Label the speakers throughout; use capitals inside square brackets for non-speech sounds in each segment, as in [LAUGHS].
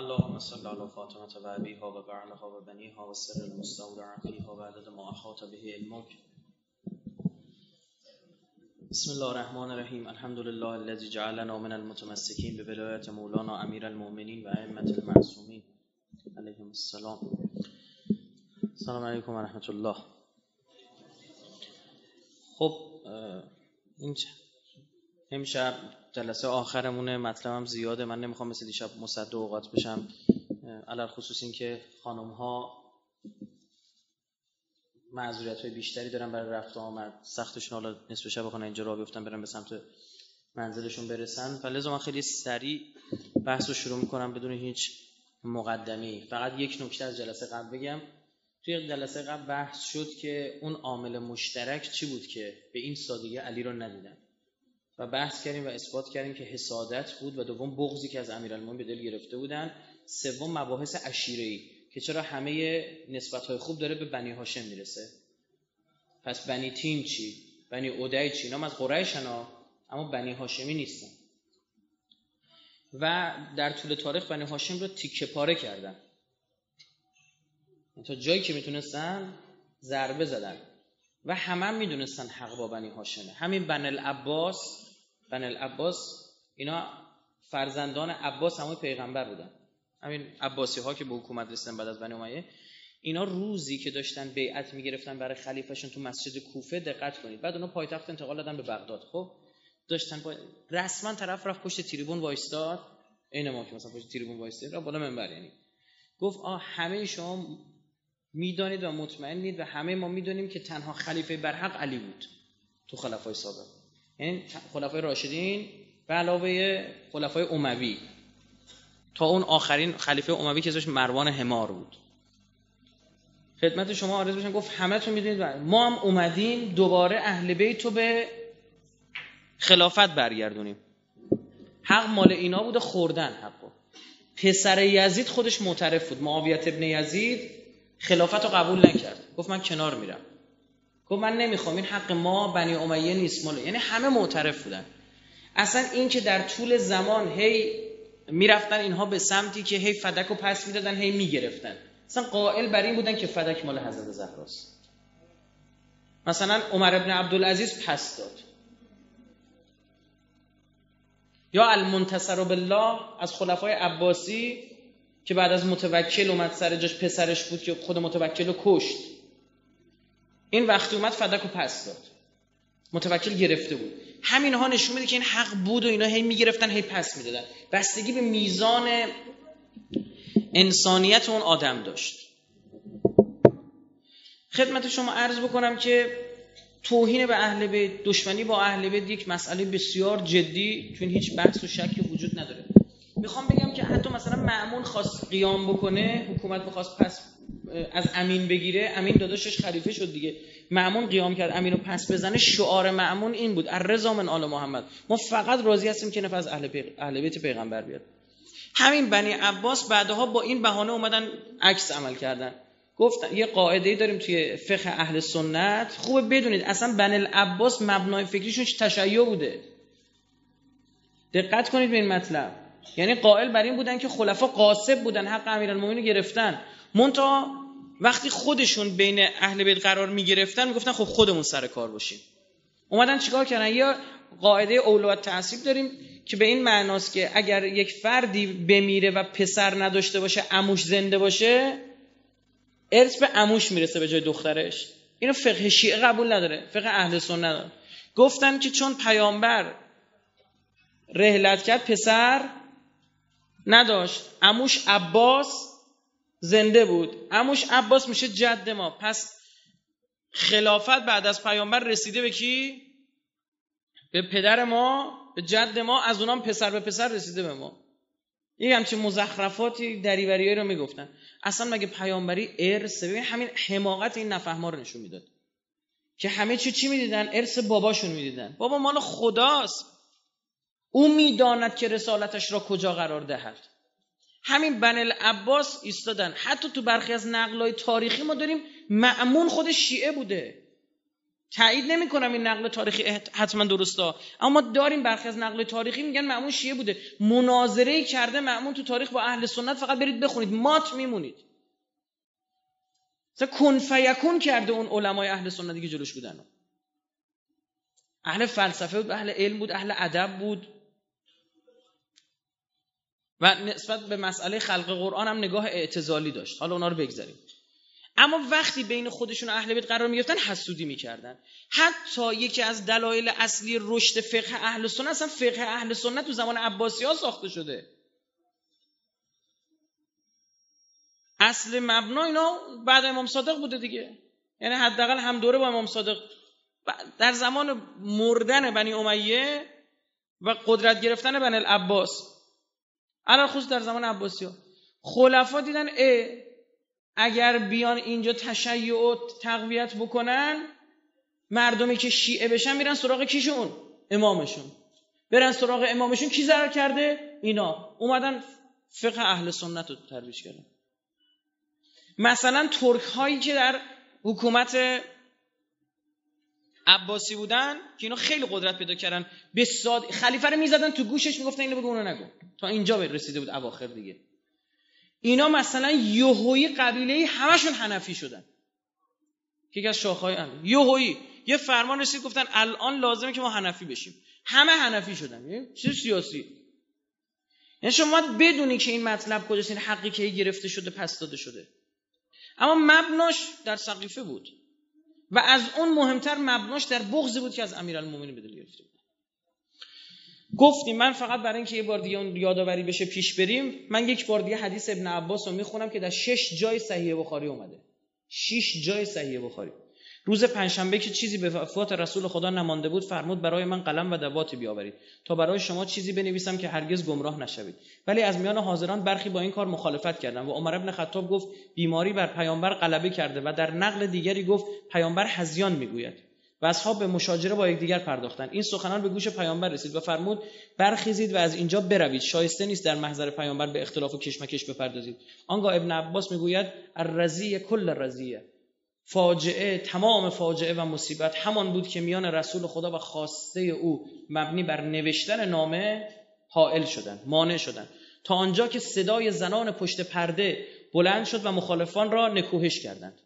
Speaker 1: اللهم صل على فاطمة و أبيها و بعلها و بنيها و سر المستودع فيها و عدد ما أحاط به علمك بسم الله الرحمن الرحيم الحمد لله الذي جعلنا من المتمسكين بولاية مولانا أمير المؤمنين و أئمة المعصومين عليهم السلام. السلام عليكم ورحمة الله. خب این امشب جلسه آخرمونه مطلبم زیاده من نمی‌خوام مثل دیشب مصد اوقات بشم. علال خصوص این که خانم ها معذوریت های بیشتری دارن برای رفت آمد. سختشون حالا نصف شب بخونن اینجا را بیفتن برن به سمت منزلشون برسن. فلزا من خیلی سریع بحث رو شروع می‌کنم بدون هیچ مقدمی فقط یک نکته از جلسه قبل بگم. توی جلسه قبل بحث شد که اون عامل مشترک چی بود که به این سادگی علی رو ندیدن. و بحث کردیم و اثبات کردیم که حسادت بود و دوم بغضی که از امیرالمومنین به دل گرفته بودن. سوم مباحث ای که چرا همه نسبت خوب داره به بنی هاشم می‌رسه. پس بنی تیم چی؟ بنی اودای چی؟ اینا از قریشن اما بنی هاشمی نیستن. و در طول تاریخ بنی هاشم رو تیکه پاره کردن. تا جایی که می‌تونستن ضربه زدن. و همه هم می‌دونستن حق با بنی هاشمه. همین بن العباس بن العباس اینا فرزندان عباس همون پیغمبر بودن. همین عباسی ها که به حکومت رسیدن بعد از بنی امیه. اینا روزی که داشتن بیعت می‌گرفتن برای خلیفهشون تو مسجد کوفه دقت کنید. بعد اونا پایتخت انتقال دادن به بغداد. خب داشتن با... رسما طرف رفت پشت تریبون وایستاد. عین ما که مثلا پشت تریبون وایستاد را بالا منبر یعنی. گفت آ همه شما می‌دانید و مطمئنید و همه ما می‌دونیم که تنها خلیفه برحق علی بود تو خلفای سابق. یعنی خلفای راشدین به علاوه خلفای اموی تا اون آخرین خلیفه اموی که ازش مروان همار بود. خدمت شما آرز بشن گفت همه تو می‌دونید ما هم اومدیم دوباره اهل بیت تو به خلافت برگردونیم. حق مال اینا بوده خوردن حقو. پسر یزید خودش معترف بود معاویت ابن یزید. خلافت رو قبول نکرد. گفت من کنار میرم. گفت من نمی‌خوام. این حق ما بنی امیه نیست مال یعنی همه معترف بودن. اصلا این که در طول زمان هی می‌رفتن اینها به سمتی که هی فدک رو پس می‌دادن هی می‌گرفتن. اصلا قائل بر این بودن که فدک مال حضرت زهراست. مثلا عمر ابن عبدالعزیز پس داد. یا المنتصر بالله از خلفای عباسی که بعد از متوکل اومد سر جاش پسرش بود که خود متوکل رو کشت. این وقتی اومد فدک و پس داد. متوکل گرفته بود. همینها نشون میده که این حق بود و اینا هی می‌گرفتن هی پس می‌دادن. بستگی به میزان انسانیت اون آدم داشت. خدمت شما عرض بکنم که توهین به اهل بیت دشمنی با اهل بیت یک مسئله بسیار جدی چون هیچ بحث و شکی وجود نداره. می‌خوام بگم که حتی مثلا معمون خواست قیام بکنه حکومت بخواست پس از امین بگیره امین داداشش خلیفه شد دیگه. معمون قیام کرد امینو پس بزنه شعار معمون این بود. الرضا من آل محمد. ما فقط راضی هستیم که نفس اهل, پیغ... اهل بیت پیغمبر بیاد. همین بنی عباس بعدها با این بهانه اومدن عکس عمل کردن. گفتن یه قاعده داریم توی فقه اهل سنت. خوبه بدونید اصلا بنی العباس مبنای فکریشون تشیع بوده. دقت کنید به این مطلب. یعنی قائل بر این بودن که خلفا قاسب بودن حق امیرالمومنین گرفتن. مونتا وقتی خودشون بین اهل بیت قرار می گرفتن می‌گفتن خب خودمون سر کار باشیم. اومدن چیکار کردن؟ یا قاعده اولویت تعصیب داریم که به این معناست که اگر یک فردی بمیره و پسر نداشته باشه اموش زنده باشه ارث به اموش می‌رسه به جای دخترش. اینو فقه شیعه قبول نداره فقه اهل سنت نداره. گفتن که چون پیامبر رهلت کرد پسر نداشت. اموش عباس زنده بود. اموش عباس میشه جد ما. پس خلافت بعد از پیامبر رسیده به کی؟ به پدر ما به جد ما از اونام پسر به پسر رسیده به ما. این همچین مزخرفاتی دریوریایی رو می‌گفتن. اصلا مگه پیامبری ارث ببین همین حماقت این نفهما رو نشون می‌داد. که همه چی چی می‌دیدن؟ ارث باباشون می‌دیدن. بابا مال خداست. او می‌داند که رسالتش را کجا قرار دهد. همین بن العباس ایستادن. حتی تو برخی از نقلای تاریخی ما داریم معمون خود شیعه بوده. تایید نمی‌کنم این نقل تاریخی حتما درسته اما داریم برخی از نقل تاریخی میگن معمون شیعه بوده. مناظره کرده معمون تو تاریخ با اهل سنت. فقط برید بخونید. مات میمونید. مثلا کن فیکون کرده اون علمای اهل سنتی که جلوش بودن. اهل فلسفه بود اهل علم بود اهل ادب بود. و نسبت به مسئله خلق قرآن هم نگاه اعتزالی داشت. حالا اونا رو بگذاریم. اما وقتی بین خودشون اهل بیت قرار می‌گرفتن حسودی می‌کردن. حتی یکی از دلایل اصلی رشد فقه اهل سنت اصلا فقه اهل سنت تو زمان عباسی ها ساخته شده. اصل مبنا اینا بعد امام صادق بوده دیگه. یعنی حداقل هم دوره با امام صادق. در زمان مردن بنی امیه و قدرت گرفتن بنی العباس الان خصوص در زمان عباسی ها خلفا دیدن ا اگر بیان اینجا تشیع و تقویت بکنن مردمی که شیعه بشن میرن سراغ کیشون؟ امامشون. برن سراغ امامشون کی ضرر کرده؟ اینا. اومدن فقه اهل سنت رو ترویج کردن. مثلا ترک هایی که در حکومت عباسی بودن که اینا خیلی قدرت پیدا کردن. به ساد خلیفه رو می‌زدن تو گوشش می‌گفتن اینو بگو اونو نگو. تا اینجا به رسیده بود اواخر دیگه. اینا مثلا یهویی قبیله همشون حنفی شدن. که یکی از شاخهای یهویی یه فرمان رسید گفتن الان لازمه که ما حنفی بشیم. همه حنفی شدن. یعنی چه سیاسی؟ یعنی شما بدونی که این مطلب کجاست این حقی که گرفته شده پس داده شده. اما مبناش در سقیفه بود. و از اون مهمتر مبناش در بغضی بود که از امیرالمومنین به دل گرفته بود گفتیم من فقط برای اینکه یه بار دیگه اون یادآوری بشه پیش بریم من یک بار دیگه حدیث ابن عباس رو می‌خونم که در شش جای صحیح بخاری اومده. شش جای صحیح بخاری. روز پنجشنبه که چیزی به وفات رسول خدا نمانده بود فرمود برای من قلم و دوات بیاورید تا برای شما چیزی بنویسم که هرگز گمراه نشوید. ولی از میان حاضران برخی با این کار مخالفت کردند و عمر ابن خطاب گفت بیماری بر پیامبر غلبه کرده و در نقل دیگری گفت پیامبر هزیان می‌گوید. و اصحاب به مشاجره با یکدیگر پرداختند. این سخنان به گوش پیامبر رسید و فرمود برخیزید و از اینجا بروید. شایسته نیست در محضر پیامبر به اختلاف و کشمکش بپردازید. آنگاه ابن عباس می‌گوید الرزیه کل رزیه فاجعه تمام فاجعه و مصیبت همان بود که میان رسول خدا و خواسته او مبنی بر نوشتن نامه حائل شدند مانع شدند تا آنجا که صدای زنان پشت پرده بلند شد و مخالفان را نکوهش کردند.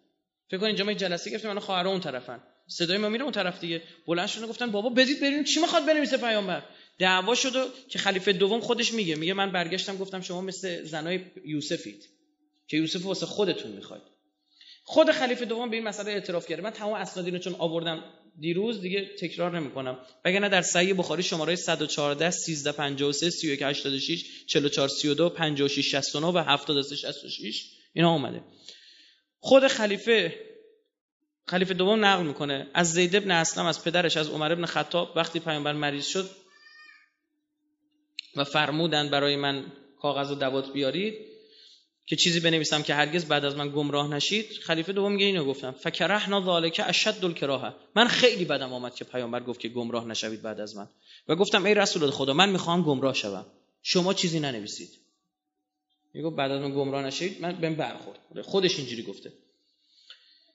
Speaker 1: فکر کنید اینجا جلسه گرفتیم من خواهر اون طرفن. صدای ما میره اون طرف دیگه. بلند شدن گفتن بابا بدید بریم چی می‌خواد بنویسه پیامبر؟ دعوا شد و که خلیفه دوم خودش میگه. میگه من برگشتم گفتم شما مثل زنای یوسفید که یوسف واسه خودتون می‌خواید. خود خلیفه دوم به این مسئله اعتراف کرده. من تمام اسناد چون آوردم دیروز دیگه تکرار نمی‌کنم. وگرنه در صحیح بخاری شماره 114 1353 3186 44 32 56 69 و 73 66 اینا اومده. خود خلیفه خلیفه دوم نقل می‌کنه. از زید ابن اسلم از پدرش از عمر ابن خطاب وقتی پیامبر مریض شد و فرمودن برای من کاغذ و دوات بیارید که چیزی بنویسم که هرگز بعد از من گمراه نشید خلیفه دوم میگه اینو گفتم. فکرهنا ذالک اشد الکراهه. من خیلی بدم آمد که پیامبر گفت که گمراه نشوید بعد از من. و گفتم ای رسول خدا من می‌خوام گمراه شوم. شما چیزی ننویسید. میگه بعد از من گمراه نشید من بهم برخورد. خودش اینجوری گفته.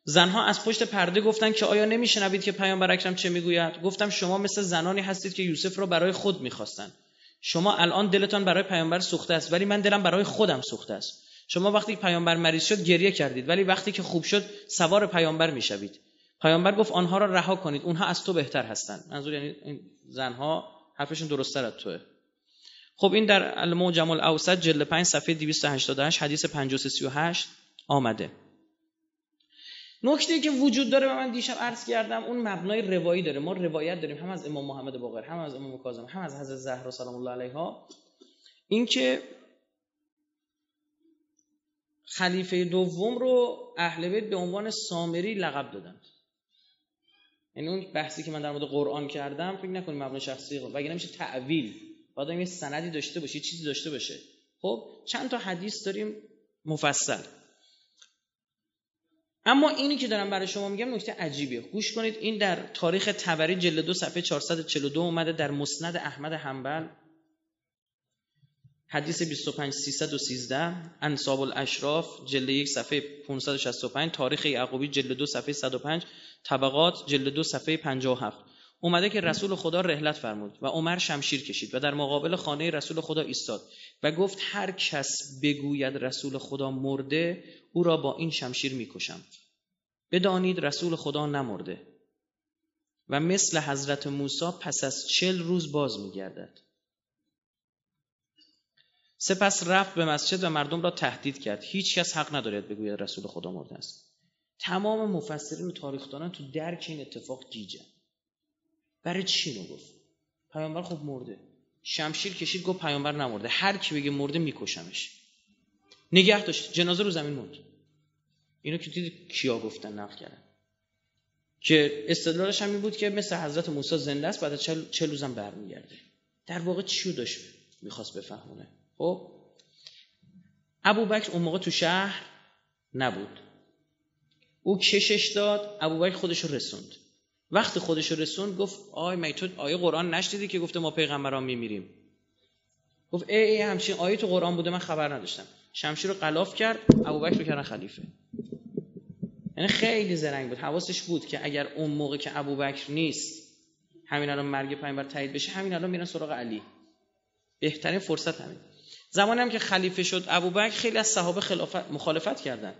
Speaker 1: زنها از پشت پرده گفتن که آیا نمیشنوید که پیامبر اکرم چه می‌گوید؟ گفتم شما مثل زنانی هستید که یوسف را برای خود می‌خواستند شما الان دلتان برای پیامبر سوخته است ولی من دلم برای خودم سوخته است. شما وقتی پیامبر مریض شد گریه کردید ولی وقتی که خوب شد سوار پیامبر می‌شوید. پیامبر گفت آنها را رها کنید اونها از تو بهتر هستند. منظور یعنی این زنها حرفشون درستتر از توه. خب این در المعجم الاوسط جلد 5 صفحه 288 حدیث 5338 آمده. نکته که وجود داره و من دیشب عرض کردم اون مبنای روایی داره. ما روایت داریم هم از امام محمد باقر هم از امام کاظم هم از حضرت زهرا سلام الله علیها. اینکه خلیفه دوم رو اهل بیت به عنوان سامری لقب دادند یعنی اون بحثی که من در مورد قرآن کردم فکر نکنید مبنا شخصی وگرنه نمیشه تعویل. باید یه سندی داشته باشه چیزی داشته باشه. خب چند تا حدیث داریم مفصل. اما اینی که دارم برای شما میگم نکته عجیبیه. گوش کنید این در تاریخ تبری جلد دو صفحه 442 اومده در مسند احمد حنبل. حدیث 25 313 انصاب الاشراف جلد یک صفحه 565 تاریخ یعقوبی جلد دو صفحه 105 طبقات جلد دو صفحه 57 اومده که رسول خدا رحلت فرمود و عمر شمشیر کشید و در مقابل خانه رسول خدا ایستاد و گفت هر کس بگوید رسول خدا مرده او را با این شمشیر می‌کشم بدانید رسول خدا نمرده و مثل حضرت موسی پس از چل روز باز میگردد. سپس رفت به مسجد و مردم را تهدید کرد. هیچ کس حق ندارد بگوید رسول خدا مرده است. تمام مفسرین و تاریخدانان تو درک این اتفاق گیجه برای چی رو گفت؟ پیامبر خب مرده. شمشیر کشید گفت پیامبر نمرده. هر کی بگه مرده میکشمش. نگه داشت. جنازه رو زمین مرد اینو که دید کیا گفتن نقل کردن. که استدلالش هم این بود که مثل حضرت موسی زنده است بعد چل, چل روزم برمیگرده. در واقع چی داشت می‌خواست بفهمونه؟ خب؟ ابو بکر اون موقع تو شهر نبود. او کشش داد ابو بکر خودش رو رسوند. وقتی خودش رو رسوند گفت آی می تو آیه قرآن نشدیدی که گفته ما پیغمبران میمیریم؟ گفت ای ای همچین آیه تو قرآن بوده من خبر نداشتم. شمشیر رو قلاف کرد ابوبکر رو کردن خلیفه. یعنی خیلی زرنگ بود حواسش بود که اگر اون موقع که ابوبکر نیست همین الان مرگ پیامبر تایید بشه همین الان میرن سراغ علی. بهترین فرصت همین. زمانی هم که خلیفه شد ابوبکر خیلی از صحابه خلافت مخالفت کردن.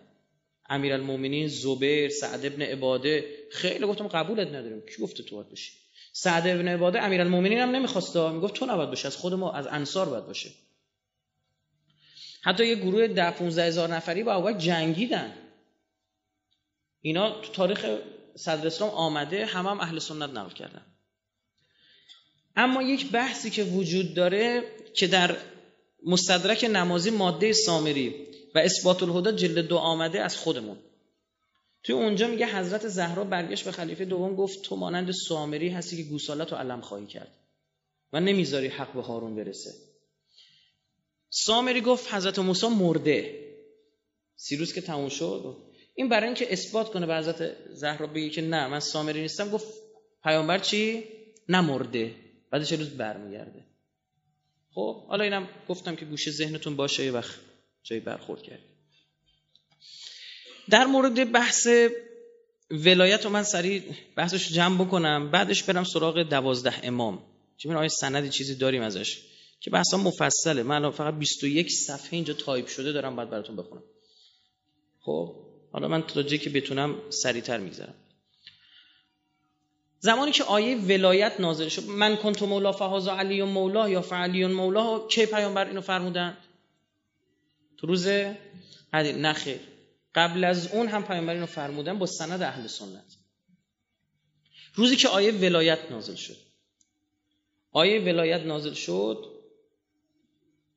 Speaker 1: امیرالمومنین زبیر سعد ابن عباده خیلی گفتم قبولت نداریم. کی گفته تو باید باشی سعد ابن عباده امیرالمومنین هم نمی‌خواست می‌گفت تو نباید باشه از خود ما از انصار باید باشه. حتی یه گروه ده 15 هزار نفری با ابوبکر جنگیدن. اینا تو تاریخ صدر اسلام آمده همه هم اهل سنت نقل کردن. اما یک بحثی که وجود داره که در مستدرک نمازی ماده سامری و اثبات الهدا جلد دو آمده از خودمون. توی اونجا میگه حضرت زهرا برگشت به خلیفه دوم گفت تو مانند سامری هستی که گوسالت و علم خواهی کرد و نمی‌ذاری حق به هارون برسه. سامری گفت حضرت موسی مرده. سیروس که تموم شد این برای اینکه اثبات کنه به حضرت زهرا بگه که نه من سامری نیستم گفت پیامبر چی؟ نمرده بعد چه روز برمیگرده. خب حالا اینم گفتم که گوشه ذهنتون باشه یه وقت جایی برخورد کرد در مورد بحث ولایت رو من سریع بحثش جمع بکنم. بعدش برم سراغ دوازده امام. چون آیه سندی چیزی داریم ازش؟ که بحثا مفصله. من فقط 21 صفحه اینجا تایپ شده دارم بعد براتون بخونم. خب حالا من تا که بتونم سریعتر میگذرم. زمانی که آیه ولایت نازل شد من کنت مولا فهازا علی و مولا یا فعلی مولا کی پیامبر اینو فرمودن تو روز نخیر قبل از اون هم پیامبر اینو فرمودن با سند اهل سنت. روزی که آیه ولایت نازل شد. آیه ولایت نازل شد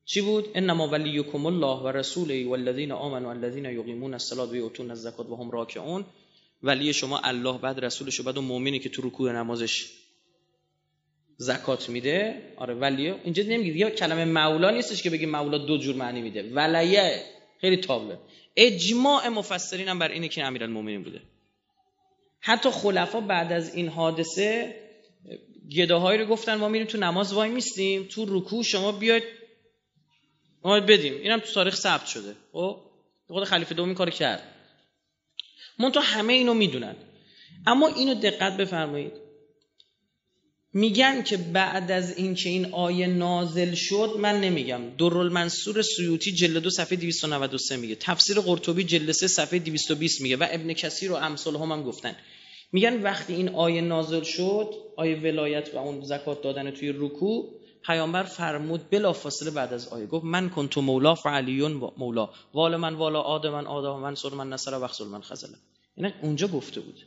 Speaker 1: چی بود؟ انما ولیکم الله و رسوله والذین آمنوا والذین یقیمون الصلاة و یؤتون الزکات و هم راکعون. ولی شما الله بعد رسولش بعد اون مؤمنی که تو رکوع نمازش زکات میده آره ولیه اینجا نمیگه یا کلمه مولا نیستش که بگی مولا دو جور معنی میده. ولیه خیلی تابله اجماع مفسرین هم بر اینه که امیرالمومنین بوده. حتی خلفا بعد از این حادثه گداهایی رو گفتن ما میریم تو نماز وای میستیم تو رکوع شما بیاید ما بدیم. اینم تو تاریخ ثبت شده. خب؟ خود خلیفه دوم کار کرد. تو همه اینو می‌دونن اما اینو دقت بفرمایید. میگن که بعد از اینکه این آیه نازل شد من نمیگم. منصور سیوطی جلد دو صفحه 293 میگه. تفسیر قرطبی جلد 3 صفحه 220 میگه و ابن کثیر و امثال هم, هم گفتن. میگن وقتی این آیه نازل شد آیه ولایت و اون زکات دادن توی رکوع پیامبر فرمود بلا فاصله بعد از آیه گفت من کنتو مولا فعلیون مولا وال من والا آدم من آدم من سر من نصر و من خزله این اونجا گفته بود.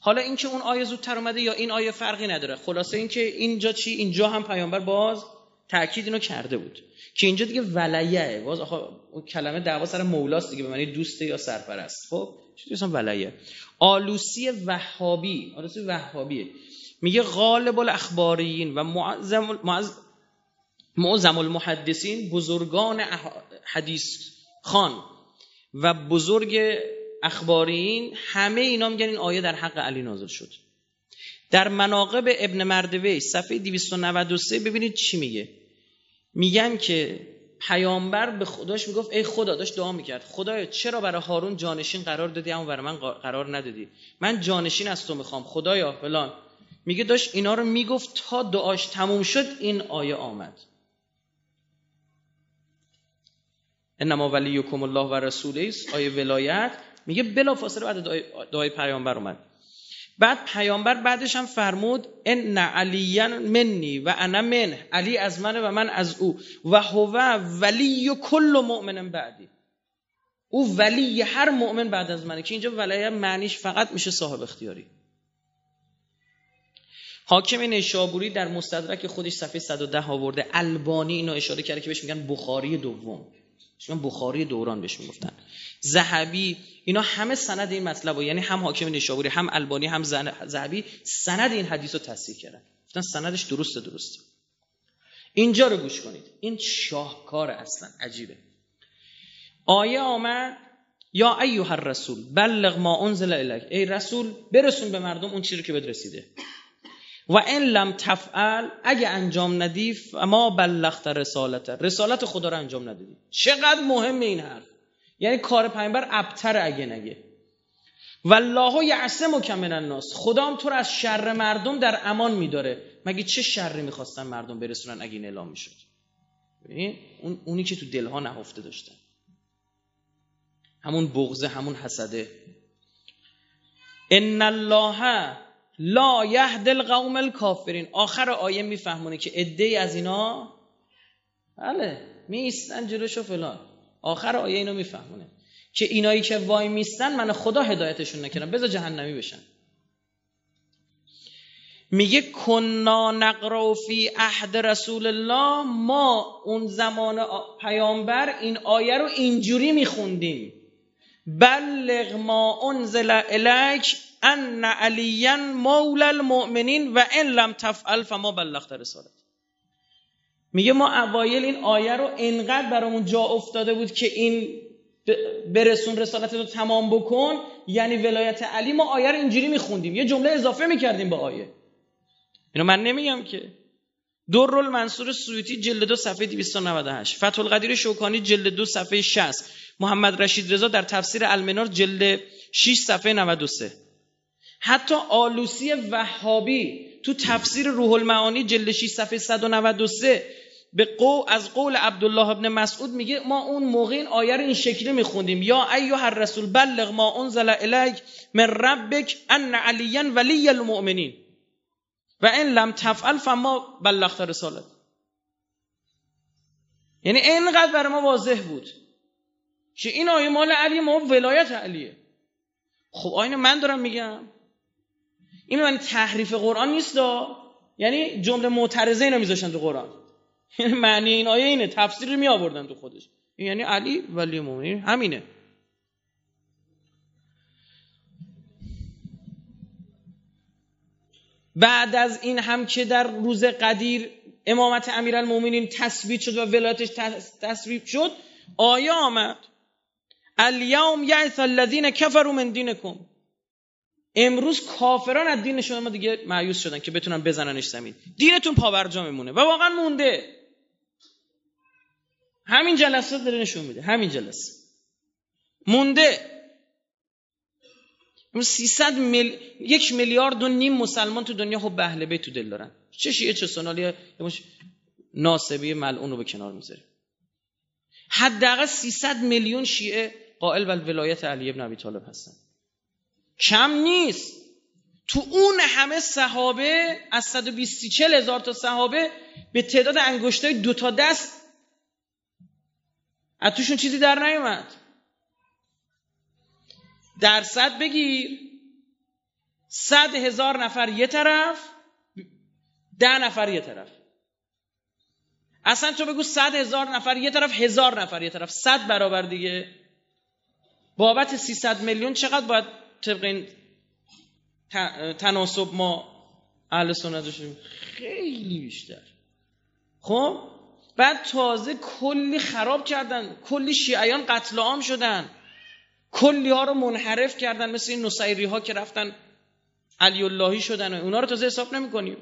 Speaker 1: حالا اینکه اون آیه زودتر اومده یا این آیه فرقی نداره. خلاصه اینکه اینجا چی؟ اینجا هم پیامبر باز تاکید اینو کرده بود. که اینجا دیگه ولیه باز آخه اون کلمه دعوا سر مولاست دیگه به معنی دوسته یا سرپرست. خب؟ چی اصلا ولیه آلوسی وهابی آلوسی وهابیه. میگه غالب الاخبارین و معظم معظم المحدثین بزرگان حدیث خان و بزرگ اخبارین همه اینا میگن این آیه در حق علی نازل شد. در مناقب ابن مردوی صفحه 293 ببینید چی میگه. میگن که پیامبر به خداش می‌گفت ای خدا داشت دعا می‌کرد. خدایا چرا برای هارون جانشین قرار دادی اما برای من قرار ندادی؟ من جانشین از تو می‌خوام. خدایا فلان. میگه داشت اینا رو می‌گفت تا دعاش تموم شد این آیه آمد. انما ولیکم الله و رسوله آیه ولایت میگه بلافاصله بعد دعای, پیامبر اومد. بعد پیامبر بعدش هم فرمود ان علی منی و انا من علی از منه و من از او. و هو ولی کل مؤمن بعدی. او ولی هر مؤمن بعد از منه که اینجا ولایت معنیش فقط میشه صاحب اختیاری. حاکم نیشابوری در مستدرک خودش صفحه 110 آورده البانی اینو اشاره کرده که بهش میگن بخاری دوم. شما بخاری دوران بهش می‌گفتن زهبی اینا همه سند این مطلب یعنی هم حاکم نیشابوری هم البانی هم زهبی سند این حدیث رو تصحیح کردن. گفتن سندش درسته درسته. اینجا رو گوش کنید. این شاهکار اصلا عجیبه. آیه آمد یا ایها الرسول بلغ ما انزل الیک. ای رسول برسون به مردم اون چیزی که بهت رسیده. و این لم تفعل اگه انجام ندی ما بلغت رسالت رسالت خدا رو انجام ندادی. چقدر مهم این حرف. یعنی کار پیامبر ابتر اگه نگه. والله یعصمک من الناس. خدا هم تو رو از شر مردم در امان میداره. مگه چه شری می‌خواستن مردم برسونن اگه این اعلام می‌شد؟ اون اونی که تو دلها نهفته داشتن. همون بغضه همون حسده. ان الله لا یهد القوم الکافرین. آخر آیه میفهمونه که عده از اینا بله میستن جلوشو فلان. آخر آیه اینو میفهمونه که اینایی که وای میستن من خدا هدایتشون نکردم. بذار جهنمی بشن. میگه کنا نقرا فی عهد رسول الله. ما اون زمان پیامبر این آیه رو اینجوری میخوندیم. بلغ ما انزل الیک ان علیا مولا المؤمنین و ان لم تفعل فما بلغت رسالت میگه ما اوایل این آیه رو انقدر برامون جا افتاده بود که این برسون رسالت رو تمام بکن. یعنی ولایت علی ما آیه رو اینجوری میخوندیم. یه جمله اضافه می‌کردیم به آیه. اینو من نمیگم که. در المنصور سویتی جلد دو صفحه 298 فتح القدیر شوکانی جلد دو صفحه 60 محمد رشید رضا در تفسیر المنار جلد 6 صفحه 93 حتی آلوسی وهابی تو تفسیر روح المعانی جلد 6 صفحه 193 به قو از قول عبدالله ابن مسعود میگه ما اون موقع این آیه رو این شکلی میخوندیم. یا ایها الرسول بلغ ما انزل الیک من ربک ان علیا ولی المؤمنین. و این لم تفعل فما بلغت رسالت. یعنی اینقدر برای ما واضح بود که این آیه مال علی ما ولایت علیه. خب آینه من دارم میگم. این من تحریف قرآن نیست یعنی جمله معترضه اینو میذاشتن تو قرآن. [LAUGHS] یعنی معنی این آیه اینه تفسیر رو می تو خودش. یعنی علی ولی مومنین همینه. بعد از این هم که در روز قدیر امامت امیرالمومنین تثبیت شد و ولایتش تصویب شد آیه آمد. الیوم یعث الذین کفروا من دینکم. امروز کافران از دین شما دیگه معیوس شدن که بتونن بزننش زمین. دینتون پاورجا میمونه و واقعا مونده. همین جلسات داره نشون میده. همین جلسه. مونده. 300 مل... یک میلیارد و نیم مسلمان تو دنیا خب اهل بیت تو دل دارن. چه شیعه چه سنالی؟ ناسبی ملعون رو به کنار می‌ذاره. حداقل 300 میلیون شیعه قائل بر ولایت علی ابن ابی طالب هستن. کم نیست. تو اون همه صحابه از 120 هزار تا صحابه به تعداد انگشتای دو تا دست. از توشون چیزی در نیومد. درصد بگیر. صد هزار نفر یه طرف ده نفر یه طرف. اصلا تو بگو صد هزار نفر یه طرف هزار نفر یه طرف. صد برابر دیگه. بابت 300 میلیون چقدر باید طبق این تناسب ما اهل سنت داشتیم خیلی بیشتر. خب؟ بعد تازه کلی خراب کردن. کلی شیعیان قتل عام شدن. کلی ها رو منحرف کردن. مثل این نصیری ها که رفتن علی اللهی شدن و اونا رو تازه حساب نمی کنیم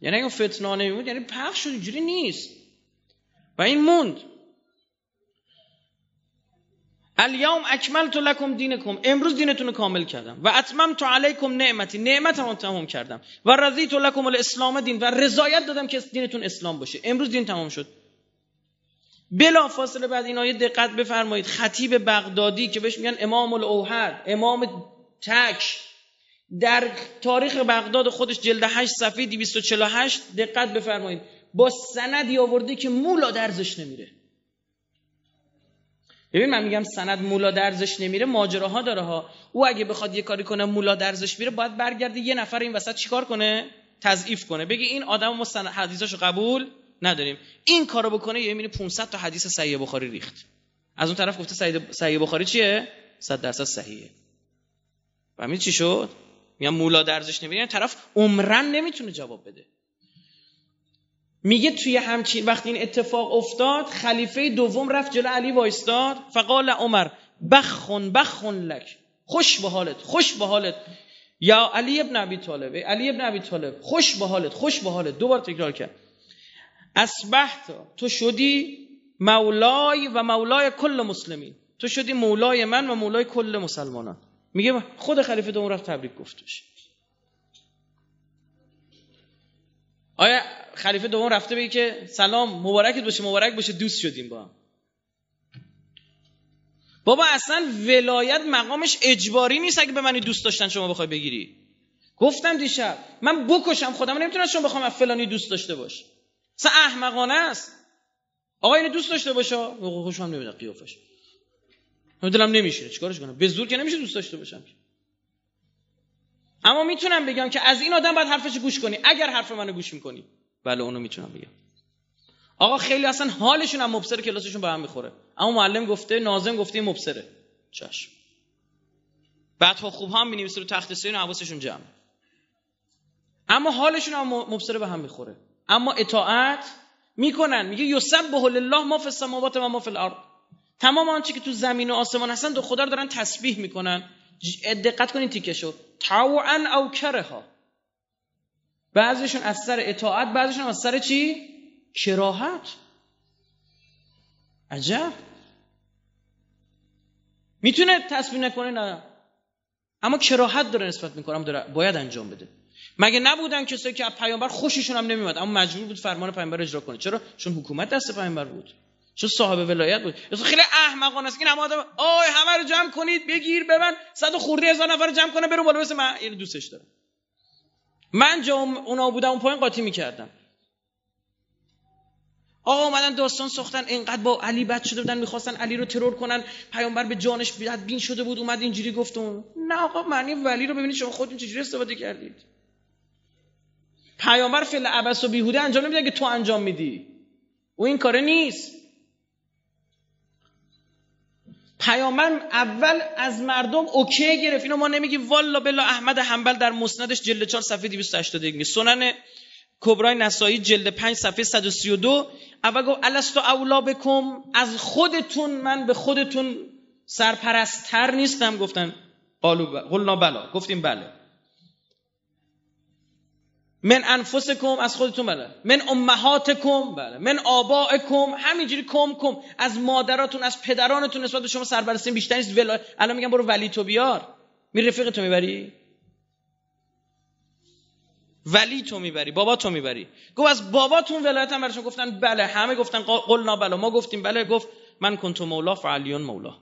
Speaker 1: یعنی اگه فتنانه بود یعنی پخش شد. اینجوری نیست. و این موند. الیوم اکملت لکم دینکم. امروز دینتون رو کامل کردم. و اتممت علیکم نعمتی. نعمتمو تمام کردم. و رضیت لکم الاسلام دین. و رضایت دادم که دینتون اسلام باشه. امروز دین تمام شد. بلا فاصله بعد این آیه دقت بفرمایید. خطیب بغدادی که بهش میگن امام الاوهر. امام تک. در تاریخ بغداد خودش جلد 8 صفحه 248 دقت بفرمایید. با سندی آورده که مولا درزش نمیره. ببین من میگم سند مولا درزش نمیره ماجراها داره ها. او اگه بخواد یه کاری کنه مولا درزش میره باید برگرده یه نفر این وسط چیکار کنه؟ تضعیف کنه. بگی این آدم ما سند حدیثاشو قبول نداریم. این کارو بکنه یه می‌بینی 500 تا حدیث صحیح بخاری ریخت. از اون طرف گفته صحیح بخاری چیه؟ 100 درصد صحیحه. فهمید چی شد؟ میگم مولا درزش نمیره یعنی طرف عمرن نمی‌تونه جواب بده. میگه توی همچین وقتی این اتفاق افتاد خلیفه دوم رفت جلو علی وایستاد. فقال عمر بخون بخون لک. خوش به حالت خوش به حالت. یا علی ابن ابی طالب علی ابن ابی طالب خوش به حالت خوش به حالت. دوبار تکرار کرد. اسبحت تو شدی مولای و مولای کل مسلمین. تو شدی مولای من و مولای کل مسلمانان. میگه خود خلیفه دوم رفت تبریک گفتش. آیا خلیفه دوم رفته بگه که سلام مبارکت باشه مبارک باشه دوست شدیم با هم؟ بابا اصلا ولایت مقامش اجباری نیست اگه به منی دوست داشتن شما بخوای بگیری. گفتم دیشب من بکشم خودم نمی‌تونم شما بخوام فلانی دوست داشته باش. اصلا احمقانه است. آقا اینو دوست داشته باشه خوشم نمیاد قیافش. دلم نمیشه چیکارش کنم؟ به زور که نمیشه دوست داشته باشم اما می‌تونم بگم که از این آدم باید حرفش گوش کنی. اگر حرف منو گوش می‌کنی. بله اونو می‌تونم بگم. آقا خیلی اصلا حالشون هم مبصر کلاسشون به هم می‌خوره. اما معلم گفته ناظم گفته مبصره. چشم. بعد خوب هم می‌نویسه رو تخت سین حواسشون جمع. اما حالشون هم مبصره به هم می‌خوره. اما اطاعت می‌کنن. میگه یسبح لله ما فی السماوات و ما فی الارض. تمام آنچه که تو زمین و آسمان هستن دو خدا رو دارن تسبیح می‌کنن. دقت کنین تیکه شد طوعا او کرها. بعضیشون از سر اطاعت بعضیشون از سر چی؟ کراهت. عجب. می‌تونه تسبیح نکنه؟ نه. اما کراهت داره نسبت می‌کنه داره باید انجام بده. مگه نبودن کسایی که پیامبر خوششون هم نمیومد اما مجبور بود فرمان پیامبر اجرا کنه؟ چرا؟ چون حکومت دست پیامبر بود. چون صاحب ولایت بود؟ خیلی احمقانه است. همه آدم آی همه رو جمع کنید بگیر ببن صد خورده هزار نفر رو جمع کنه برو بالا. من اینو دوستش دارم. من جا اونا بودم اون پایین قاطی می‌کردم آقا اومدن داستان ساختن. اینقدر با علی بد شده بودن می‌خواستن علی رو ترور کنن. پیامبر به جانش بین شده بود اومد اینجوری گفتم نه آقا معنی ولی رو ببینید شما خودتون چجوری استفاده کردید. پیامبر فعل عبس و بیهوده انجام نمیده که تو انجام میدی. او این کاره نیست. پیامبر اول از مردم اوکی گرفت. اینو ما نمیگیم والا بلا احمد حنبل در مسندش جلد 4 صفحه 281 میگه سنن کبرای نسایی جلد 5 صفحه 132 اول گفت الستو اولا بکم. از خودتون من به خودتون سرپرستتر نیستم گفتن. قالو قلنا بلا. گفتیم بله. من انفسکم از خودتون بله. من امهاتکم بله. من آبائکم همینجوری کم کم. از مادراتون از پدرانتون نسبت به شما سربرستی بیشتر نیست. ولا الان میگم برو ولی تو بیار. می رفیق تو می‌بری؟ ولی تو می‌بری بابا تو می‌بری. گفت از باباتون ولایت هم برشون گفتن بله همه گفتن قلنا بله. ما گفتیم بله گفت من کنتو مولا فعلیون مولا.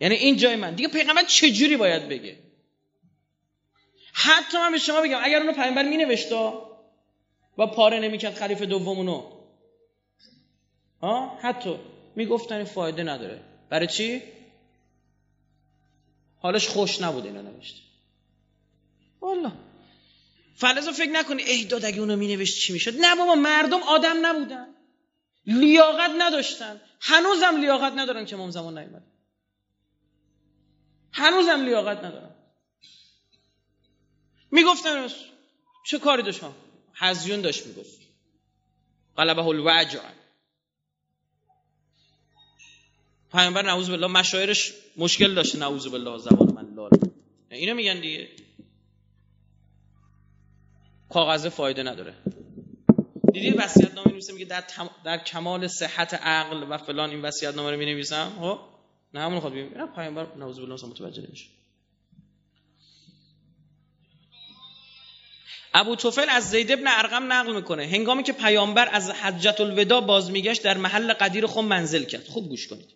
Speaker 1: یعنی این جای من. دیگه پیغمبر چجوری باید بگه؟ حتی من به شما بگم اگر اونو پیامبر می نوشتا و پاره نمی‌کرد خلیفه دومونو. ها؟ حتی می‌گفتن فایده نداره. برای چی؟ حالش خوش نبود اینو نوشته والا فلزا فکر نکنی ای داد اگه اونو مینوشت چی می‌شد؟ نه بابا مردم آدم نبودن. لیاقت نداشتن. هنوزم لیاقت ندارن که امام زمان نیومد. هنوزم لیاقت ندارن. می‌گفتن چه کاری داشتم حزیون داشت می‌گفت. قلبه الوجع پیامبر نعوذ بالله مشاعرش مشکل داشته نعوذ بالله زبان من لال. اینو میگن دیگه. کاغذ فایده نداره. دیدی وصیت نامه نویسه میگه در, در کمال صحت عقل و فلان این وصیت نامه رو می نویسم خب؟ نه همون خود ببین پیامبر نوز بالله متوجه نمیشه. ابو توفل از زید ابن ارقم نقل می‌کنه. هنگامی که پیامبر از حجت الوداع باز میگشت در محل قدیر خود منزل کرد. خوب گوش کنید.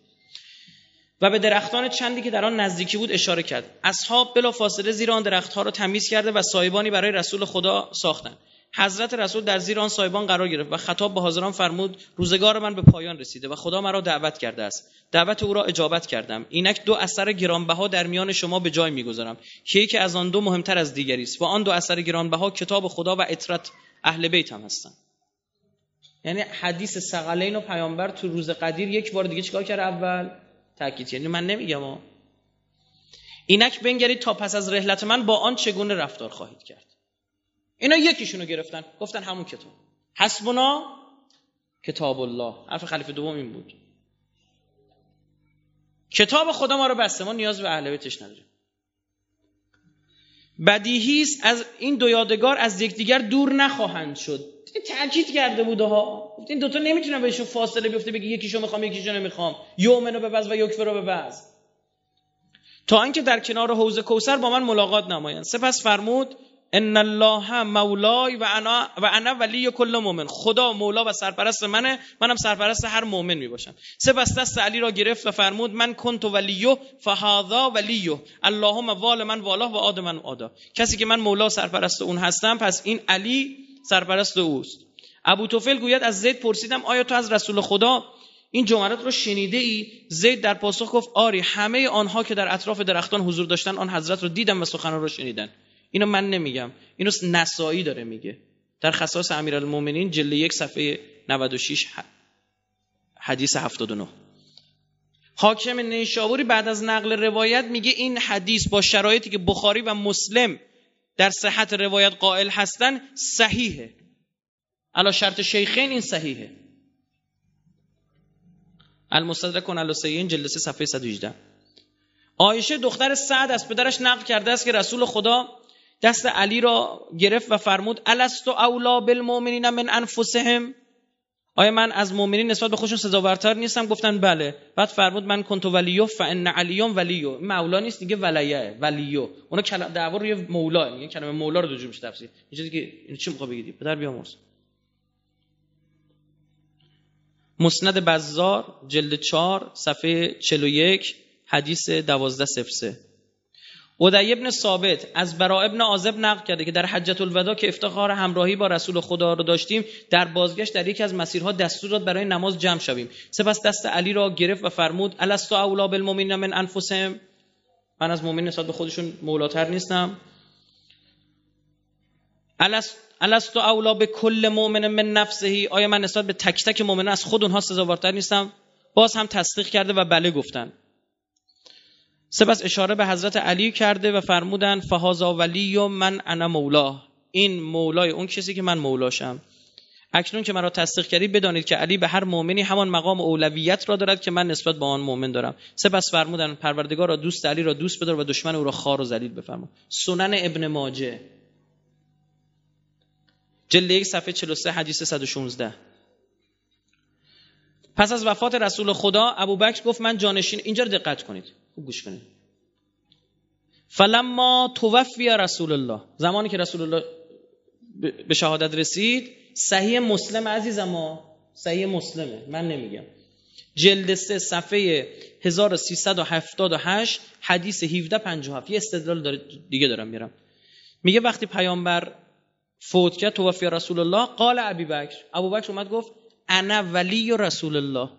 Speaker 1: و به درختان چندی که در آن نزدیکی بود اشاره کرد. اصحاب بلا فاصله زیر آن درختها را تمیز کرده و سایبانی برای رسول خدا ساختند حضرت رسول در زیر آن سایبان قرار گرفت و خطاب به حاضران فرمود روزگار من به پایان رسیده و خدا مرا دعوت کرده است. دعوت او را اجابت کردم. اینک دو اثر گرانبها در میان شما به جای می‌گذارم. که یکی از آن دو مهمتر از دیگری است و آن دو اثر گرانبها کتاب خدا و اطرت اهل بیت هم هستند. یعنی حدیث ثقلین و پیامبر تو روز قدیر یک بار دیگه چیکار کرد اول؟ تاکید یعنی من نمیگم اینک بنگرید تا پس از رحلت من با آن چگونه رفتار خواهید کرد. اینا یکیشونو گرفتن. گفتن همون کتاب. حسبنا کتاب الله حرف خلیفه دوم این بود. کتاب خدا ما رو بسته. ما نیاز به اهل بیتش نداریم. بدیهی از این دو یادگار از یکدیگر دور نخواهند شد. تاکید کرده بوده ها. این دوتا نمی‌تونن بهشون فاصله بیفته بگی یکیشو می‌خوام یکیشو نمی‌خوام. یومنو به و یکفر رو به تا اینکه در کنار حوض کوسر با من ملاقات نمایند. سپس فرمود ان الله مولای و انا و انا ولی کل مؤمن. خدا مولا و سرپرست منه. منم سرپرست هر مؤمن می باشم سپس دست علی را گرفت و فرمود من کنت ولیو فهذا ولیو اللهم وال من والا و آد من آدا. کسی که من مولا و سرپرست اون هستم پس این علی سرپرست اوست. ابو توفل گوید از زید پرسیدم آیا تو از رسول خدا این جملات رو شنیده ای زید در پاسخ گفت آری همه آنها که در اطراف درختان حضور داشتن آن حضرت رو دیدم و سخنان رو شنیدن. اینو من نمیگم. اینو نسایی داره میگه. در خصاص امیرالمومنین جلد یک صفحه 96 حدیث 79 حاکم نیشابوری بعد از نقل روایت میگه این حدیث با شرایطی که بخاری و مسلم در صحت روایت قائل هستن صحیحه. علا شرط شیخین این صحیحه. المستدرک سیین جلد صفحه 118 عایشه دختر سعد از پدرش نقل کرده است که رسول خدا دست علی را گرفت و فرمود الستو اولا بالمؤمنین من انفسهم؟ آیا من از مؤمنین نسبت به خودشون سزاورتر نیستم؟ گفتن بله. بعد فرمود من کنتو ولیو فان علیون ولیو. مولا نیست دیگه ولیه ولیو. اونا دعوا روی مولا میگه کلمه مولا رو دو میشه تفسیر. این چیزی که این چی می‌خواد بگید پدر بیامرز مسند بزار جلد 4 صفحه 41 حدیث 1203 ودعی ابن ثابت از برا ابن عازب نقل کرده که در حجت الوداع که افتخار همراهی با رسول خدا رو داشتیم در بازگشت در یکی از مسیرها دستور داد برای نماز جمع شویم. سپس دست علی را گرفت و فرمود الستو اولا بالمؤمنین من انفسهم؟ من از مؤمن نسبت به خودشون مولاتر نیستم. الستو اولا به کل مؤمن من نفسهی؟ آیا من نسبت به تک تک مؤمن از خود اونها سزاوارتر نیستم؟ باز هم تصدیق کرده و بله گفتن. سپس اشاره به حضرت علی کرده و فرمودن فهازا ولی و من انا مولا. این مولای اون کسی که من مولاشم. اکنون که مرا تصدیق کردید بدانید که علی به هر مؤمنی همان مقام اولویت را دارد که من نسبت به آن مؤمن دارم. سپس فرمودن پروردگار را دوست علی را دوست بدار و دشمن او را خار و ذلیل بفرما. سنن ابن ماجه. جلد یک صفحه 43 حدیث 116 پس از وفات رسول خدا ابوبکر گفت من جانشین. اینجا دقت کنید. خوب گوش کنید. فلما توفی رسول الله زمانی که رسول الله به شهادت رسید صحیح مسلم عزیزم ما صحیح مسلمه من نمیگم. جلد سه صفحه 1378 حدیث 1757 یه استدلال دیگه دارم میرم. میگه وقتی پیامبر فوت کرد توفی رسول الله قال ابی بکر. ابو بکر اومد گفت انا ولی رسول الله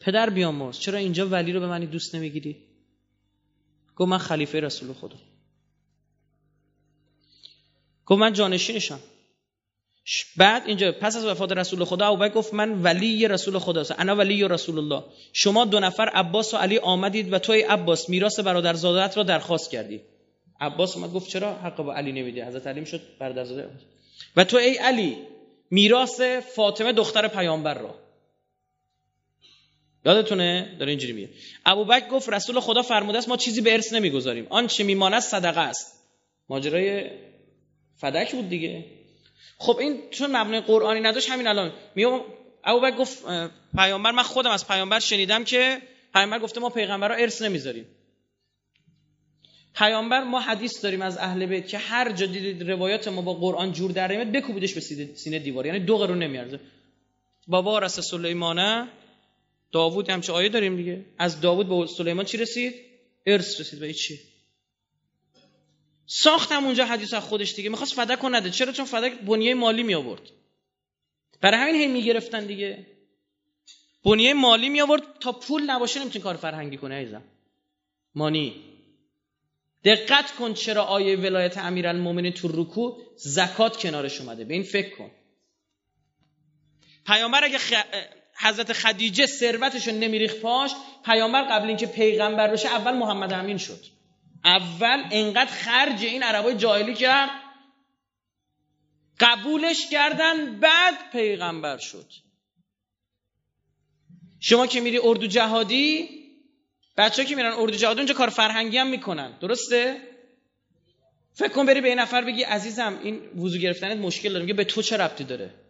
Speaker 1: پدر بیامرز چرا اینجا ولی رو به معنی دوست نمی‌گیری؟ گفت من خلیفه رسول خدا گفت من جانشینشم بعد اینجا پس از وفات رسول خدا ابوبکر گفت من ولی رسول خدا انا ولی رسول الله. شما دو نفر عباس و علی آمدید و توی عباس میراث برادرزادت را درخواست کردی. عباس اومد گفت چرا حق با علی نمیده حضرت علی شد برادرزاده و تو ای علی میراث فاطمه دختر پیامبر را. یادتونه؟ داره اینجوری میگه. ابوبکر گفت رسول خدا فرموده است ما چیزی به ارث نمی‌گذاریم. آن چه میماند صدقه است. ماجرای فدک بود دیگه. خب این چون مبنای قرآنی نداشت همین الان. میو ابوبکر گفت پیامبر من خودم از پیامبر شنیدم که پیامبر گفته ما پیغمبرا ارث نمی‌ذاریم. پیامبر ما حدیث داریم از اهل بیت که هر جا دیدید روایات ما با قرآن جور در میاد بکوبیدش به سینه دیوار. یعنی دو قرون نمیارزه. بابا رس سلیمانه داوود همچه آیه داریم دیگه؟ از داوود به سلیمان چی رسید؟ ارث رسید. به چی؟ ساختم اونجا حدیث از خودش دیگه. می‌خواست فدک نده. چرا؟ چون فدک بنیه مالی می آورد برای همین هی می‌گرفتن دیگه. بنیه مالی می آورد تا پول نباشه نمی‌تونه کار فرهنگی کنه ایزم مانی. دقت کن چرا آیه ولایت امیرالمومنین تو رکوع زکات کنارش اومده. به این فکر کن. پیامبر اگه حضرت خدیجه ثروتش رو نمیریخ پاش پیامبر قبل اینکه پیغمبر بشه اول محمد امین شد. اول انقدر خرج این عربای جاهلی کرد قبولش کردن بعد پیغمبر شد. شما که میری اردو جهادی بچه که میرن اردو جهادی اونجا کار فرهنگی هم می‌کنن. درسته؟ فکر کن بری به این نفر بگی عزیزم این وضو گرفتنت مشکل داره. میگه به تو چه ربطی داره؟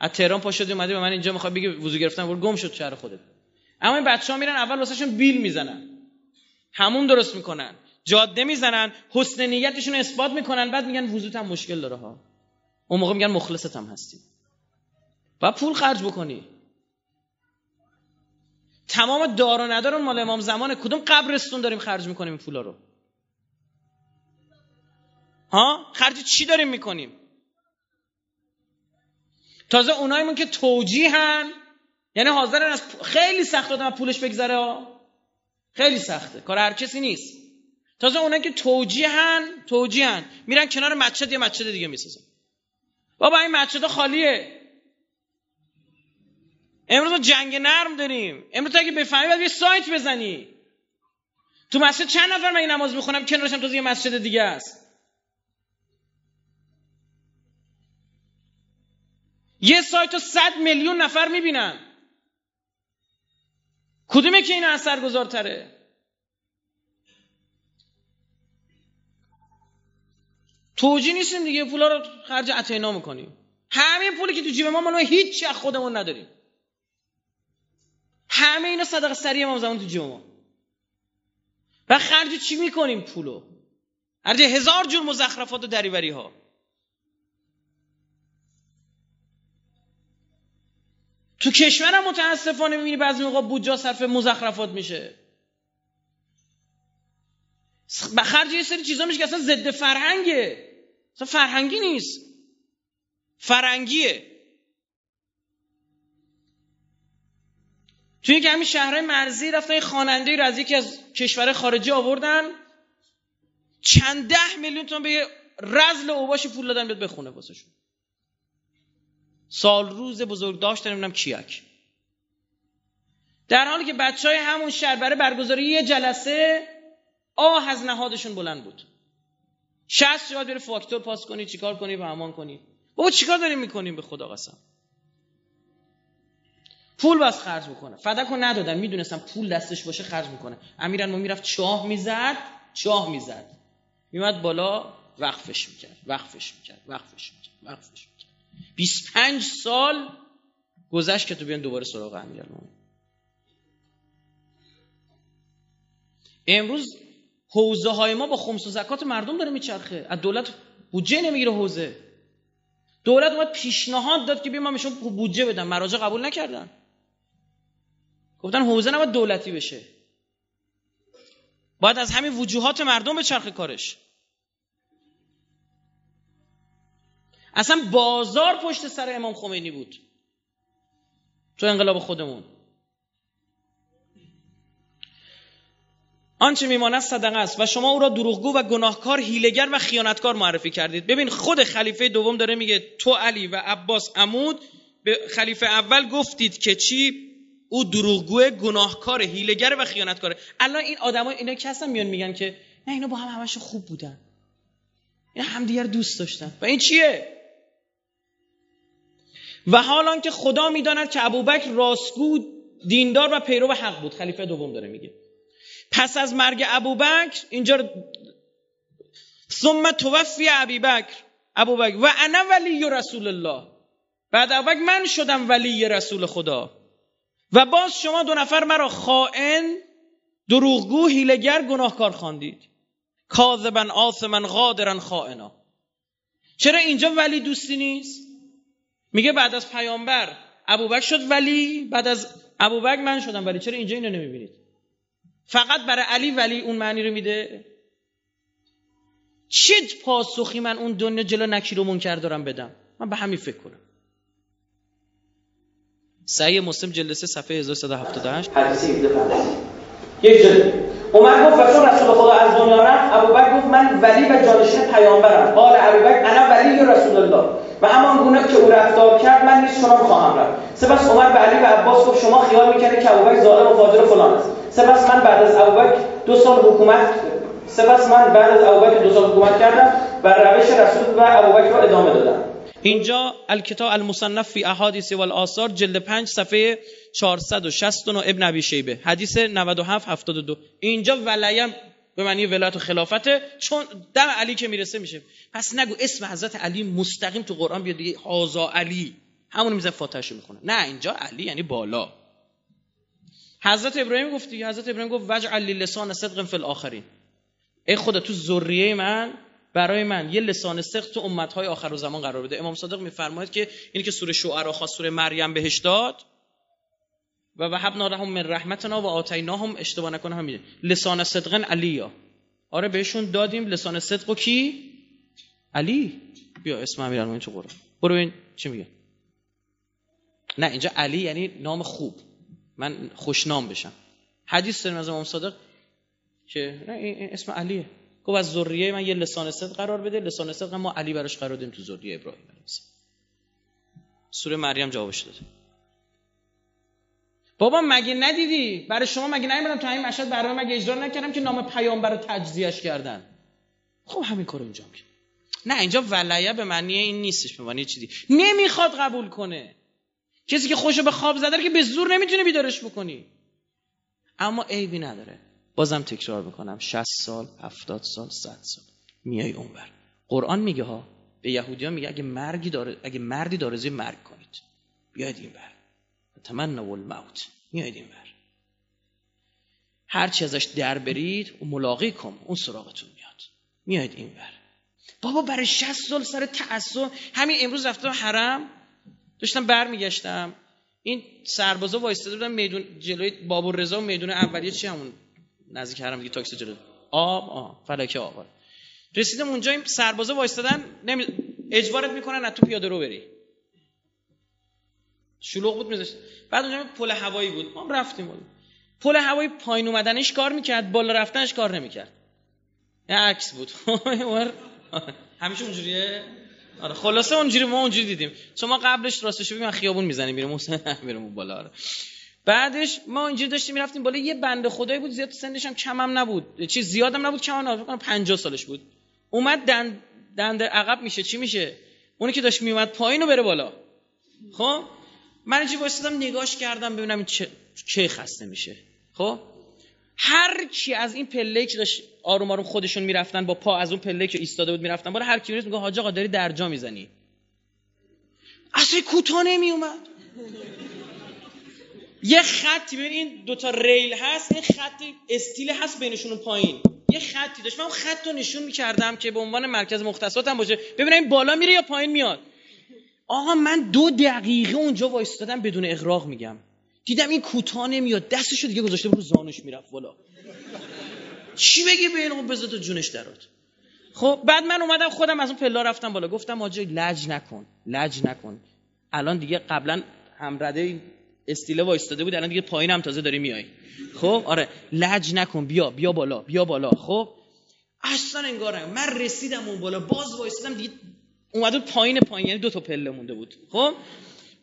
Speaker 1: از تهران پا شدی اومدی به من اینجا می‌خواد بگی وضو گرفتن برو گم شد شهر خودت. اما این بچه ها میرن اول واسهشون بیل می‌زنن. همون درست می‌کنن. جاده می‌زنن حسن نیتشون اثبات می‌کنن بعد میگن وضوت هم مشکل داره ها. اون موقع میگن مخلصت هم هستی و پول خرج بکنی. تمام دار و ندار مال امام زمان کدوم قبرستون داریم خرج می‌کنیم این پولا رو؟ ها؟ خرج چی داریم می‌کنیم؟ تازه اونایمون که توجیهن. یعنی حاضرن از خیلی سخت آدم پولش بگذره خیلی سخته. کار هر کسی نیست. تازه اونایی که توجیهن توجیهن. میرن کنار مسجد یه مسجد دیگه می‌سازن. بابا این مسجد خالیه. امروز جنگ نرم داریم. امروز اگه بفهمی باید یه سایت بزنی. تو مسجد چند نفر من نماز می‌خونم؟ کنارش هم تازه یه مسجد دیگه است. یه سایت رو صد میلیون نفر می‌بینن. کدومه که این اثر گذارتره؟ توجی نیستیم دیگه پولا رو خرج عطینا می‌کنیم. همه پولی که تو جیب ما ما هیچ از خودمون نداریم. همه اینا صدقه سریع ما زمان تو جیب ما. و خرج چی می‌کنیم پولو؟ خرج هزار جور مزخرفات و دریوری ها تو کشورم متاسفانه می‌بینی بعضی موقع بودجا صرف مزخرفات میشه. خرج یه سری چیزا میشه که اصلا ضد فرهنگه. اصلا فرهنگی نیست. فرنگیه توی که همین شهرهای مرزی رفتن یه خواننده رو از یکی از کشور خارجی آوردن چند ده میلیون تومن به رزل اوباشی پول دادن بیاد بخونه واسهشون. سال روز بزرگ داشت نمی‌دونم کیک در حالی که بچه های همون شهر برای برگزاری یه جلسه آه از نهادشون بلند بود. شست باید بره فاکتور پاس کنی چیکار کنی و امان کنی. بابا چیکار داریم می‌کنیم به خدا قسم. پول بس خرج می‌کنه. فدکو ندادن. می‌دونستم پول دستش باشه خرج می‌کنه. امیرن ما می‌رفت چاه می‌زد چاه می‌زد. میمد بالا وقفش می‌کرد وقفش می‌کرد وقفش می‌کرد وقفش می‌کرد. 25 سال گذشت که تو بیان دوباره سراغ امیرالمومنین امروز حوزه های ما با خمس و زکات مردم داره میچرخه. از دولت بودجه نمی‌گیره حوزه. دولت اومد پیشنهاد داد که بیا ما میشون بودجه بدن مراجع قبول نکردن. گفتن حوزه نباید دولتی بشه. باید از همین وجوهات مردم به چرخ کارش. اصلا بازار پشت سر امام خمینی بود. تو انقلاب خودمون. آنچه میماند صدقه است و شما او را دروغگو و گناهکار هیلگر و خیانتکار معرفی کردید. ببین خود خلیفه دوم داره میگه تو علی و عباس عمود. به خلیفه اول گفتید که چی؟ او دروغگو گناهکار هیلگر و خیانتکاره الان این آدما اینا که هستن؟ میان میگن که نه اینا با هم همش خوب بودن. اینا همدیگر دوست داشتن. و این چیه؟ و حالان که خدا می‌داند که ابوبکر راستگو دیندار و پیرو حق بود. خلیفه دوم داره میگه. پس از مرگ ابوبکر اینجا ثم توفی ابی بکر ابوبکر و انا ولی رسول الله. بعد ابوبکر من شدم ولی رسول خدا. و باز شما دو نفر مرا خائن دروغگو هیلگر گناهکار خواندید. کاذبا آثما قادرا خائنا. چرا اینجا ولی دوستی نیست؟ میگه بعد از پیامبر ابوبکر شد ولی بعد از ابوبکر من شدم ولی. چرا اینجا اینو نمی‌بینید؟ فقط برای علی ولی اون معنی رو میده؟ چه پاسخی من اون دنیا جلو نکیر و منکر دارم بدم؟ من به همین فکر کنم. سعی مسلم جلسه صفحه 1178 حدیث
Speaker 2: یک جلد. عمر گفت و رسول خدا از دنیا رفت. ابوبکر گفت من ولی و جانشین پیامبرم. قال ابوبکر انا ولی رسول الله. و همان گونه که او رفتار کرد من نیز شما خواهم رفت. سپس عمر به علی و عباس گفت شما خیال می‌کنید که ابوبکر ظالم و فاجر فلان است؟ سپس من بعد از ابوبکر دو سال حکومت سپس من بعد از ابوبکر دو سال حکومت کردم و روش رسول و ابوبکر را ادامه دادم.
Speaker 1: اینجا الکتاب المصنف فی احادیث و الاثار جلد 5 صفحه 469 ابن ابی شیبه. حدیث 97 72 اینجا ولیم به معنی ولایت و خلافته چون دم علی که می‌رسه میشه. پس نگو اسم حضرت علی مستقیم تو قرآن بیاد دیگه هازا علی. همون میزه فاتحه می‌خونه. نه اینجا علی یعنی بالا. حضرت ابراهیم گفت دیگه حضرت ابراهیم گفت علی لسان صدق فی الاخرین. ای خدا تو ذریه من برای من یه لسان صدق تو امتهای آخر و زمان قرار بده. امام صادق میفرماید که اینی که سوره شعرا خواست سوره مریم بهش داد و وهبنا لهم من رحمتنا و آتیناهم اشتباه نکنه همین. لسان صدقن علیا. آره بهشون دادیم لسان صدق کی؟ علی. بیا اسم امیرالمومنین تو قرآن. برو ببین چی میگه. نه اینجا علی یعنی نام خوب. من خوشنام بشم. حدیث داریم از امام صادق که نه این اسم علیه. گفت از ذریه من یه لسان صدق قرار بده لسان صدق ما علی براش قرار دادیم تو ذریه ابراهیم علیه سوره مریم جوابش داده. بابا مگه ندیدی؟ برای شما مگه نمی‌دونم تا این مشهد برای مگه اجرا نکردم که نام پیامبر رو تجزیهش کردن؟ خب همین کارو انجام کرد. نه اینجا ولایه به معنی این نیستش به معنی چیزی. نمی‌خواد قبول کنه. کسی که خوشو به خواب زده که به زور نمی‌تونه بیدارش بکنی. اما عیبی نداره. بازم تکرار می‌کنم 60 سال 70 سال 100 سال. میای اونور. قرآن میگه ها به یهودیان میگه اگه مرگی داره اگه مردی دارزی مرگ کنید. بیاید اینور. تمنا الموت. میاید این بر هر چی ازش در برید و ملاقی کن اون سراغتون میاد. میاید این بر بابا برای 60 سال سر تعصب. همین امروز رفتم حرم داشتم برمیگشتم. این سربازا وایستاده بودن میدون جلوی بابور رضا میدون اولیه. چی همون نزدیک حرم دیگه؟ تاکسی جلو. آب آ فلکه آب. رسیدم اونجا این سربازا وایستادن نمی... اجبارت می‌کنن از تو پیاده رو بری. شلوغ بود میذاشت. بعد اونجا پل هوایی بود. ما رفتیم بود پل هوایی پایین اومدنش کار می‌کرد بالا رفتنش کار نمی‌کرد. یه عکس بود. [LAUGHS] همیشه اونجوریه؟ آره خلاصه اونجوری ما اونجوری دیدیم. چون ما قبلش راستش من خیابون می‌زنیم میرم [LAUGHS] میرم بالا آره. بعدش ما اینجوری داشتیم می‌رفتیم بالا. یه بنده خدایی بود زیاد سنش هم کمم نبود. چیز زیادم نبود کم نبود. 50 سالش بود. اومد دند دنده عقب میشه. چی میشه؟ اونی که داشت میومد پایین و بره بالا. خب؟ من اینجا وایسادم نگاش کردم ببینم چه چه خسته میشه. خب؟ هر کی از این پله که داشت آروم آروم خودشون می‌رفتن با پا از اون پله که ایستاده بود می‌رفتن بالا هر کی میگه حاج آقا داری درجا می‌زنی. اصلا کوتاه نمی اومد یه خطی ببین این دوتا ریل هست این خط استیل هست بینشون پایین. یه خطی داشت. من خط رو نشون می‌کردم که به عنوان مرکز مختصاتم باشه. ببینم این بالا میره یا پایین میاد؟ آقا من دو دقیقه اونجا وایستادم بدون اغراق میگم. دیدم این کوتاه نمیاد. دستشو دیگه گذاشته رو زانوش می‌رفت بالا. چی بگی به اینو بذار تو جونش درات. خب بعد من اومدم خودم از اون پلا رفتم بالا. گفتم آجا لج نکن لج نکن. الان دیگه قبلا همرده استیله وایستاده بود الان دیگه پایین هم تازه داری میای. خب آره. لج نکن بیا بیا بالا بیا بالا. خب اصلا انگار من رسیدم اون بالا. باز وایستادم دیگه اومد پایین پایین یعنی دو تا پله مونده بود. خب؟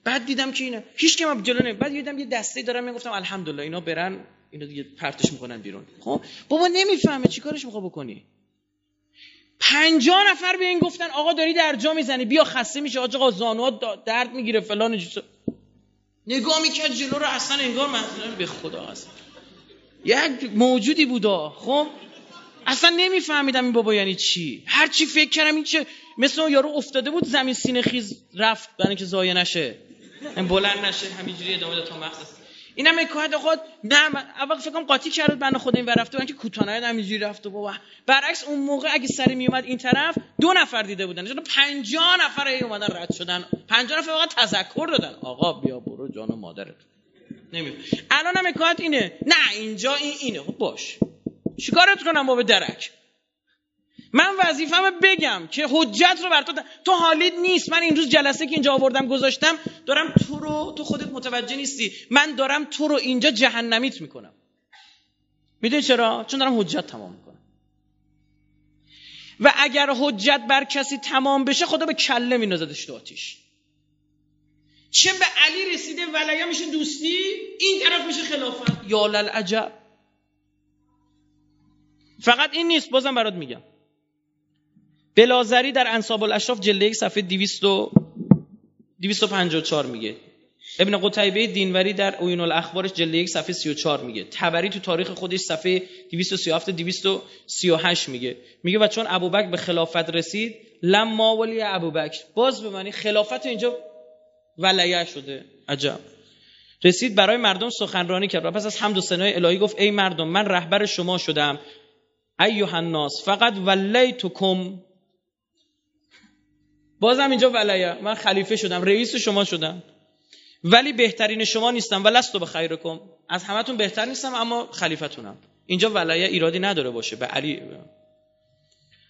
Speaker 1: بعد دیدم که اینا هیچ که جلو نمی بعد دیدم یه دسته دارم می‌گفتم الحمدلله اینا برن اینا دیگه پرتش می‌کنن بیرون. خب؟ بابا نمی‌فهمه چیکارش می‌خواد بکنی. پنجاه نفر به این گفتن آقا داری در جا می‌زنی بیا خسته میشه آقا زانوات درد می‌گیره فلان چیزا. نگاه می‌کرد جلو رو اصلا انگار مثلا به خدا هست. یک موجودی بودا خب؟ اصلا نمیفهمیدم این بابا یعنی چی. هر چی فکر کردم این چه مثل اون یارو افتاده بود زمین سینه خیز رفت برای اینکه زایه نشه. بلند نشه همینجوری ادامه داد تا مقصد اینم حکایت خود نه من اول فکر کنم قاطی کرد بنده خدا این رفته من که کوتانه همینجوری رفت و بابا برعکس اون موقع اگه سری می اومد این طرف دو نفر دیده بودن. چون 50 نفر ای اومدن رد شدن. 50 نفر فقط تذکر دادن. آقا بیا برو جان مادرت. نمی‌دونم. الان هم حکایت اینه. نه اینجا این اینه. خب باش. چیکارت کنم با به درک؟ من وظیفه‌مو بگم که حجت رو بر تو تو حالیت نیست. من این روز جلسه که اینجا آوردم گذاشتم دارم تو رو تو خودت متوجه نیستی. من دارم تو رو اینجا جهنمیت می‌کنم. می‌دونی چرا؟ چون دارم حجت تمام می‌کنم. و اگر حجت بر کسی تمام بشه خدا به کله مینازدش تو آتیش. چه به علی رسیده ولیا میشه دوستی؟ این طرف میشه خلافت. یا عجب فقط این نیست بازم برات میگم. بلازری در انصاب الاشراف جلد یک صفحه 254 میگه. ابن قتیبه دینوری در اوین الاخبارش جلد یک صفحه 34 میگه. تبری تو تاریخ خودش صفحه 237 238 میگه. میگه و چون ابوبکر به خلافت رسید لما ولی ابوبکر. باز به معنی خلافت اینجا ولیه شده. عجب. رسید برای مردم سخنرانی کرد و پس از حمد و ثنای الهی گفت ای مردم من رهبر شما شدم. ایها الناس فقط ولیتکم بازم اینجا ولیه من خلیفه شدم رئیس شما شدم. ولی بهترین شما نیستم و لستو به خیرکم از همتون بهتر نیستم اما خلیفتونم. اینجا ولیه ایرادی نداره باشه به علی.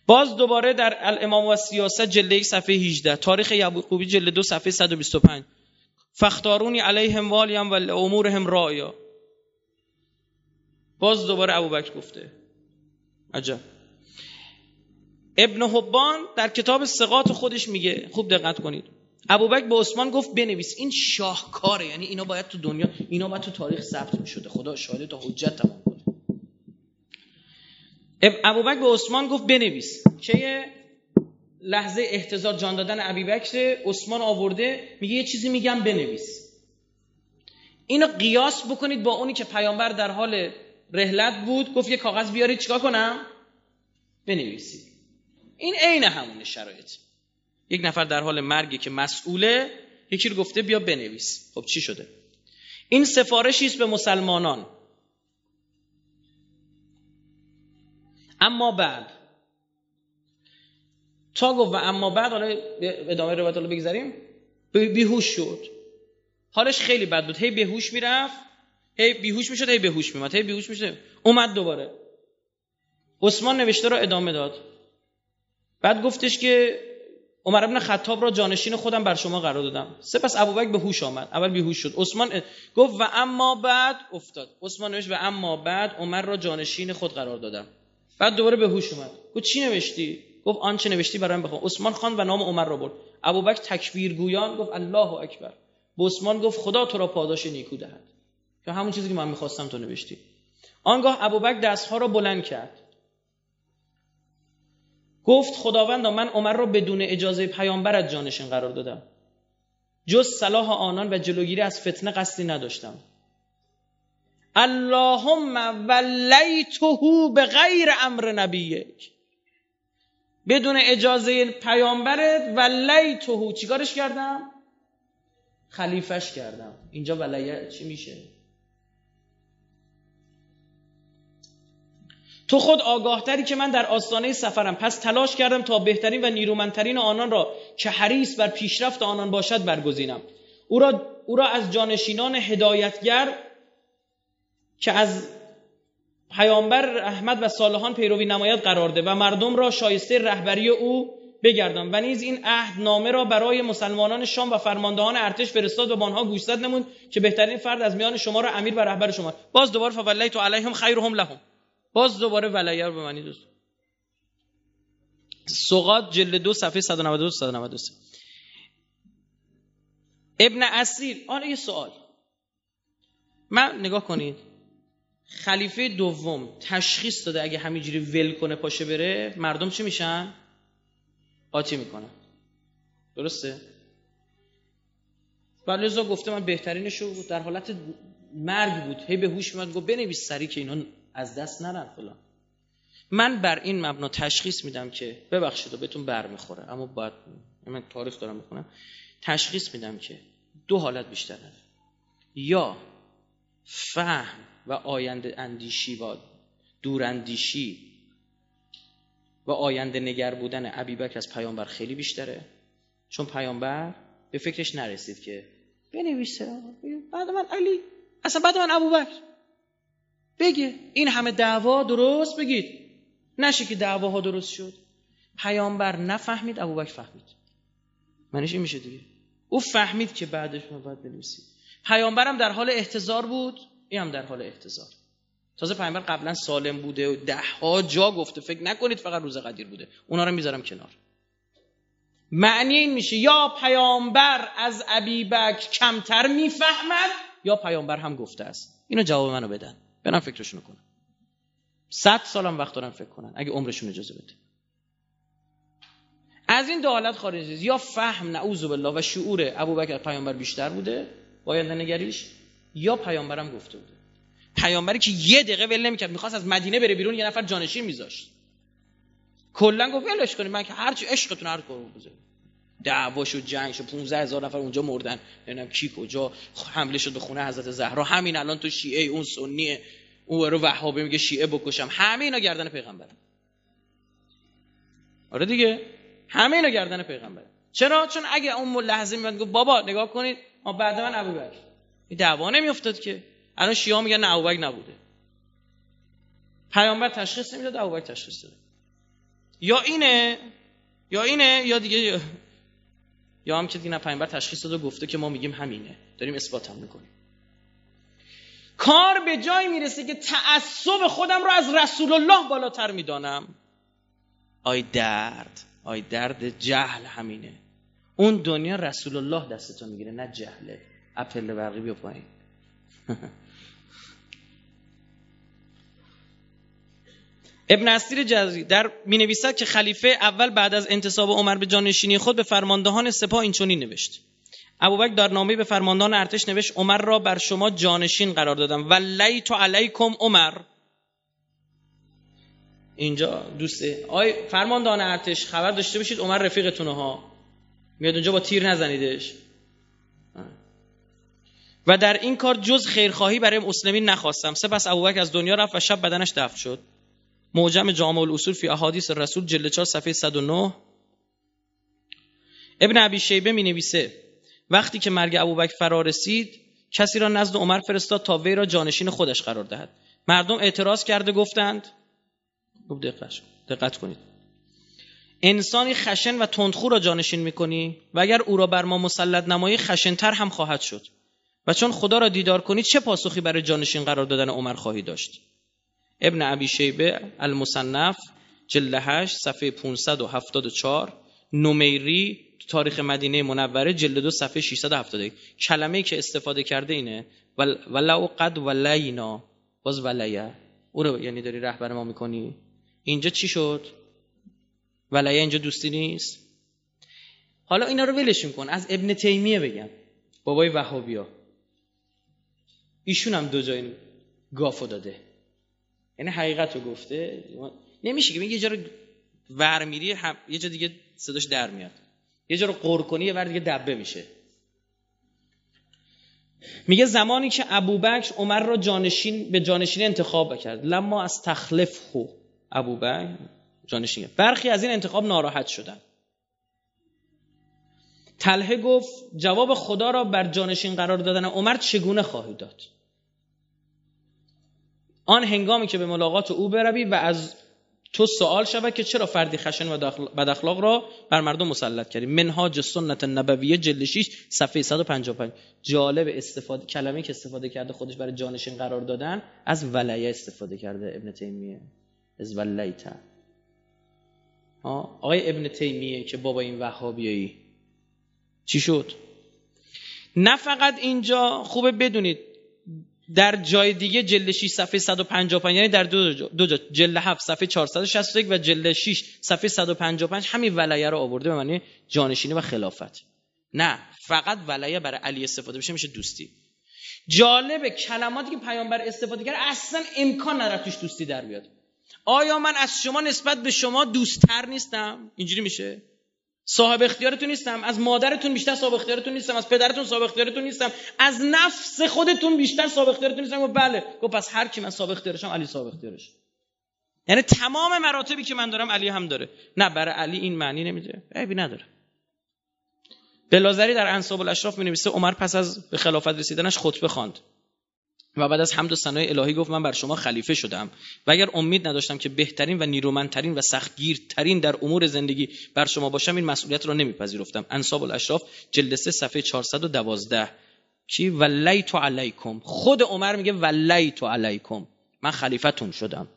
Speaker 1: باز دوباره در الامام و سیاست جلد یک صفحه 18 تاریخ یعقوبی جلد دو صفحه 125 فختارونی علیهم والیم و امورهم رایا باز دوباره ابوبکر گفته. عجب. ابن حبان در کتاب سقاط خودش میگه خوب دقت کنید. ابوبکر به عثمان گفت بنویس این شاهکاره یعنی اینا باید تو دنیا اینا باید تو تاریخ ثبت می‌شده. خدا شاهد تا حجت تمام کنه. ابوبکر به عثمان گفت بنویس. که لحظه احتضار جان دادن ابوبکر عثمان آورده میگه یه چیزی میگم بنویس. اینو قیاس بکنید با اونی که پیامبر در حال رحلت بود. گفت یه کاغذ بیارید چیکار کنم؟ بنویسید. این عین همون شرایط. یک نفر در حال مرگی که مسئوله یکی رو گفته بیا بنویس. خب چی شده؟ این سفارشی است به مسلمانان. اما بعد تا گفت و اما بعد حالا ادامه روایت رو بگذاریم. بیهوش شد. حالش خیلی بد بود. هی بیهوش می‌رفت. هی بیهوش می‌شد هی بیهوش میمد هی بیهوش می‌شد. اومد دوباره. عثمان نوشته رو ادامه داد. بعد گفتش که عمر ابن خطاب را جانشین خودم بر شما قرار دادم. سپس ابوبکر به هوش آمد. اول بیهوش شد. عثمان گفت و اما بعد افتاد. عثمان نوشت و اما بعد عمر را جانشین خود قرار دادم. بعد دوباره به هوش اومد. گفت چی نوشتی؟ گفت آنچه نوشتی برایم بخوان عثمان خان و نام عمر را برد. ابوبکر تکبیر گویان گفت الله اکبر. به عثمان گفت خدا تو را پاداش نیکو دهد. که همون چیزی که من می‌خواستم تو نوشتی. آنگاه ابوبکر دستها را بلند کرد. گفت خداوندا من عمر را بدون اجازه پیامبرت جانشین قرار دادم. جز صلاح آنان و جلوگیری از فتنه قصدی نداشتم. اللهم ولیته به غیر امر نبیک. بدون اجازه پیامبرت ولیته چیکارش کردم؟ خلیفش کردم. اینجا ولیت چی میشه؟ تو خود آگاهتری که من در آستانه سفرم. پس تلاش کردم تا بهترین و نیرومندترین آنان را که حریص بر پیشرفت آنان باشد برگزینم. او را, او را از جانشینان هدایتگر که از پیامبر احمد و صالحان پیروی نماید قرار ده و مردم را شایسته رهبری او بگردان و نیز این عهد نامه را برای مسلمانان شام و فرماندهان ارتش فرستاد و بانها گوشزد نمود که بهترین فرد از میان شما را امیر و رهبر شما باز دوباره فولیت علیهم خیرهم لهم. باز دوباره ولیه رو به معنی دوست سقات جلد دو صفحه 192 193 ابن اسیر حالا یه سوال. من نگاه کنید خلیفه دوم تشخیص داده اگه همینجوری ول کنه پاشه بره مردم چی میشن؟ قاطی می‌کنن. درسته؟ و لذا گفته من بهترینشو در حالت مرگ بود. هی به هوش میاد گفت بنویس سری که اینا از دست نرن فلان. من بر این مبنا تشخیص میدم که ببخشید و بهتون بر می‌خوره اما باید من تاریخ دارم می‌کنم تشخیص میدم که دو حالت بیشتر نداره. یا فهم و آینده اندیشی و دوراندیشی و آینده نگر بودن ابیبکر از پیامبر خیلی بیشتره. چون پیامبر به فکرش نرسید که بنویسه. بعد من علی اصلا بعد من ابوبکر. بگه این همه دعوا درست بگید. نشه که دعواها درست شد. پیامبر نفهمید ابوبکر فهمید. منش این میشه دیگه. او فهمید که بعدش ما باید بنویسید پیامبرم در حال احتضار بود این هم در حال احتضار. تازه پیامبر قبلا سالم بوده و ده ها جا گفته فکر نکنید فقط روز قدیر بوده. اونا رو می‌ذارم کنار. معنی این میشه یا پیامبر از ابیبک کمتر می‌فهمد یا پیامبر هم گفته است. اینو جواب منو بدن. برن فکرشونو کنن. صد سالم وقت دارن فکر کنن اگه عمرشون اجازه بده. از این دو حالت خارج یا فهم نعوذ بالله و شعور ابوبکر پیامبر بیشتر بوده باید نگریش یا پیامبرم گفته بوده. پیامبری که یه دقیقه ول نمی‌کرد می‌خواست از مدینه بره بیرون یه نفر جانشین میذاشت. کلا گفت ولش کنید من که هرچی عشقتون هر کارو بزنید دعواش و جنگش و 15 هزار نفر اونجا مردن. نمی‌دونم کی کجا. حمله شد به خونه حضرت زهرا. همین الان تو شیعه اون سنیه. اون رو وهابی میگه شیعه بکشم. همه اینا گردن پیغمبر. آره دیگه. همه اینا گردن پیغمبر. چرا؟ چون اگه اون لحظه میاد گفت بابا نگاه کنید ما بعد من ابوبکر. این دعوا نمیافتاد که. الان شیعه میگن نه ابوبکر نبوده. پیامبر تشخیص نمی‌داد ابوبکر تشخیص داد. یا اینه یا اینه یا دیگه یا هم که دیگه پیامبر تشخیص داد و گفته که ما میگیم همینه. داریم اثبات هم می‌کنیم. کار به جای می‌رسه که تعصب خودم رو از رسول الله بالاتر می‌دانم. آی درد آی درد جهل همینه. اون دنیا رسول الله دستتون می‌گیره نه جهله. اپل برقی بیا پایین. [LAUGHS] ابن اسیر جزری در می نویسد که خلیفه اول بعد از انتصاب عمر به جانشینی خود به فرماندهان سپاه اینچنین نوشت. ابوبکر در نامه به فرماندهان ارتش نوشت عمر را بر شما جانشین قرار دادم. ولیت علیکم عمر. اینجا دوسته آی فرماندهان ارتش خبر داشته باشید عمر رفیقتونه ها. میاد اونجا با تیر نزنیدش. و در این کار جز خیرخواهی برای مسلمین نخواستم. سپس ابوبکر از دنیا رفت و شب بدنش دفن شد. معجم جامع الاصول فی احادیث رسول جلد 4 صفحه 109 ابن ابی شیبه می نویسه وقتی که مرگ ابوبکر فرا رسید کسی را نزد عمر فرستاد تا وی را جانشین خودش قرار دهد. مردم اعتراض کرده گفتند خوب دقت دقت کنید. انسانی خشن و تندخو را جانشین می‌کنی و اگر او را بر ما مسلط نمایی خشنتر هم خواهد شد. و چون خدا را دیدار کنید چه پاسخی برای جانشین قرار دادن عمر خواهی داشت؟ ابن ابی شیبه المصنف جلد 8 صفحه 574 نمیری تاریخ مدینه منوره جلد دو صفحه 671 کلمه که استفاده کرده اینه ولو قد ولینا. باز ولیه او رو یعنی داری رهبر ما می‌کنی. اینجا چی شد؟ ولیه اینجا دوستی نیست؟ حالا اینا رو ولشون کن از ابن تیمیه بگم. بابای وهابیا. ایشون هم دو جای گافو داده. یعنی حقیقت رو گفته. نمیشه که یه جا رو ور میری یه جا دیگه صداش در میاد. یه جا رو قر کنی یه ور دیگه دبه میشه. میگه زمانی که ابوبکر عمر را جانشین به جانشین انتخاب کرد. لما از تخلف خو ابوبکر جانشین برخی از این انتخاب ناراحت شدن. تله گفت جواب خدا را بر جانشین قرار دادن. عمر چگونه خواهی داد؟ آن هنگامی که به ملاقات او بروی و از تو سوال شود که چرا فردی خشن و بد اخلاق را بر مردم مسلط کردی. منهاج سنت نبویه جلد 6 صفحه 155 جالب استفاده کلمه که استفاده کرده خودش برای جانشین قرار دادن از ولیه استفاده کرده ابن تیمیه. از ولیتا آقای ابن تیمیه که بابا این وهابیایی. چی شد؟ نه فقط اینجا خوبه بدونید. در جای دیگه جلد 6 صفحه 155 یعنی در دو, دو جا جلد 7 صفحه 461 و جلد 6 صفحه 155 همین ولیه رو آورده به معنی جانشینی و خلافت. نه فقط ولیه برای علی استفاده بشه میشه دوستی. جالب کلماتی که پیامبر استفاده کرد اصلا امکان نداره توش دوستی در بیاد. آیا من از شما نسبت به شما دوستتر نیستم؟ اینجوری میشه؟ صاحب اختیارتون نیستم. از مادرتون بیشتر صاحب اختیارتون نیستم. از پدرتون صاحب اختیارتون نیستم. از نفس خودتون بیشتر صاحب اختیارتون نیستم. و بله. گفت پس هر کی من صاحب اختیارشم علی صاحب اختیارش یعنی تمام مراتبی که من دارم علی هم داره. نه برای علی این معنی نمیده. عیبی نداره. بلازری در انصاب الاشراف می نویسه عمر پس از به خلافت رسیدنش خطبه خواند. و بعد از حمد و ثنای الهی گفت من بر شما خلیفه شدم و اگر امید نداشتم که بهترین و نیرومندترین و سختگیرترین در امور زندگی بر شما باشم این مسئولیت را نمیپذیرفتم. انصاب الاشراف جلد 3 صفحه 412 کی ولیت علیکم. خود عمر میگه ولیت علیکم. من خلیفتون شدم.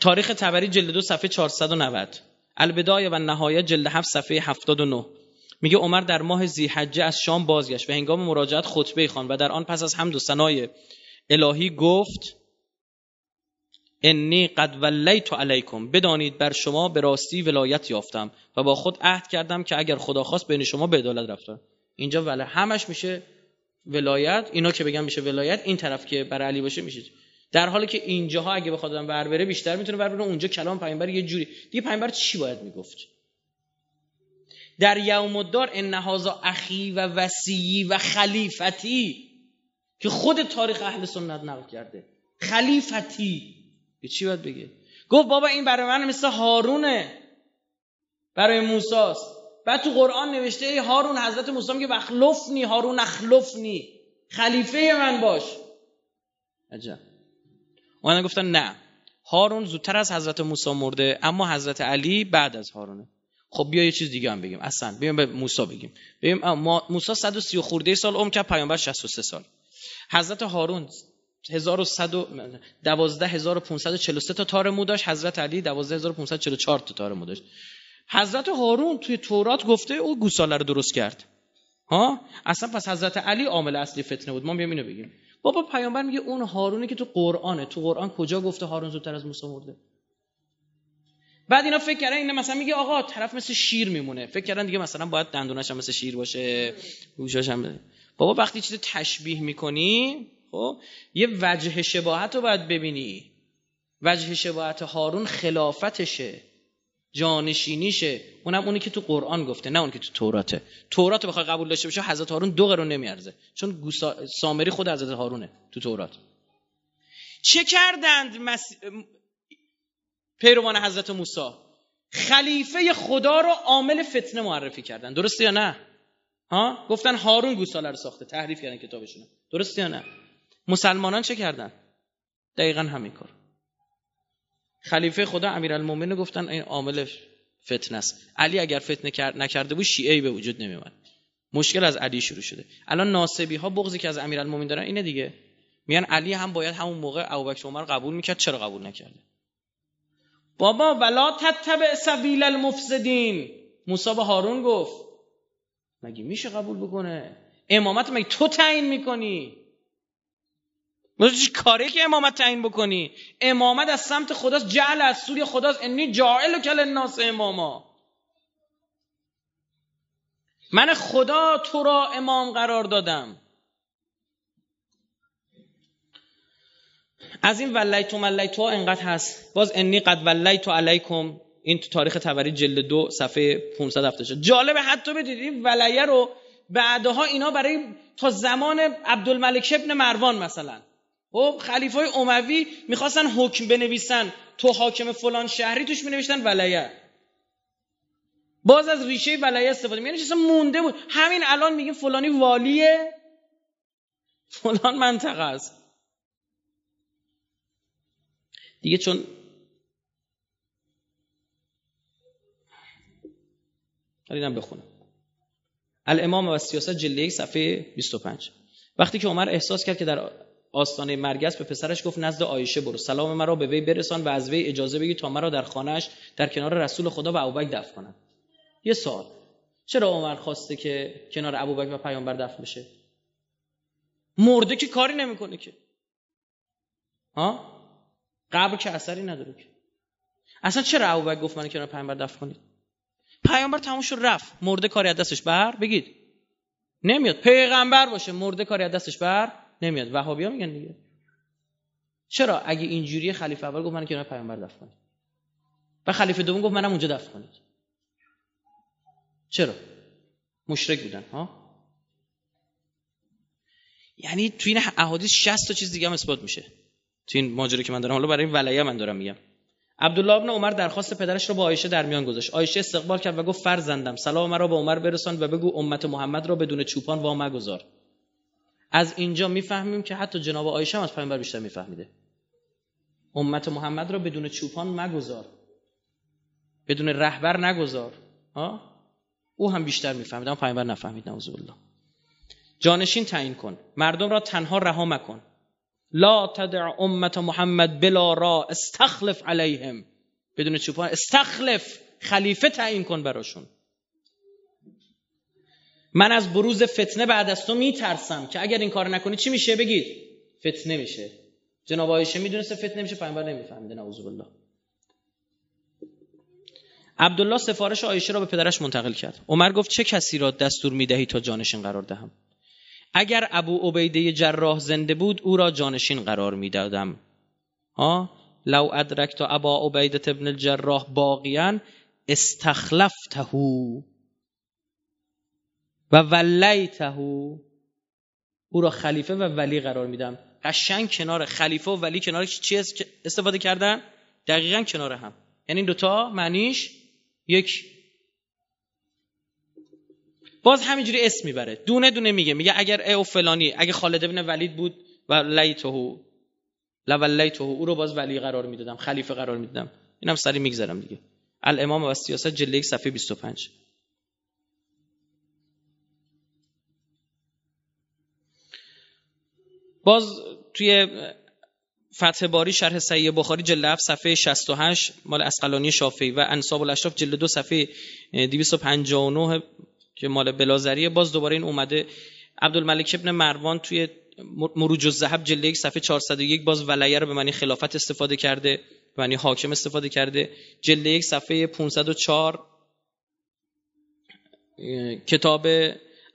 Speaker 1: تاریخ تبری جلد 2 صفحه 490 البدایه و نهایت جلد 7 صفحه 79 میگه عمر در ماه زیحجه از شام بازگشت و هنگام مراجعت خطبه خوان و در آن پس از حمد و ثنای الهی گفت انی قد ولیت علیکم بدانید بر شما به راستی ولایت یافتم و با خود عهد کردم که اگر خدا خواست بین شما به عدالت رفتم. اینجا ولی همش میشه ولایت اینا که بگم میشه ولایت این طرف که بر علی باشه میشه. در حالی که اینجاها اگه بخواد بر بره بیشتر می‌تونه بر بره اونجا کلام پیامبر یه جوری. دیگه پیامبر چی باید می‌گفت؟ در یوم الدار ان هذا اخی و وسیعی و خلیفتی که خود تاریخ اهل سنت نقل کرده. خلیفتی. به چی باید بگه؟ گفت بابا این برای من مثل هارونه. برای موساست. بعد تو قرآن نوشته ای هارون حضرت موسی میگه بخلفنی هارون اخلفنی. خلیفه من باش. عجب. اونا گفتن نه. هارون زودتر از حضرت موسی مرده اما حضرت علی بعد از هارونه. خب بیا یه چیز دیگه هم بگیم. اصلا بیایم به موسی بگیم. بگیم موسی 130 خورده سال عمر کرد پیامبر 63 سال. حضرت هارون 12543 تا تار مو داشت. حضرت علی 12544 تا تار مو داشت. حضرت هارون توی تورات گفته او گوساله رو درست کرد. ها؟ اصلا پس حضرت علی عامل اصلی فتنه بود. ما بیام اینو بگیم. بابا پیامبر میگه اون هارونه که تو قرآنه. تو قرآن کجا گفته هارون زودتر از موسی مرده؟ بعد اینا فکر کردن اینا مثلا میگه آقا طرف مثل شیر میمونه. فکر کردن دیگه مثلا باید دندونش هم مثل شیر باشه گوشاش هم بابا وقتی چیز تشبیه می‌کنی خب یه وجه شباهت رو باید ببینی. وجه شباهت هارون خلافتشه جانشینیشه. اونم اونی که تو قرآن گفته نه اونی که تو توراته تورات بخوای قبول داشته باشه حضرت هارون دو قرون نمیارزه. چون سامری خود حضرت هارونه تو تورات. چه کردند مس... پیروان حضرت موسی. خلیفه خدا رو عامل فتنه معرفی کردن. درسته یا نه؟ ها؟ گفتن هارون گوساله رو ساخته. تحریف کردن کتابشون درسته یا نه؟ مسلمانان چه کردن؟ دقیقا همین کار. خلیفه خدا امیرالمومنین گفتن این عامل فتنه است. علی اگر فتنه نکرده بود شیعه به وجود نمیومد مشکل از علی شروع شده. الان ناسبی ها بغضی که از امیرالمومنین دارن اینه دیگه. میان علی هم باید همون موقع ابوبکر عمر قبول می‌کرد چرا قبول نکرده؟ بابا ولا تتبع سبیل المفسدین. موسی به هارون گفت مگه میشه قبول بکنه؟ امامت مگه تو تعیین می‌کنی؟ چی کاری که امامت تعیین بکنی؟ امامت از سمت خداست جعل از سوی خداست. انی جاعل کل الناس اماما. من خدا تو را امام قرار دادم. از این ولیتو ملیتو انقدر هست. باز انی قد ولیتو علیکم. این تو تاریخ تبری جلد دو صفحه 570 جالبه حتی بدید این ولیه رو بعدها اینا برای تا زمان عبدالملک ابن مروان مثلا. خب خلیفه اموی می‌خواستن حکم بنویسن. تو حاکم فلان شهری توش مینوشتن ولیه باز از ریشه ولیه استفاده یعنی چیزا مونده بود. همین الان میگیم فلانی والیه. فلان منطقه است. دیگه چون اینم بخونم. الامام و سیاست جلد صفحه 25 وقتی که عمر احساس کرد که در آستانه مرگ به پسرش گفت نزد آیشه برو سلام مرا به وی برسان و از وی اجازه بگی تا مرا در خانهش در کنار رسول خدا و ابوبکر دفن کنند یه سوال. چرا عمر خواسته که کنار ابوبکر و پیامبر دفن بشه؟ مرده که کاری نمی‌کنه که. ها؟ قبر که اثری نداره که. اصلا چرا ابوبکر گفت من کنار پیامبر دفن کنید پیامبر تموم شد رفت. مرده کاری از دستش بر؟ بگید. نمیاد. پیغمبر باشه. مرده کاری از دستش بر؟ نمیاد. وهابی ها میگن دیگه. چرا؟ اگه اینجوری خلیفه اول گفت من کنار پیامبر دفن کنید و خلیفه دوم گفت منم اونجا دفن کنید. چرا؟ مشرک بودن ها؟ یعنی تو این احادیث 60 تا چیز دیگه هم اثبات میشه. تو این ماجرا که من دارم حالا برای این ولایه من دارم میگم. عبدالله ابن عمر درخواست پدرش رو با عایشه در میان گذاشت. عایشه استقبال کرد و گفت فرزندم سلام مرا به عمر برسان و بگو امت محمد را بدون چوپان وا مگذار. از اینجا می‌فهمیم که حتی جناب عایشه هم از پیامبر بیشتر میفهمیده. امت محمد را بدون چوپان مگذار. بدون رهبر نگذار. ها؟ او هم بیشتر می‌فهمید اما پیامبر نفهمید نعوذ بالله. جانشین تعیین کن. مردم را تنها رها مکن. لا تدع امت محمد بلا را استخلف علیهم. بدون چوپان استخلف خلیفه تعیین کن براشون. من از بروز فتنه بعد از تو میترسم که اگر این کار نکنی چی میشه؟ بگید. فتنه میشه. جناب عایشه می‌دونسته فتنه میشه پیامبر نمیفهمیده نعوذ بالله. عبدالله سفارش عایشه را به پدرش منتقل کرد. عمر گفت چه کسی را دستور می‌دهی تا جانشین قرار دهم؟ اگر ابو عبیده جراح زنده بود او را جانشین قرار می‌دادم. ها؟ لو ادرکت ابا عبیده ابن الجراح باقیان استخلفته و ولیته او را خلیفه و ولی قرار میدم. قشنگ کنار خلیفه و ولی کنار چی استفاده کردن؟ دقیقا کنار هم. یعنی دوتا معنیش یک باز همینجوری اسم می‌بره. دونه دونه میگه. میگه اگر او فلانی اگه خالد ابن ولید بود و لیته لولیته او رو باز ولی قرار می‌دادم. خلیفه قرار می‌دادم. اینم سری میگذرم دیگه. الامام و سیاست جلد صفحه 25 باز توی فتح باری شرح صحیح بخاری جلد 7 صفحه 68 مال اسقلانی شافعی و انصاب الاشراف جلد 2 صفحه 259 که مال بلازریه. باز دوباره این اومده. عبدالملک ابن مروان توی مروج الذهب جلد 1 صفحه 401 باز ولیه رو به معنی خلافت استفاده کرده به معنی حاکم استفاده کرده. جلد 1 صفحه 504 کتاب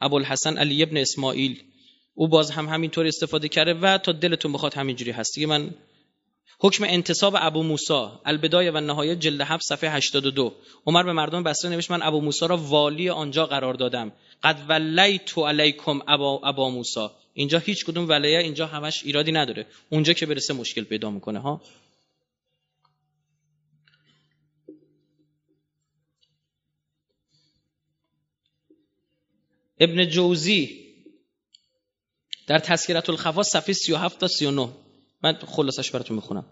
Speaker 1: ابوالحسن علی ابن اسماعیل. او باز هم همینطور استفاده کرده و تا دلتون بخواد همینجوری هست. دیگه من حکم انتصاب ابو موسی البدایه و نهایت جلد 7 صفحه 82 عمر به مردم بصره نوشت من ابو موسی را والی آنجا قرار دادم. قد ولیت علیکم ابا ابا موسی. اینجا هیچ کدوم ولیه اینجا همش ایرادی نداره. اونجا که برسه مشکل پیدا می‌کنه ها. ابن جوزی در تذکرت الخواص صفحه 37 تا 39 من خلاصش براتون می‌خونم.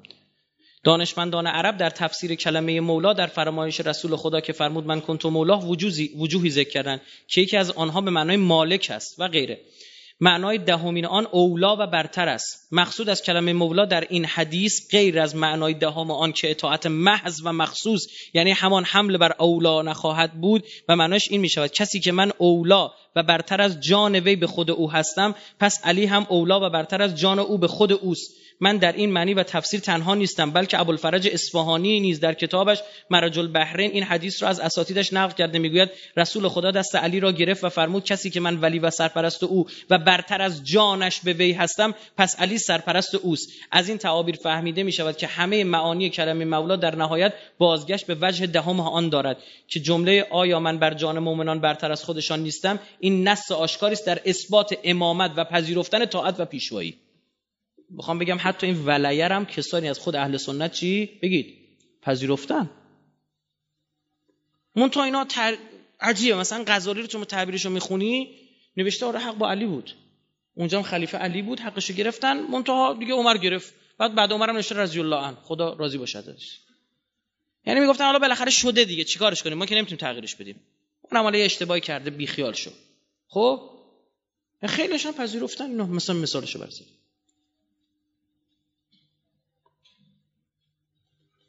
Speaker 1: دانشمندان عرب در تفسیر کلمه مولا در فرمایش رسول خدا که فرمود من کنتو مولا وجوهی ذکر کردن که یکی از آنها به معنای مالک است و غیره. معنای دهمین آن اولا و برتر است. مقصود از کلمه مولا در این حدیث غیر از معنای دهم آن که اطاعت محض و مخصوص یعنی همان حمل بر اولا نخواهد بود و معنایش این می شود کسی که من اولا و برتر از جان وی به خود او هستم پس علی هم اولا و برتر از جان او به خود اوست. من در این معنی و تفسیر تنها نیستم بلکه ابوالفرج اصفهانی نیز در کتابش مرج البحرین این حدیث را از اساتیدش نقل کرده می‌گوید رسول خدا دست علی را گرفت و فرمود کسی که من ولی و سرپرست او و برتر از جانش به وی هستم پس علی سرپرست اوست. از این تعابیر فهمیده می شود که همه معانی کلمه مولا در نهایت بازگشت به وجه دهم آن دارد که جمله آیا من بر جان مؤمنان برتر از خودشان نیستم این نص آشکاری است در اثبات امامت و پذیرفتن طاعت و پیشوایی. می‌خوام بگم حتی این ولیه هم کسانی از خود اهل سنت چی؟ بگید. پذیرفتن. منتها اینا تر... عجیبه. مثلا غزالی رو تو تعبیرش رو می‌خونی نوشته آره حق با علی بود. اونجا هم خلیفه علی بود حقش گرفتن. منتها دیگه عمر گرفت. بعد بعد عمرم نوشته رضی الله عنه. خدا راضی باشد یعنی می‌گفتن حالا بالاخره شده دیگه. چیکارش کنیم؟ ما که نمی‌تونیم تغییرش بدیم. اون عمله اشتباهی کرده بیخیال شد. خب؟ خیلیش هم پذیرفتن. اینا مثلا مثالشو برسید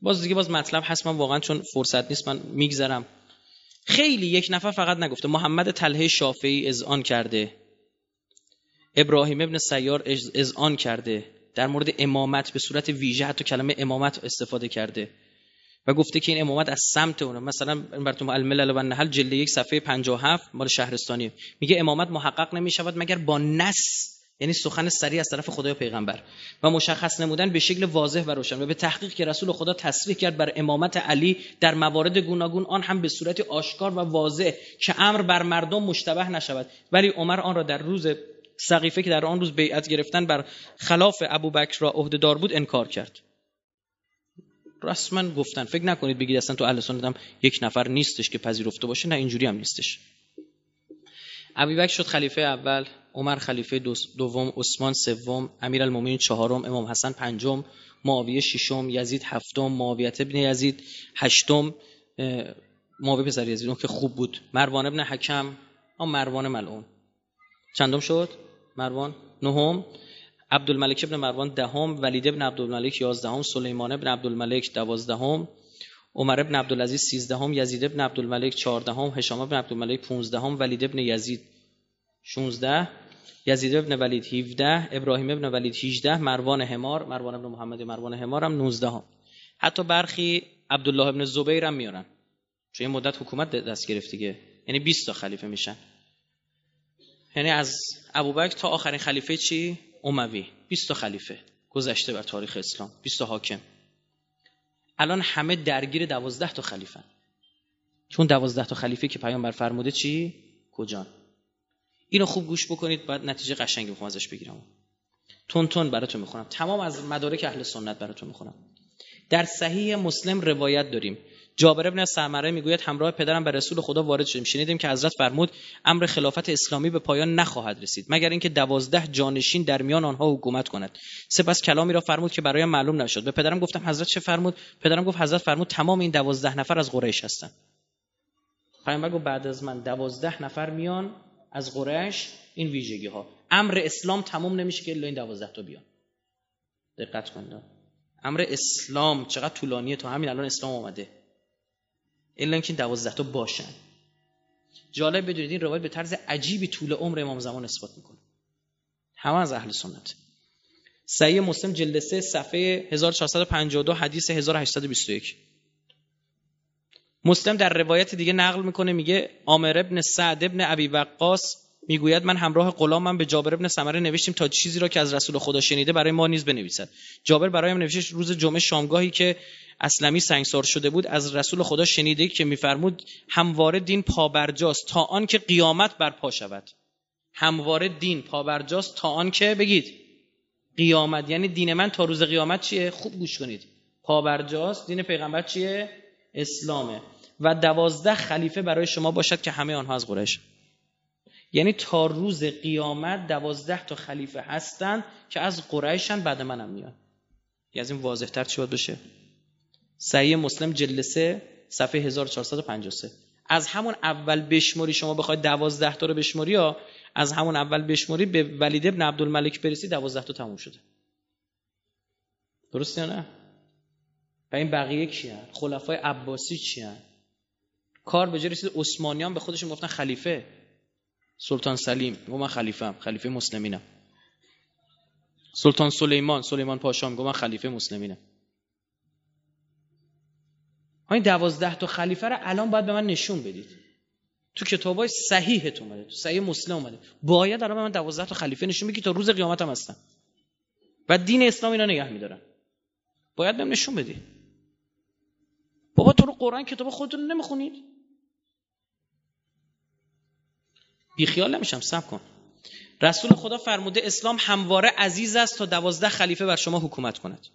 Speaker 1: باز دیگه باز مطلب هست. من واقعا چون فرصت نیست من میگذرم. خیلی یک نفر فقط نگفته محمد تله شافعی اذعان کرده. ابراهیم ابن سیار اذعان کرده. در مورد امامت به صورت ویژه حتی کلمه امامت استفاده کرده. و گفته که این امامت از سمت اونه. مثلا براتون الملل و نحل جلد یک صفحه 57 مال شهرستانی میگه امامت محقق نمی شود مگر با نص یعنی سخن سریع از طرف خدای پیغمبر. و مشخص نمودن به شکل واضح و روشن و به تحقیق که رسول خدا تصریح کرد بر امامت علی در موارد گوناگون آن هم به صورت آشکار و واضح که امر بر مردم مشتبه نشود. ولی عمر آن را در روز سقیفه که در آن روز بیعت گرفتن بر خلاف ابوبکر را عهدهدار بود انکار کرد. رسما گفتن فکر نکنید بگید اصلا تو اهل سنت هم یک نفر نیستش که پذیرفته باشه نه اینجوری هم نیستش. ابوبکر شد خلیفه اول عمر خلیفه دوم عثمان سوم امیرالمومنین چهارم امام حسن پنجم معاویه ششم یزید هفتم معاویه ابن یزید هشتم معاویه پسر یزید اون که خوب بود. مروان ابن حکم آن مروان ملعون. چندم شد؟ مروان نهم. عبدالملک ابن مروان دهم ولید ابن عبدالملک یازدهم سلیمان ابن عبدالملک دوازدهم. عمر ابن عبدالعزیز سیزدهم یزید ابن عبدالملک چهاردهم هشام ابن عبدالملک پونزدهم ولید ابن یزید 16 یزید ابن ولید 17 ابراهیم ابن ولید 18 مروان همار مروان ابن محمد مروان همار هم 19 هم. حتی برخی عبدالله ابن زبیر هم میارن. چون این مدت حکومت دست گرفت دیگه. یعنی 20 تا خلیفه میشن. یعنی از ابوبکر تا آخرین خلیفه چی؟ اموی 20 تا خلیفه. گذشته بر تاریخ اسلام. 20 تا حاکم. الان همه درگیر 12 تا خلیفه چون 12 تا خلیفه که پیامبر فرموده چی؟ کجان؟ اینو خوب گوش بکنید بعد نتیجه قشنگی می‌خوام ازش بگیرم. تون تون براتون می‌خونم. تمام از مدارک اهل سنت براتون می‌خونم. در صحیح مسلم روایت داریم. جابر ابن سمره می‌گوید همراه پدرم به رسول خدا وارد شدیم. شنیدیم که حضرت فرمود امر خلافت اسلامی به پایان نخواهد رسید مگر اینکه دوازده جانشین در میان آنها حکومت کند. سپس کلامی را فرمود که برایم معلوم نشد. به پدرم گفتم حضرت چه فرمود؟ پدرم گفت حضرت فرمود تمام این دوازده نفر از قریش هستند. پیامبر گفت بعد از من دوازده نفر میان از قریش این ویژگی ها امر اسلام تموم نمیشه که الا این دوازده تا بیان. دقت کنید. امر اسلام چقدر طولانیه تا همین الان اسلام اومده. الا اینکه دوازده تا باشن. جالب بدونید این روایت به طرز عجیبی طول عمر امام زمان اثبات می‌کنه. همه از اهل سنت. صحیح مسلم جلد 3 صفحه 1452 حدیث 1821 مسلم در روایت دیگه نقل می‌کنه میگه عامر ابن سعد ابن ابی وقاص می‌گوید من همراه غلامم به جابر ابن سمره نوشتیم تا چیزی را که از رسول خدا شنیده برای ما نیز بنویسد. جابر برایم نوشت روز جمعه شامگاهی که اسلمی سنگسار شده بود از رسول خدا شنیده که میفرمود همواره دین پابرجاست تا آن که قیامت برپا شود. همواره دین پابرجاست تا آن که بگید قیامت. یعنی دین من تا روز قیامت چیه؟ خوب گوش کنید. پابرجاست دین پیغمبر چیه؟ اسلامه. و دوازده خلیفه برای شما باشد که همه آنها از قریش. یعنی تا روز قیامت دوازده تا خلیفه هستند که از قریشن بعد منم میان. یعنی از این واضح تر چی باید بشه؟ صحیح مسلم جلسه صفحه 1453 از همون اول بشموری شما بخواید دوازده تا رو بشموری یا از همون اول بشموری به ولید ابن عبدالملک برسی دوازده تا تموم شده درسته یا نه؟ و این بقیه کی هن؟ خلفای عباسی چی هن؟ کار به جای رسید عثمانیان به خودشون گفتن خلیفه سلطان سلیم گفت من خلیفه هم. خلیفه مسلمینم سلطان سلیمان سلیمان پاشام گفت من خلیفه مسلمینم این دوازده تا خلیفه رو الان باید به من نشون بدید. تو کتابای صحیحت اومده تو صحیح مسلم اومده. باید الان به من دوازده تا خلیفه نشون بدید تا روز قیامت هم هستن و دین اسلام اینا نگه میدارن. باید بهم نشون بدی بابا تو رو قرآن کتاب خودتون نمی‌خونید؟ بیخیال نمیشم سب کن. رسول خدا فرموده اسلام همواره عزیز است تا دوازده خلیفه بر شما حکومت کند.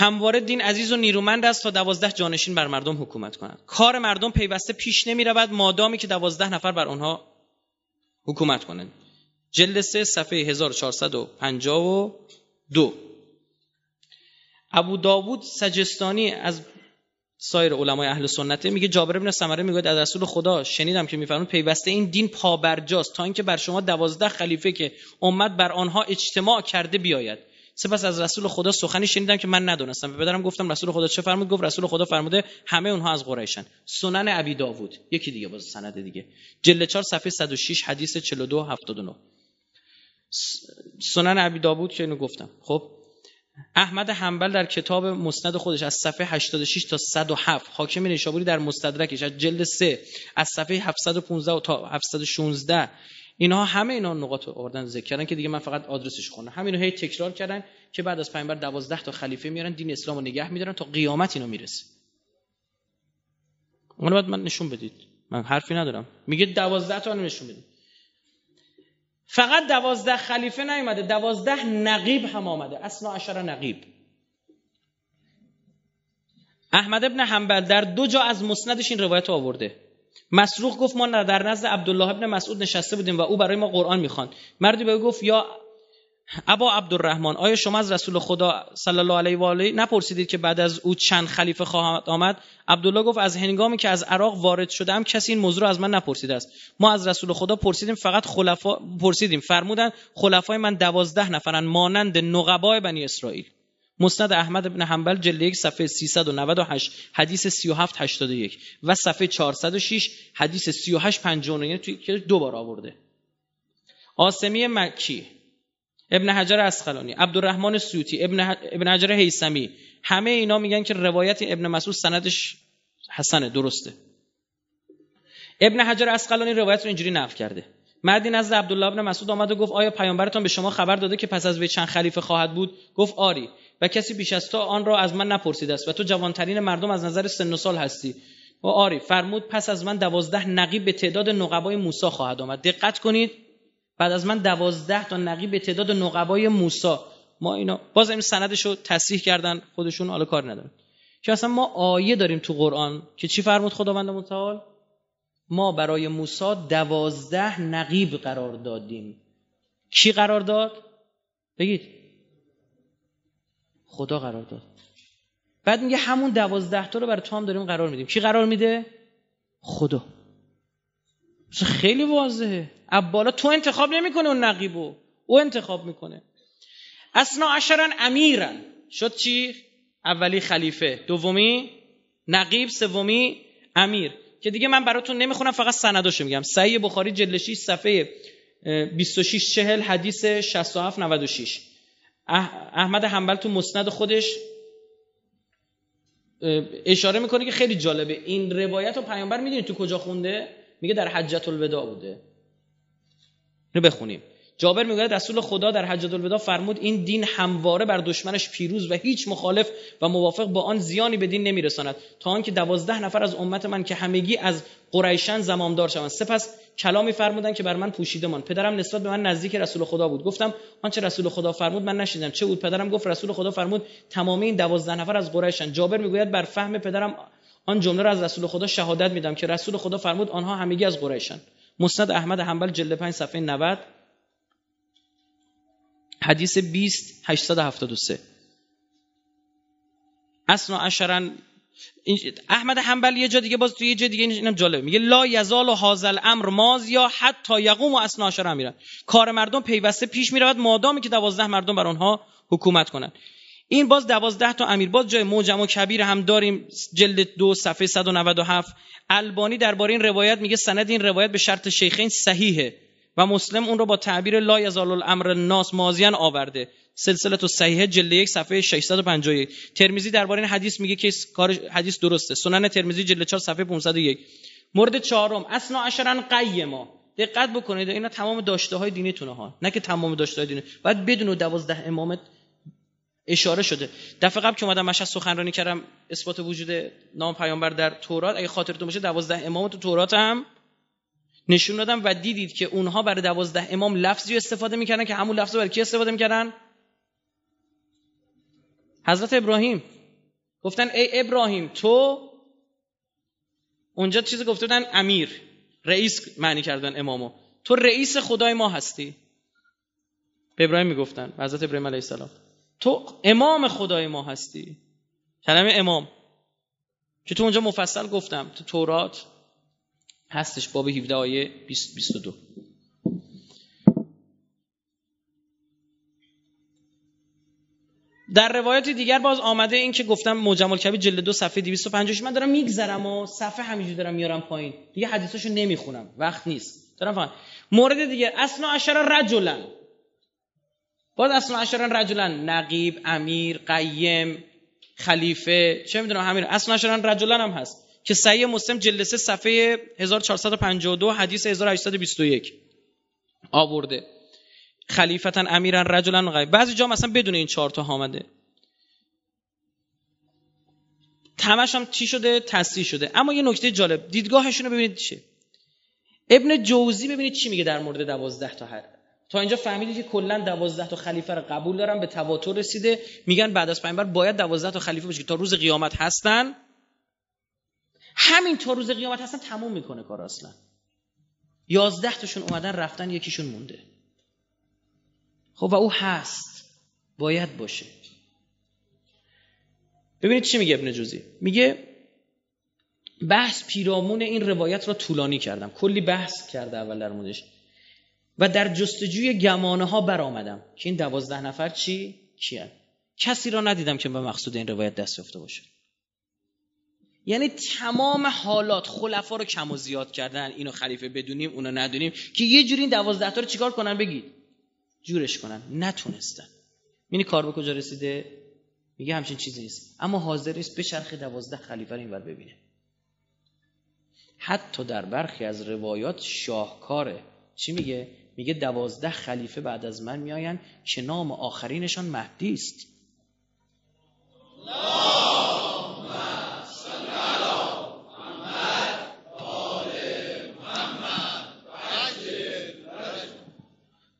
Speaker 1: همواره دین عزیز و نیرومند است تا دوازده جانشین بر مردم حکومت کند کار مردم پیوسته پیش نمی رود مادامی که دوازده نفر بر آنها حکومت کنند. جلد سه صفحه 1452 ابو داوود سجستانی از سایر علمای اهل سنته میگه جابر ابن سمره میگه از رسول خدا شنیدم که میفرمون پیوسته این دین پابرجاست تا اینکه بر شما دوازده خلیفه که امت بر آنها اجتماع کرده بیاید. سپس از رسول خدا سخنی شنیدم که من ندونستم به پدرم گفتم رسول خدا چه فرمود؟ گفت رسول خدا فرموده همه اونها از قریشن. سنن ابی داوود یکی دیگه باز سند دیگه. جلد 4 صفحه 106 حدیث 42 79 سنن ابی داوود که اینو گفتم. خب؟ احمد حنبل در کتاب مسند خودش از صفحه 86 تا 107 حاکم نیشابوری در مستدرکش. از جلد 3 از صفحه 715 تا 716 اینها همه اینا نقاط آوردن ذکر کردن که دیگه من فقط آدرسش خوندم. همینو هی تکرار کردن که بعد از پیامبر 12 تا خلیفه میارن دین اسلام رو نگه میدارن تا قیامت اینو می‌رسه. اون بعد من نشون بدید. من حرفی ندارم. میگه 12 تا نشون بدید. فقط دوازده خلیفه نیومده دوازده نقیب هم آمده. اصلا عشر نقیب. احمد ابن حنبل در دو جا از مسندش این روایت آورده. مسروق گفت ما در نزد عبدالله ابن مسعود نشسته بودیم و او برای ما قرآن می‌خوان مردی به گفت یا ابا عبدالرحمن آیا شما از رسول خدا صلی الله علیه و آله نپرسیدید که بعد از او چند خلیفه خواهد آمد؟ عبدالله گفت از هنگامی که از عراق وارد شدم کسی این موضوع از من نپرسیده است. ما از رسول خدا پرسیدیم فقط خلفا پرسیدیم فرمودن خلفای من دوازده نفرن مانند نقبای بنی اسرائیل. مسند احمد بن حنبل جلد یک صفحه 398 حدیث 37 81 و صفحه 406 حدیث 38 59 یعنی توی دو بار آورده. آسمی مکی ابن حجر اسقلانی عبدالرحمن سیوطی ابن, ابن حجر هیثمی همه اینا میگن که روایت ابن مسعود سندش حسنه درسته. ابن حجر اسقلانی روایت رو اینجوری نقل کرده. مردی نزد عبدالله ابن مسعود آمد و گفت آیا پیامبرتان به شما خبر داده که پس از وی چند خلیفه خواهد بود؟ گفت آری. و کسی بیش از تو آن را از من نپرسیده است. و تو جوانترین مردم از نظر سن و سال هستی. و آری فرمود پس از من دوازده نقیب به تعداد نقبای موسی خواهد آمد. دقت کنید. بعد از من دوازده تا نقیب به تعداد نقبای موسا ما اینا باز این سندش رو تصحیح کردن خودشون حالا کار ندارن. که اصلا ما آیه داریم تو قرآن. که چی فرمود خداوند متعال؟ ما برای موسی دوازده نقیب قرار دادیم. کی قرار داد؟ بگید. خدا قرار داد. بعد میگه همون دوازده تا رو برای تو هم داریم قرار میدیم. کی قرار میده؟ خدا. خیلی واضحه. ابالا تو انتخاب نمی‌کنه اون نقیبو. او انتخاب می‌کنه. اسنا عشرن امیرن. شد چی؟ اولی خلیفه. دومی نقیب سومی امیر. که دیگه من براتون نمی‌خونم فقط سنداشو میگم. صحیح بخاری جلد 6 صفحه 26 40 حدیث 67 96 احمد حنبل تو مسند خودش اشاره می‌کنه که خیلی جالبه. این روایت رو پیامبر می‌دونید تو کجا خونده؟ میگه در حجت الوداع بوده. اینو بخونیم. جابر می‌گوید رسول خدا در حجت الوداع فرمود این دین همواره بر دشمنش پیروز و هیچ مخالف و موافق با آن زیانی به دین نمیرساند. تا آنکه دوازده نفر از امت من که همگی از قریشن زمامدار شوند. سپس کلامی فرمودن که بر من پوشیدمان پدرم نسبت به من نزدیک رسول خدا بود. گفتم آنچه رسول خدا فرمود من نشیدم. چه بود؟ پدرم گفت رسول خدا فرمود تمامی این دوازده نفر از قریشن جابر می‌گوید بر فهم پدرم آن جمله را از رسول خدا شهادت میدم که رسول خدا فرمود آنها همگی از قریشن مسند احمد حنبل جلد 5 صفحه 90 حدیث 20 873 اصلا عشرن. احمد حنبل یه جا دیگه باز توی یه جا دیگه اینم جالب میگه لا یزال و حاضل امر ماز یا حتی یقوم و اصلا عشر میرن. کار مردم پیوسته پیش می‌رود. مادامی که دوازده مردم بر آنها حکومت کنند این باز دوازده تا امیر. باز جای موجم و کبیر هم داریم. جلد دو صفحه 197 البانی درباره این روایت میگه سند این روایت به شرط شیخین صحیحه. و مسلم اون رو با تعبیر لا یزال الامر الناس مازیان آورده. سلسله تو صحیحه جلد یک صفحه 651 ترمیزی درباره این حدیث میگه که کار حدیث درسته. سنن ترمیزی جلد 4 صفحه 501 مورد چهارم اسنا عشرن قیما. دقت بکنید اینا تمام داشته های دینیتونه ها. نه که تمام داشته های دینی. باید بدون دوازده امامت اشاره شده. دفعه قبل که اومدم مشهد سخنرانی کردم اثبات وجود نام پیامبر در تورات. اگه خاطرتون باشه دوازده امام تو تورات هم نشون دادم و دیدید که اونها برای دوازده امام لفظی استفاده می‌کردن که همون لفظ برای کی استفاده می‌کردن؟ حضرت ابراهیم. گفتن ای ابراهیم تو اونجا چیزی گفته بودن امیر رئیس معنی کردن امامو. تو رئیس خدای ما هستی. به ابراهیم می‌گفتن حضرت ابراهیم علیه السلام. تو امام خدای ما هستی. کلمه امام. که تو اونجا مفصل گفتم تو تورات. هستش باب 17 آیه 22 در روایت دیگر باز آمده این که گفتم مجمل کبی جلد دو صفحه 256 من دارم میگذرم و صفحه همینجوری دارم میارم پایین. دیگه حدیثاشو نمی‌خونم. وقت نیست. دارم فهم. مورد دیگه. اسنا عشر رجلا باز اصلا عشران رجلن. نقیب امیر قیم خلیفه. چه می‌دونم همین. اصلا عشران رجلن هم هست. که صحیح مسلم جلسه صفحه 1452 حدیث 1821 آورده. خلیفتن امیرن رجلن غیب بعضی جا مثلا بدون این چهار تا آمده. تمش هم چی شده؟ تصدیح شده. اما یه نکته جالب. دیدگاهشون رو ببینید چیه. ابن جوزی ببینید چی میگه در مورد دوازده تا هر. تا اینجا فهمیدید که کلا دوازده تا خلیفه رو قبول دارن به تواتر رسیده. میگن بعد از پیامبر باید دوازده تا خلیفه باشه که تا روز قیامت هستن. همین تا روز قیامت هستن تموم می‌کنه کار اصلا. یازده تاشون اومدن رفتن یکیشون مونده. خب و او هست. باید باشه. ببینید چی میگه ابن جوزی. میگه بحث پیرامون این روایت را طولانی کردم. کلی بحث کرده اول در موردش. و در جستجوی گمانه ها برآمدم. که این دوازده نفر چی؟ کیان. کسی را ندیدم که به مقصود این روایت دست یافته باشه. یعنی تمام حالات خلفا رو کم و زیاد کردن. اینو خلیفه بدونیم اونو ندونیم که یه جوری این دوازده تا رو چیکار کنن؟ بگید. جورش کنن. نتونستن. یعنی کار به کجا رسیده؟ میگه همچین چیزی نیست. اما حاضر نیست به چرخ دوازده خلیفه رو اینور ببینه. حتی در برخی از روایات شاهکاره چی میگه؟ میگه دوازده خلیفه بعد از من میآیند که نام آخرینشان مهدی است.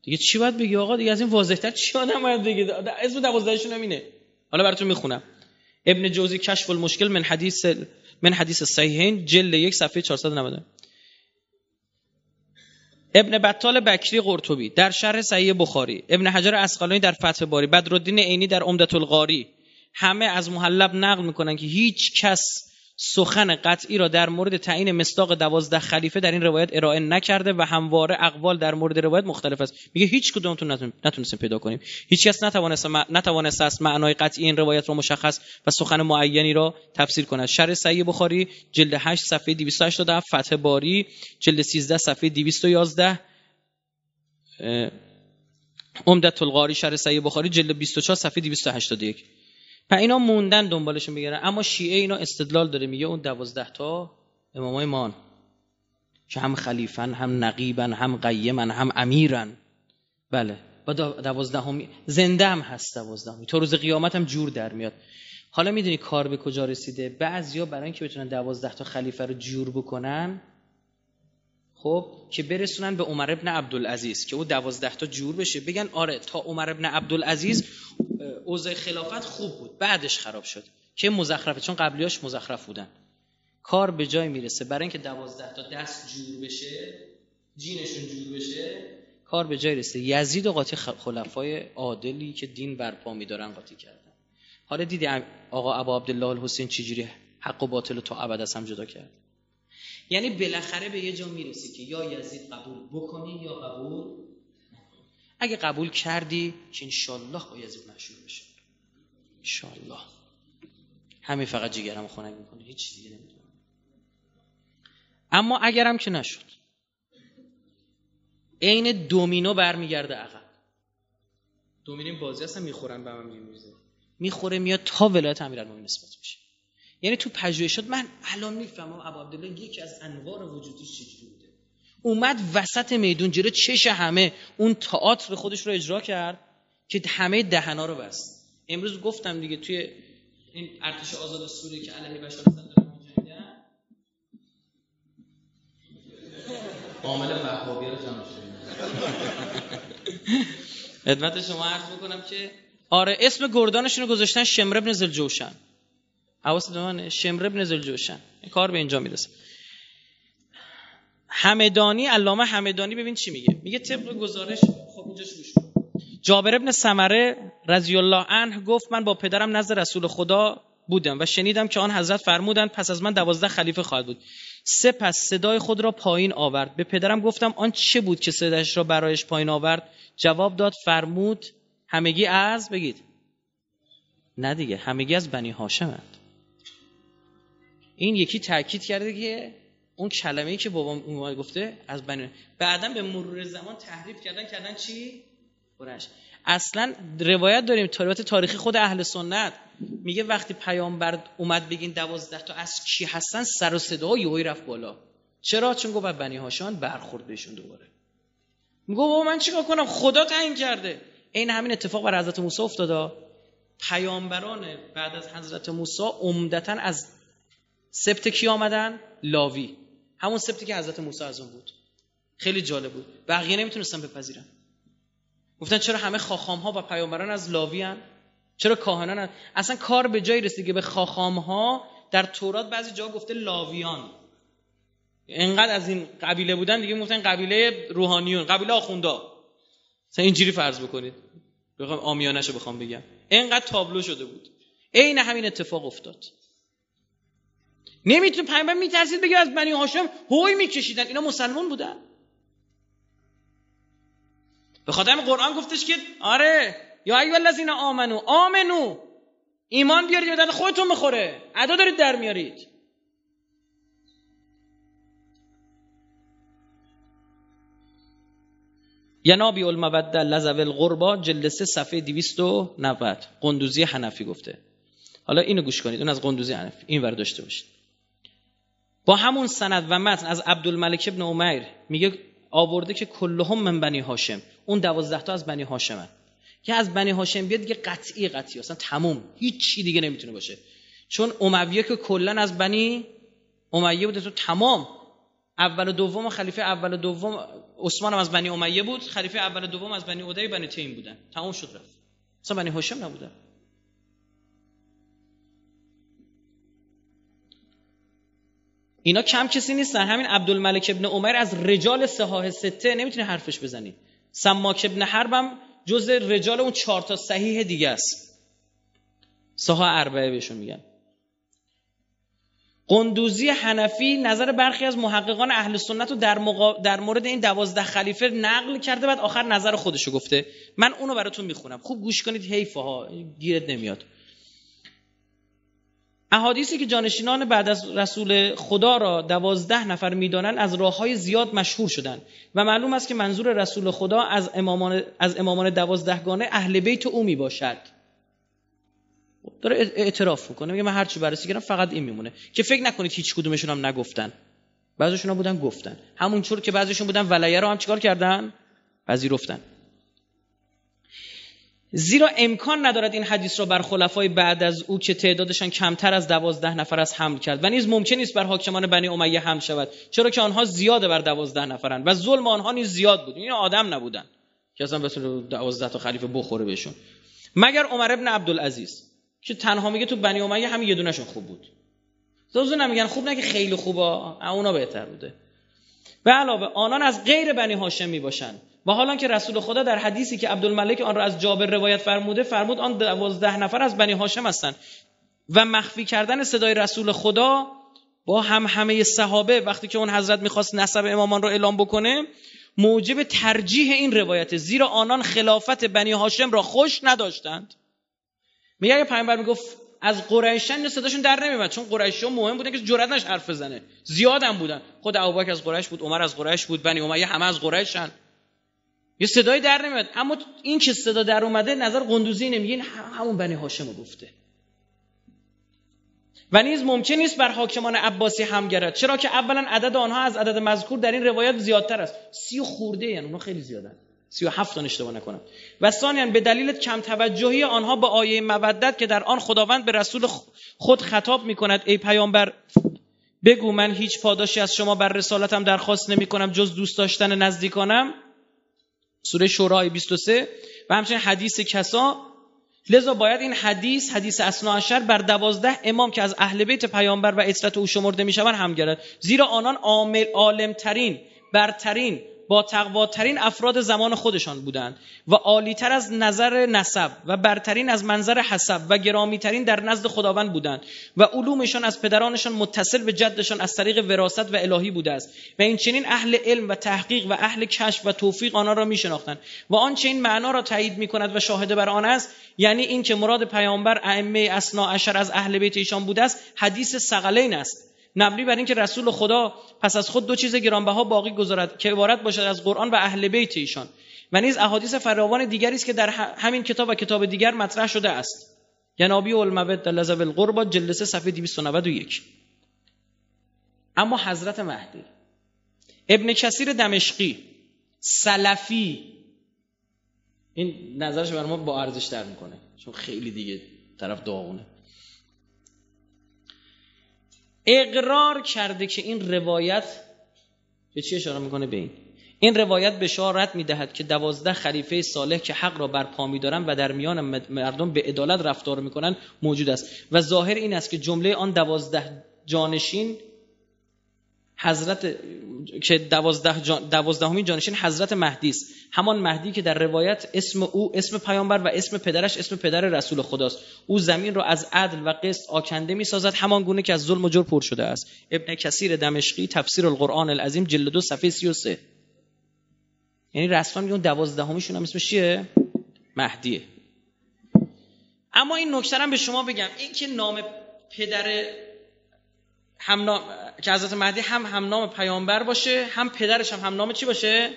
Speaker 1: دیگه چی باید بگی آقا؟ دیگه از این واضحتر چی آدم باید بگی؟ اسم دوازدهشون همینه حالا براتون می‌خونم. ابن جوزی کشف المشکل من حدیث من حدیث صحیحین جلد یک صفحه 490 ابن بطال بکری قرطبی در شرح صحیح بخاری. ابن حجر اسقلانی در فتح باری. بدرالدین عینی در عمدت القاری همه از محلب نقل می‌کنن که هیچ کس سخن قطعی را در مورد تعیین مصداق دوازده خلیفه در این روایت ارائه نکرده و همواره اقوال در مورد روایت مختلف است. میگه هیچ کدومتون نتونستیم پیدا کنیم. هیچ کس نتوانست نتوانست است معنای قطعی این روایت را مشخص و سخن معینی را تفسیر کند. شرح صحیح بخاری جلد 8 صفحه 287 فتح باری جلد 13 صفحه 211 عمدت القاری شرح صحیح بخاری جلد 24 صفحه 281 و اینا موندن دنبالشون بگیرن اما شیعه اینا استدلال داره میگه اون دوازده تا امامای مان که هم خلیفن هم نقیبن هم قیمن هم امیرن. بله. و دوازدهمی زنده هم هست دوازدهمی. تا روز قیامت هم جور در میاد. حالا می‌دونی کار به کجا رسیده؟ بعضیا برای اینکه بتونن دوازده تا خلیفه رو جور بکنن خب که برسونن به عمر ابن عبدالعزیز که او دوازده تا جور بشه. بگن آره تا عمر ابن عبدالعزیز اوضاع خلافت خوب بود بعدش خراب شد. که مزخرفه چون قبلیاش مزخرف بودن. کار به جای می‌رسه. برای اینکه دوازده تا دست جور بشه جینشون جور بشه کار به جای رسه یزید و قاطی خلفای عادلی که دین برپا میدارن قاطی کردن. حالا دیدی آقا ابا عبدالله الحسین چجوری حق و باطل رو تا ابد از هم جدا کرد؟ یعنی بالاخره به یه جا می‌رسی که یا یزید قبول بکنی یا قبول اگه قبول کردی که انشالله با یزید مشهور بشه. انشالله همین فقط جگرم خنک می‌کنه هیچ دیگه نمی‌دونم اما اگرم که نشد. عین دومینو برمیگرده عقب. دومینو بازی هستن می‌خورن به من میمیزه می‌خوره میاد تا ولایت امیرالمومنین نسبت بشه یعنی تو پژوهشات من الان می‌فهمم ابو عبدالله یکی از انوار وجودیش چجوری بوده. اومد وسط میدون جلو چش همه اون تئاتر خودش رو اجرا کرد که همه دهنا رو بست. امروز گفتم دیگه توی این ارتش آزاد سوریه که علیه بشار عامل وهابی رو جمع [LAUGHS] خدمت شما عرض می‌کنم که آره اسم گردانشون رو گذاشتن شمر ابن زلجوشن حواست من شمر ابن زلجوشن کار به اینجا می‌رسه. همدانی علامه همدانی ببین چی میگه. میگه طبق گزارش خب اینجا گوش جابر ابن سمره رضی الله عنه گفت من با پدرم نزد رسول خدا بودم و شنیدم که آن حضرت فرمودند پس از من دوازده خلیفه خواهد بود. سپس صدای خود را پایین آورد. به پدرم گفتم آن چه بود که صدایش را برایش پایین آورد؟ جواب داد فرمود همگی از بگید. نه دیگه همگی از بنی هاشمند این یکی تاکید کرده که اون کلمه‌ای که بابام اون گفته از بنی بعدا به مرور زمان تحریف کردن کردن چی؟ قرش اصلا روایت داریم روایت تاریخی خود اهل سنت. میگه وقتی پیامبر اومد بگین دوازده تا از کی هستن سر و صدا یهویی رفت بالا. چرا؟ چون گفت بنی هاشان برخورد بهشون دوباره. میگه بابا من چیکار کنم؟ خدا تعیین کرده. این همین اتفاق بر حضرت موسی افتاده. پیامبران بعد از حضرت موسی عمدتا از سبت کی آمدن؟ لاوی. همون سبتی که حضرت موسی از اون بود. خیلی جالب بود. بقیه نمی‌تونستن بپذیرن. گفتن چرا همه خاخام ها و پیامبران از لاوی هن؟ چرا کاهنان هن؟ اصلا کار به جایی رسید که به خاخام ها در تورات بعضی جا گفته لاویان. انقدر از این قبیله بودن دیگه گفتن قبیله روحانیون قبیله آخوندا. مثلا اینجوری فرض بکنید. بخوام آمیانشو بخوام بگم. انقدر تابلو شده بود. عین همین اتفاق افتاد. نمی‌تونه پیامبر میترسید بگه از بنی هاشم هوی میکشیدن. اینا مسلمان بودن. به خاطر قرآن گفتش که آره یا ایو الذین آمنو آمنو. ایمان بیارید به خودتون می‌خوره ادا دارید در میارید. ینابی الموده لذو القربا جلسه صفحه 290 قندوزی حنفی گفته. حالا اینو گوش کنید. اون از قندوزی حنفی. این ور داشته باشید. با همون سند و متن از عبدالملک ابن عمیر میگه آورده که کلهم من بنی هاشم. اون دوازده تا از بنی هاشمن. که از بنی هاشم بیاد دیگه قطعی قطعی اصلا تموم. هیچ چی دیگه نمی‌تونه باشه. چون امویه که کلا از بنی امیه بوده. تو تمام. اول و دوم خلیفه اول و دوم عثمان هم از بنی امیه بود. خلیفه اول و دوم از بنی عدی بنی تیم بودن. تمام شد رفت. اصلا بنی هاشم نبودن. اینا کم کسی نیستن. همین عبدالملک ابن عمر از رجال سهاه سته نمی‌تونی حرفش بزنی. سماک ابن حربم جز رجال اون چهار تا صحیح دیگه است. سها اربعه بهشون میگن. قندوزی حنفی نظر برخی از محققان اهل سنت رو در, در مورد این دوازده خلیفه نقل کرده بعد آخر نظر خودشو گفته. من اونو براتون می‌خونم. خوب گوش کنید حیفه ها گیرت نمیاد. احادیثی که جانشینان بعد از رسول خدا را دوازده نفر می‌دانند از راه های زیاد مشهور شدند و معلوم است که منظور رسول خدا از امامان, از امامان دوازدهگانه اهل بیت او می باشد داره اعتراف می‌کنه میگه من هر چی بررسی کردم فقط این میمونه که فکر نکنید هیچ کدومشون هم نگفتن. بعضیشون بودن گفتن. همونطور که بعضیشون بودن ولیه رو هم چیکار کردن؟ پذیرفتن. زیرا امکان ندارد این حدیث را بر خلفای بعد از او که تعدادشان کمتر از دوازده نفر از حمل کرد و نیز ممکن نیست بر حاکمان بنی امیه حمل شود چرا که آنها زیاده بر دوازده نفرند و ظلم آنها نیز زیاد بود. این آدم نبودن که اصلا بتونه دوازده تا خلیفه بخوره بهشون. مگر عمر ابن عبدالعزیز که تنها میگه تو بنی امیه همین یه دونشون خوب بود. دوزو نمیگن خوب نه که خیلی خوبه اونا بهتر بوده. به علاوه آنان از غیر بنی هاشم می‌باشند و حالا که رسول خدا در حدیثی که عبدالملک آن را از جابر روایت فرموده فرمود آن دوازده نفر از بنی هاشم هستند. و مخفی کردن صدای رسول خدا با هم همه صحابه وقتی که اون حضرت می‌خواست نسب امامان را اعلام بکنه موجب ترجیح این روایت. زیرا آنان خلافت بنی هاشم را خوش نداشتند. میگه اگه پیامبر می‌گفت از قریشن صداشون در نمیاد چون قریشی مهم بودن که جرأت نش حرف بزنه. زیادم بودن. خود ابوبکر از قریش بود عمر از قریش بود بنی امیه همه از قریشن. یه صدایی در نمیاد. اما این که صدا در اومده نظر قندوزی نمیگه. همون بنی هاشم گفته. و نیز ممکن نیست بر حاکمان عباسی هم گرد. چرا که اولا عدد آنها از عدد مذکور در این روایت زیادتر است. سی خورده یعنی اونها خیلی زیادن. سی و هفت اشتباه نکنم. و ثانیا به دلیل کم توجهی آنها به آیه مودت که در آن خداوند به رسول خود خطاب می کند ای پیامبر بگو من هیچ پاداشی از شما بر رسالتم درخواست نمی کنم جز دوست داشتن نزدیکانم. سوره شورای 23 و همچنین حدیث کسا. لذا باید این حدیث حدیث اسنا عشر بر دوازده امام که از اهل بیت پیامبر و اطرت او شمرده می‌شوند هم گرد. زیرا آنان عامل عالمترین برترین با تقواترین افراد زمان خودشان بودند و عالیتر از نظر نسب و برترین از منظر حسب و گرامیترین در نزد خداوند بودند و علومشان از پدرانشان متصل به جدشان از طریق وراست و الهی بوده است و این چنین اهل علم و تحقیق و اهل کشف و توفیق آنها را میشناختند و آنچه این معنا را تایید می کند و شاهده بر آن است یعنی این که مراد پیامبر ائمه اسنا عشر از اهل بیت ایشان بوده است حدیث ثقلین است. نبلی بر اینکه رسول خدا پس از خود دو چیز گرانبها باقی گذارد که عبارت باشد از قرآن و اهل بیت ایشان. و نیز احادیث فراوان دیگری است که در همین کتاب و کتاب دیگر مطرح شده است. جنابی المود لذب القربا جلسه صفحه 291 اما حضرت مهدی ابن کثیر دمشقی سلفی این نظرش بر ما با ارزش در می‌کنه چون خیلی دیگه طرف داغونه. اقرار کرده که این روایت به چی اشاره می‌کنه به این؟ این روایت بشارت می‌دهد که دوازده خلیفه صالح که حق را بر پا میدارند و در میان مردم به عدالت رفتار می‌کنند موجود است. و ظاهر این است که جمله آن دوازده جانشین حضرت که دوازده دوازدهمین جانشین حضرت مهدی است. همان مهدی که در روایت اسم او اسم پیامبر و اسم پدرش اسم پدر رسول خداست. او زمین را از عدل و قسط آکنده می سازد همان گونه که از ظلم و جور پر شده است. ابن کثیر دمشقی تفسیر القرآن العظیم جلد دو صفحه 33 یعنی رسما میگن دوازدهمیشون هم اسمش چیه؟ مهدیه. اما این نکته به شما بگم. این که نام پدر هم نام... که حضرت مهدی هم هم نام پیامبر باشه هم پدرش هم هم نام چی باشه؟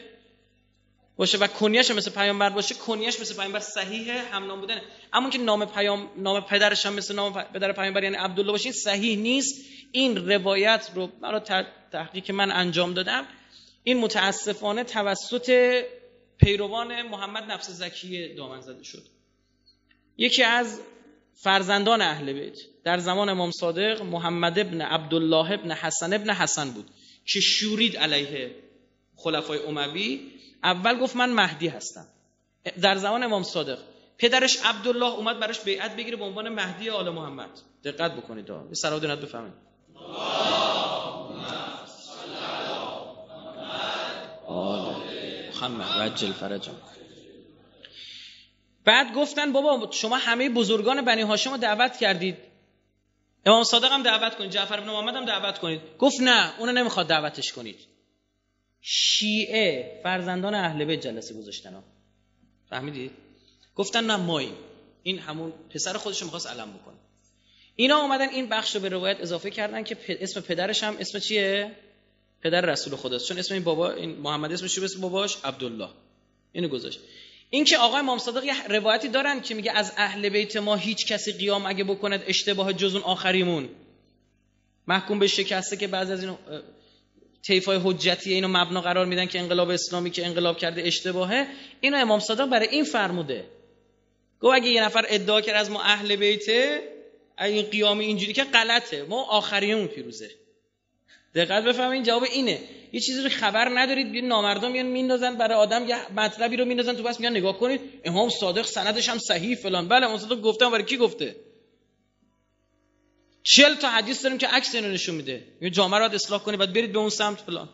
Speaker 1: باشه و کنیش مثل پیامبر باشه. کنیش مثل پیامبر صحیحه هم نام بودنه. اما که نام پیام نام پدرش هم مثل نام پدر پیامبر یعنی عبدالله باشه این صحیح نیست. این روایت رو برای تحقیق من انجام دادم. این متاسفانه توسط پیروان محمد نفس زکیه دامن زده شد. یکی از فرزندان اهل بیت. در زمان امام صادق محمد ابن عبدالله ابن حسن ابن حسن بود که شورید علیه خلفای اموی اول گفت من مهدی هستم. در زمان امام صادق پدرش عبدالله اومد براش بیعت بگیره به عنوان مهدی آل محمد. دقت بکنید به سلام بفهمید آل محمد وجل فرجم. بعد گفتن بابا شما همه بزرگان بنی هاشم رو دعوت کردید. امام صادق هم دعوت کنید جعفر بن محمد هم دعوت کنید. گفت نه اونو نمی‌خواد دعوتش کنید. شیعه فرزندان اهل بیت جلسه گذاشتن. فهمیدید گفتن نه ماییم. این همون پسر خودش می‌خواست علم بکنه. اینا اومدن این بخش رو به روایت اضافه کردن که اسم پدرش هم اسم چیه؟ پدر رسول خداست. چون اسم این بابا این محمد اسمش اسم باباش عبدالله. اینو گذاشت. این که آقای امام صادق یه روایتی دارن که میگه از اهل بیت ما هیچ کسی قیام اگه بکند اشتباه جز اون آخریمون. محکوم به شکسته که بعضی از این طیفای حجتی اینو مبنا قرار میدن که انقلاب اسلامی که انقلاب کرده اشتباهه. اینو امام صادق برای این فرموده. گو اگه یه نفر ادعا کرد از ما اهل بیته این قیام اینجوری که غلطه. ما آخریمون پیروزه. دقت بفهمین جواب اینه. یه چیزی رو خبر ندارید بیان نامردم میان میندازن برای آدم یه مطلبی رو میندازن تو بس میان نگاه کنید امام صادق سندش هم صحیح فلان. بله امام صادق گفته برای کی گفته؟ چل تا حدیث داریم که عکس اینو نشون میده. یه جامعه رو اصلاح کنید بعد برید به اون سمت فلان.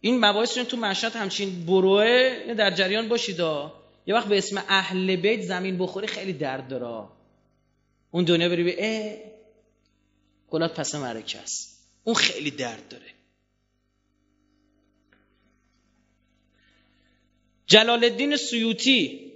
Speaker 1: این مباحث تو مشهد همچین بروه در جریان باشید یه وقت به اسم اهل بیت زمین بخوری خیلی درد داره اون دنیا بری به گلات پس مرکه است اون خیلی درد داره. جلال الدین سیوتی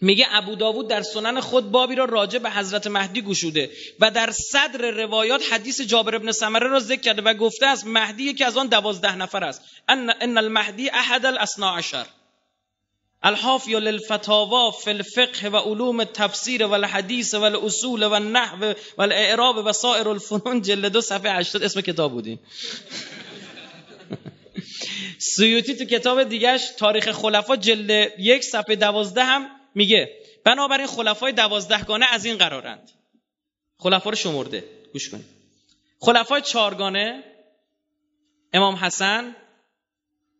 Speaker 1: میگه ابو داوود در سنن خود بابی را راجع به حضرت مهدی گشوده و در صدر روایات حدیث جابر ابن سمره را ذکر کرده و گفته است مهدی یکی از آن دوازده نفر است. ان, ان المهدی احد الاسنا عشر. الحافی للفتاوا فی الفقه و علوم التفسیر و الحدیث و الاصول و النحو و الاعراب و سائر الفنون جلد دو صفحه 80 اسم کتاب بودین سیوتی تو کتاب دیگهش تاریخ خلفا جلد یک صفحه دوازده هم میگه بنابراین خلفای دوازدهگانه از این قرارند. خلفا رو شمرده گوش کنید. خلفای چارگانه امام حسن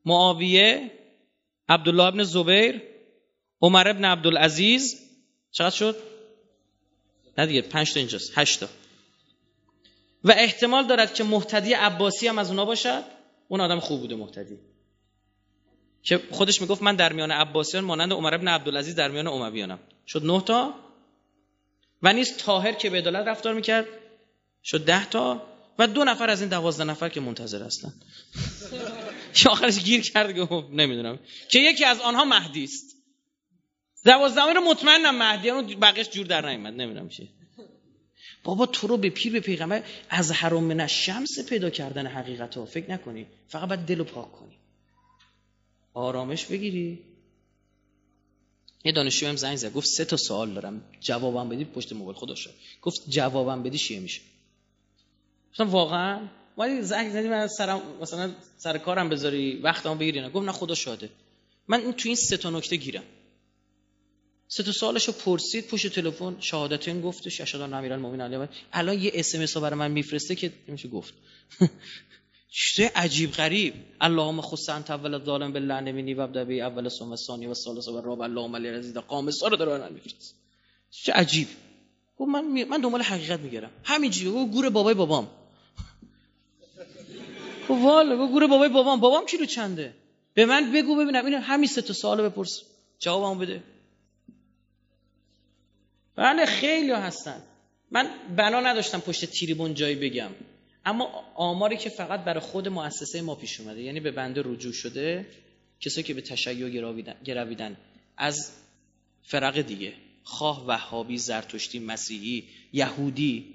Speaker 1: معاویه عبدالله ابن زبیر عمر ابن عبدالعزیز. چقدر شد؟ نه دیگه پنج تا اینجاست هشت تا. و احتمال دارد که محتدی عباسی هم از اونا باشد. اون آدم خوب بوده محتدی. که خودش می‌گفت من در میان عباسیان مانند عمر ابن عبدالعزیز در میان امویانم شد نه تا و نیست تاهر که به عدالت رفتار می‌کرد شد ده تا و دو نفر از این دوازده نفر که منتظر هستن. [LAUGHS] که آخرش گیر کرد که خب نمی‌دونم. که یکی از آنها مهدی است. دوازدهمی رو مطمئنم مهدی اون بقیش جور در نیومد نمی‌دونم چی بابا تو رو به پیر به پیغمبر از حرام من شمس پیدا کردن حقیقت ها فکر نکنی. فقط باید دل پاک کنی. آرامش بگیری. یه دانشجو هم زنگ زد. گفت سه تا سوال دارم. جوابم بدی پشت موبایل. خدا شد گفت جوابم بدی چیه میشه؟ گفتم واقعا. ما زنگ زدی من سرم مثلا سر کارم بذاری. وقتمو بگیری. نه. گفت نه خدا شاده من تو این سه تا نکته گیرم. سه تا سوالشو پرسید پشت تلفن شهادتین گفتش اشهد ان امیرالمومنین علی الان یه اس ام اس برای من میفرسته که نمیشه گفت. چه عجیب غریب. اللهم خص انت اول ظالم بالله منی و ابدا بی اول ثم ثانی و ثالث و رابع. اللهم علی رزید قامس رو داره میفرست چه عجیب. گفت من من دنبال حقیقت میگرم همینجوری گفت گور بابای بابام. [LAUGHS] گفت والا گفت گور بابای بابام. بابام کیلو چنده؟ به من بگو ببینم. این همین سه تا سوالو بپرس. جوابمو بده. بله خیلی هستن. من بنا نداشتم پشت تیریبون جایی بگم. اما آماری که فقط برای خود مؤسسه ما پیش اومده یعنی به بنده رجوع شده کسایی که به تشیع گرویدن از فرق دیگه. خواه وهابی زرتشتی مسیحی یهودی.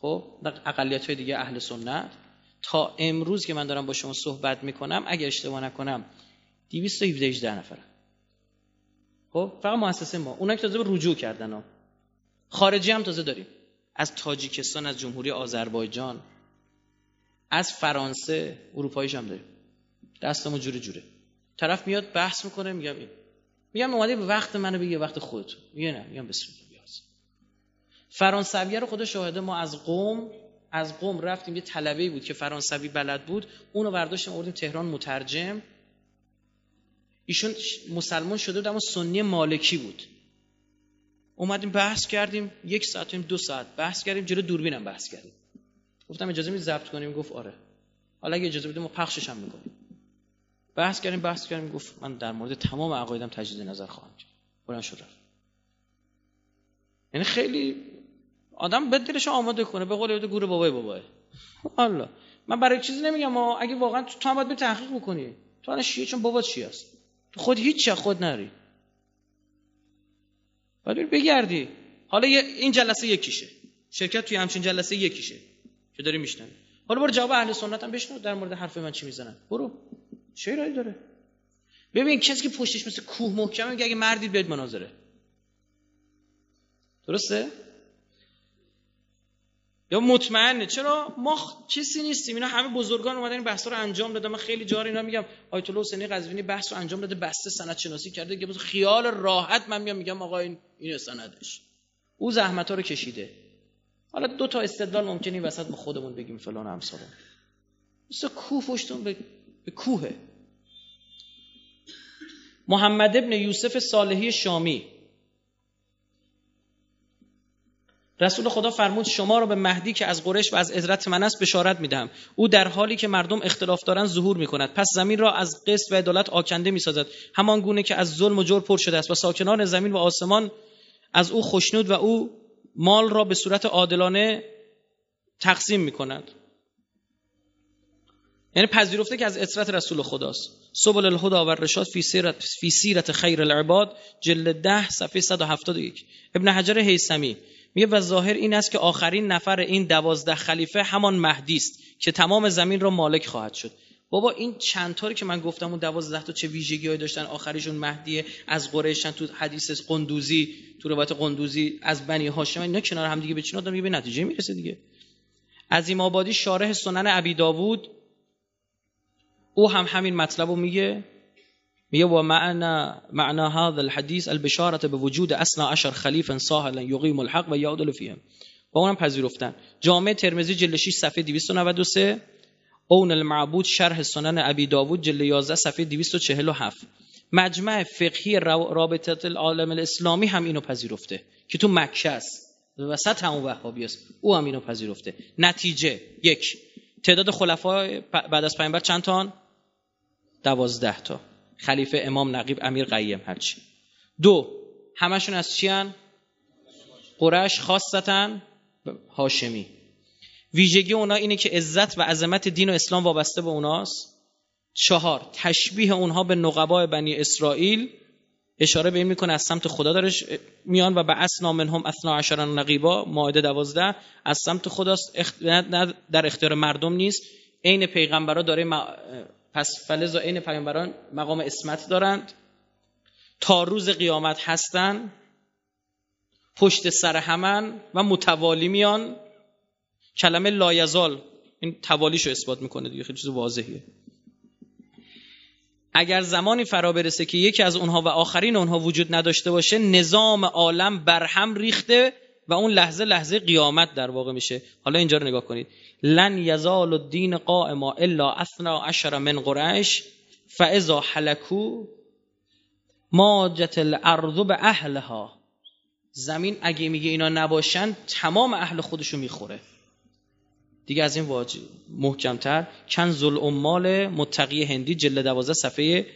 Speaker 1: خب اقلیت های دیگه اهل سنت. تا امروز که من دارم با شما صحبت می‌کنم اگر اشتباه نکنم 217 نفره خب فقط مؤسسه ما. اونایی که تازه رجوع کردن ها. خارجی هم تازه داریم. از تاجیکستان از جمهوری آذربایجان از فرانسه اروپاییش هم داریم. دستمون جوره جوره. طرف میاد بحث می‌کنه میگم این. میگم اومده به وقت منو بگی وقت خودت میگه نه میگم بسم الله فرانسوی رو خدا شاهده ما از قوم از قوم رفتیم. یه طلبه بود که فرانسوی بلد بود. اونو برداشتیم آوردیم تهران مترجم. ایشون مسلمان شده بود اما سنی مالکی بود. اومدیم بحث کردیم یک ساعت دو ساعت بحث کردیم جلو دوربینم بحث کردیم. گفتم اجازه می ضبط کنیم؟ گفت آره. حالا اگه اجازه بدیم ما پخشش هم می‌کنیم. بحث کردیم بحث کردیم گفت من در مورد تمام عقایدم تجدید نظر خواهم کرد. بلند شد یعنی خیلی آدم به دلش آماده کنه به قول گور بابای بابای. الله من برای چیزی نمیگم اگه واقعا تو هم باید به تحقیق بکنی. تو الان شیعه چون بابات چی تو خود هیچ خود نری. باید بگردی. حالا این جلسه یکیشه. شرکت توی همچین جلسه یکیشه که داری میشنن حالا برو جواب اهل سنت هم بشنو در مورد حرف من چی می‌زنن. برو. چه رایی داره. ببین کسی که پشتش مثل کوه محکمه میگه اگه مردید بیاید مناظره. درسته؟ یا مطمئنه. چرا؟ ما کسی نیستیم. اینا همه بزرگان اومدن این بحثا رو انجام دادن. من خیلی جار اینا میگم. آیت الله حسینی قزوینی بحث رو انجام داده. بسته سند شناسی کرده که خیال راحت من میام میگم آقا این این سندش. او زحمت ها رو کشیده. حالا دو تا استدلال ممکنه وسط ما خودمون بگیم. فلان امثال مثل کوه پشتون به, به کوهه. محمد ابن یوسف صالحی شامی. رسول خدا فرمود شما را به مهدی که از قریش و از عزرت من است بشارت می‌دهم. او در حالی که مردم اختلاف دارند ظهور می‌کند. پس زمین را از قسط و عدالت آکنده می‌سازد. همان گونه که از ظلم و جور پر شده است و ساکنان زمین و آسمان از او خوشنود و او مال را به صورت عادلانه تقسیم می‌کند. یعنی پذیرفته که از اطرت رسول خداست. سبل الهدا و رشاد فی سیرت, فی سیرت خیر العباد جلد ده صفحه 171 ابن حجر هیثمی میگه و ظاهر این است که آخرین نفر این دوازده خلیفه همان مهدی است که تمام زمین را مالک خواهد شد. بابا این چند تاری که من گفتم اون دوازده تا چه ویژگی داشتن؟ آخریشون مهدیه از قریشن تو حدیث قندوزی تو روایت قندوزی از بنی هاشم اینا کنار هم دیگه به چی به نتیجه می‌رسه دیگه. عظیم آبادی شارح سنن ابی داوود او هم همین مطلب رو میگه. میگه و معنا معنا هذا الحديث البشاره به وجود اصلا عشر خلیفا صاهلا یقیم الحق و یعدل فیهم. با اونم پذیرفتن. جامعه ترمذی جلد 6 صفحه 293 اون المعبود شرح سنن ابی داوود جلد 11 صفحه 247 مجمع فقهی رابطه العالم الاسلامی هم اینو پذیرفته که تو مکه است. وسط همون وهابی است. او هم اینو پذیرفته. نتیجه یک. تعداد خلفای بعد از پیامبر چند تا دوازده تا. خلیفه امام نقیب امیر قیم هرچی. دو همشون از چی هن؟ قرش خاصتن هاشمی. ویژگی اونا اینه که عزت و عظمت دین و اسلام وابسته به اوناست. چهار تشبیه اونها به نقبای بنی اسرائیل. اشاره به این می‌کنه از سمت خدا دارش میان و به اسنا منهم اثنا عشر نقیبا ماعده دوازده. از سمت خداست. نه در اختیار مردم نیست. عین پیغمبرا داره پس فلزا این پیامبران مقام اسمت دارند. تا روز قیامت هستند پشت سر همن و متوالی میان. کلمه لایزال این توالیشو اثبات می‌کنه دیگه خیلی چیز واضحیه. اگر زمانی فرا برسه که یکی از اونها و آخرین اونها وجود نداشته باشه نظام عالم برهم ریخته و اون لحظه لحظه قیامت در واقع میشه. حالا اینجا رو نگاه کنید. لن یزال الدین قائما الا اثنا عشر من قریش فاذا حلکو ماجت الارض به اهلها زمین اگه میگه اینا نباشن تمام اهل خودشو می‌خوره. دیگه از این واجب محکمتر. چند ظل متقی هندی جلد 12 صفحه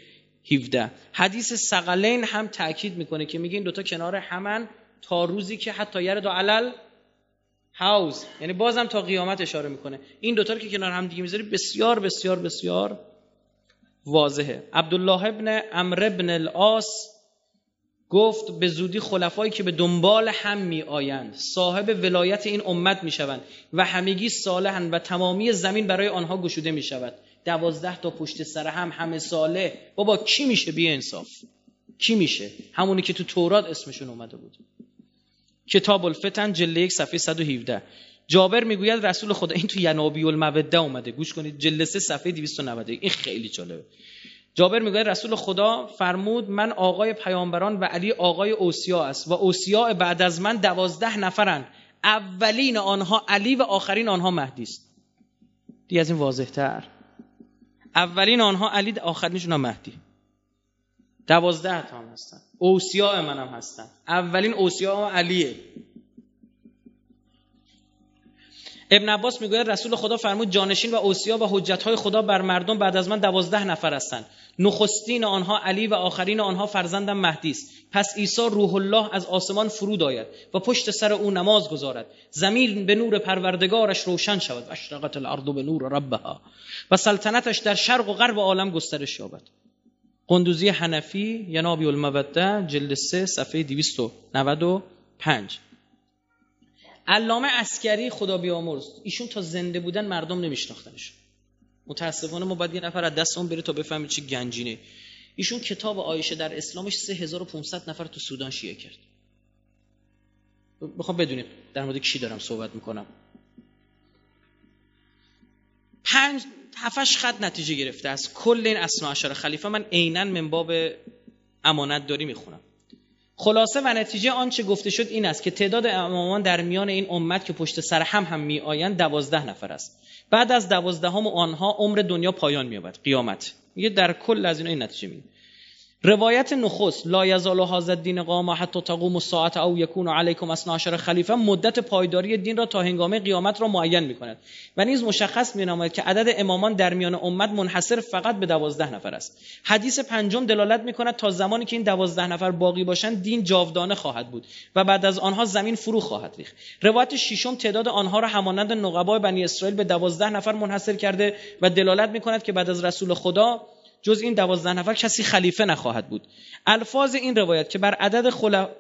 Speaker 1: 17 حدیث سقلین هم تاکید می‌کنه که میگه این دوتا کنار همن. تا روزی که حتی یرد علل هاوز یعنی بازم تا قیامت اشاره می‌کنه. این دوتا که کنار هم دیگه می‌ذاری بسیار بسیار بسیار واضحه. عبدالله ابن امر ابن الاس گفت به زودی خلفایی که به دنبال هم می آیند صاحب ولایت این امت می شوند و همگی صالحند و تمامی زمین برای آنها گشوده می شود دوازده تا پشت سر هم همه صالح. بابا کی میشه بی انصاف کی میشه؟ همونی که تو تورات اسمشون اومده بود. کتاب الفتن جله یک صفحه 117 جابر می‌گوید رسول خدا این تو ینابی الموده اومده. گوش کنید جلسه سه صفحه 290 این خیلی جالبه. جابر میگه رسول خدا فرمود من آقای پیامبران و علی آقای اوسیا است و اوسیا بعد از من دوازده نفرن اولین آنها علی و آخرین آنها مهدی است. دیگه از این واضح تر اولین آنها علی آخرینشون مهدی. دوازده تا هم هستن. اوسیا منم هستن اولین اوسیا علیه. ابن عباس می‌گوید رسول خدا فرمود جانشین و اوسیا و حجت خدا بر مردم بعد از من دوازده نفر هستند. نخستین آنها علی و آخرین آنها فرزندم مهدی است. پس عیسی روح الله از آسمان فرود آید و پشت سر او نماز گذارد. زمین به نور پروردگارش روشن شود. و اشرقت الارض به نور ربها. و سلطنتش در شرق و غرب عالم گسترش یابد. قندوزی حنفی ینابی الموده جلد 3 صفحه 295 علامه اسکری خدا بیامرز. ایشون تا زنده بودن مردم نمیشناختنش. متاسفانه ما باید یه نفر از دست اون بره تا بفهمیم چی گنجینه. ایشون کتاب آیشه در اسلامش 3500 نفر تو سودان شیعه کرد. بخوام بدونید در مورد کی دارم صحبت می‌کنم. پنج هفتش خط نتیجه گرفته از کل این اسنا عشر خلیفه من عینا من باب امانت داری می‌خونم. خلاصه و نتیجه آنچه گفته شد این است که تعداد امامان در میان این امت که پشت سر هم هم می آیند دوازده نفر است. بعد از دوازدهم آنها عمر دنیا پایان مییابد. قیامت. میگه در کل از این نتیجه میگه روایت نخست لا یزال هذا الدین قام حتی تقوم الساعه او یکون علیکم اثنا عشر خلیفه مدت پایداری دین را تا هنگام قیامت را معین می‌کند. و نیز مشخص مینامد که عدد امامان در میان امت منحصر فقط به دوازده نفر است. حدیث پنجم دلالت می‌کند تا زمانی که این دوازده نفر باقی باشند دین جاودانه خواهد بود و بعد از آنها زمین فرو خواهد ریخت. روایت ششم تعداد آنها را همانند نقبای بنی اسرائیل به دوازده نفر منحصر کرده و دلالت می‌کند که بعد از رسول خدا جز این دوازده نفر کسی خلیفه نخواهد بود. الفاظ این روایت که بر عدد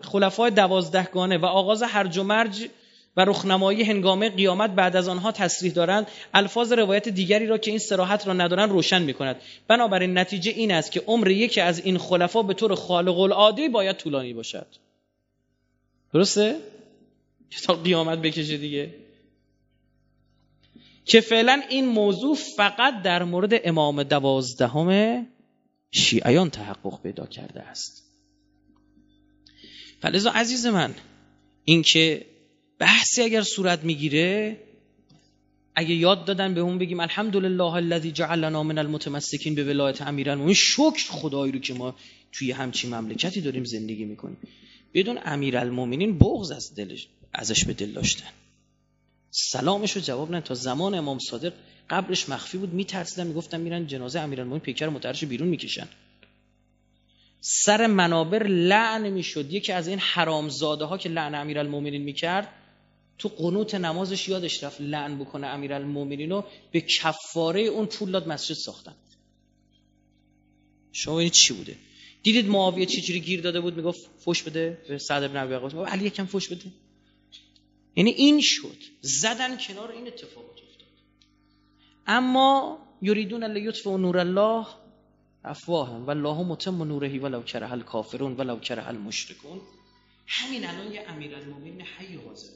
Speaker 1: خلفای دوازدهگانه و آغاز هرج و مرج و رخنمایی هنگامه قیامت بعد از آنها تصریح دارند الفاظ روایت دیگری را که این سراحت را ندارند روشن می کند بنابراین نتیجه این است که عمر یکی از این خلفا به طور خالق العاده باید طولانی باشد. درسته؟ که تا قیامت بکشه دیگه. که فعلا این موضوع فقط در مورد امام دوازدهم شیعیان تحقق پیدا کرده است. فلزا عزیز من اینکه بحثی اگر صورت می‌گیره اگه یاد دادن به اون بگیم الحمدلله الذی جعلنا من المتمسکین به ولایت امیرالمومنین شکر خدایی رو که ما توی همچین مملکتی داریم زندگی می‌کنیم. بدون امیرالمومنین بغض از دلش ازش به دل داشتن. سلامش رو جواب نه تا زمان امام صادق قبرش مخفی بود میترسیدن می‌گفتن میرن جنازه امیرالمومنین پیکر مترش بیرون می‌کشن. سر منابر لعن می‌شد. یکی از این حرامزاده ها که لعن امیرالمومنین می‌کرد تو قنوت نمازش یادش رفت لعن بکنه امیرالمومنین رو به کفاره اون پول داد مسجد ساختن. شما این چی بوده. دیدید معاویه چجوری گیر داده بود؟ می‌گفت فوش بده. به سعد بن ابی وقاص علی یکم فوش بده. یعنی این شد. زدن کنار این اتفاقات افتاد. اما یریدون لیطفئوا نور الله افواهم و الله متم نورهی ولو کره الکافرون ولو کره المشرکون. همین الان یه امیرالمومنین حی حاضر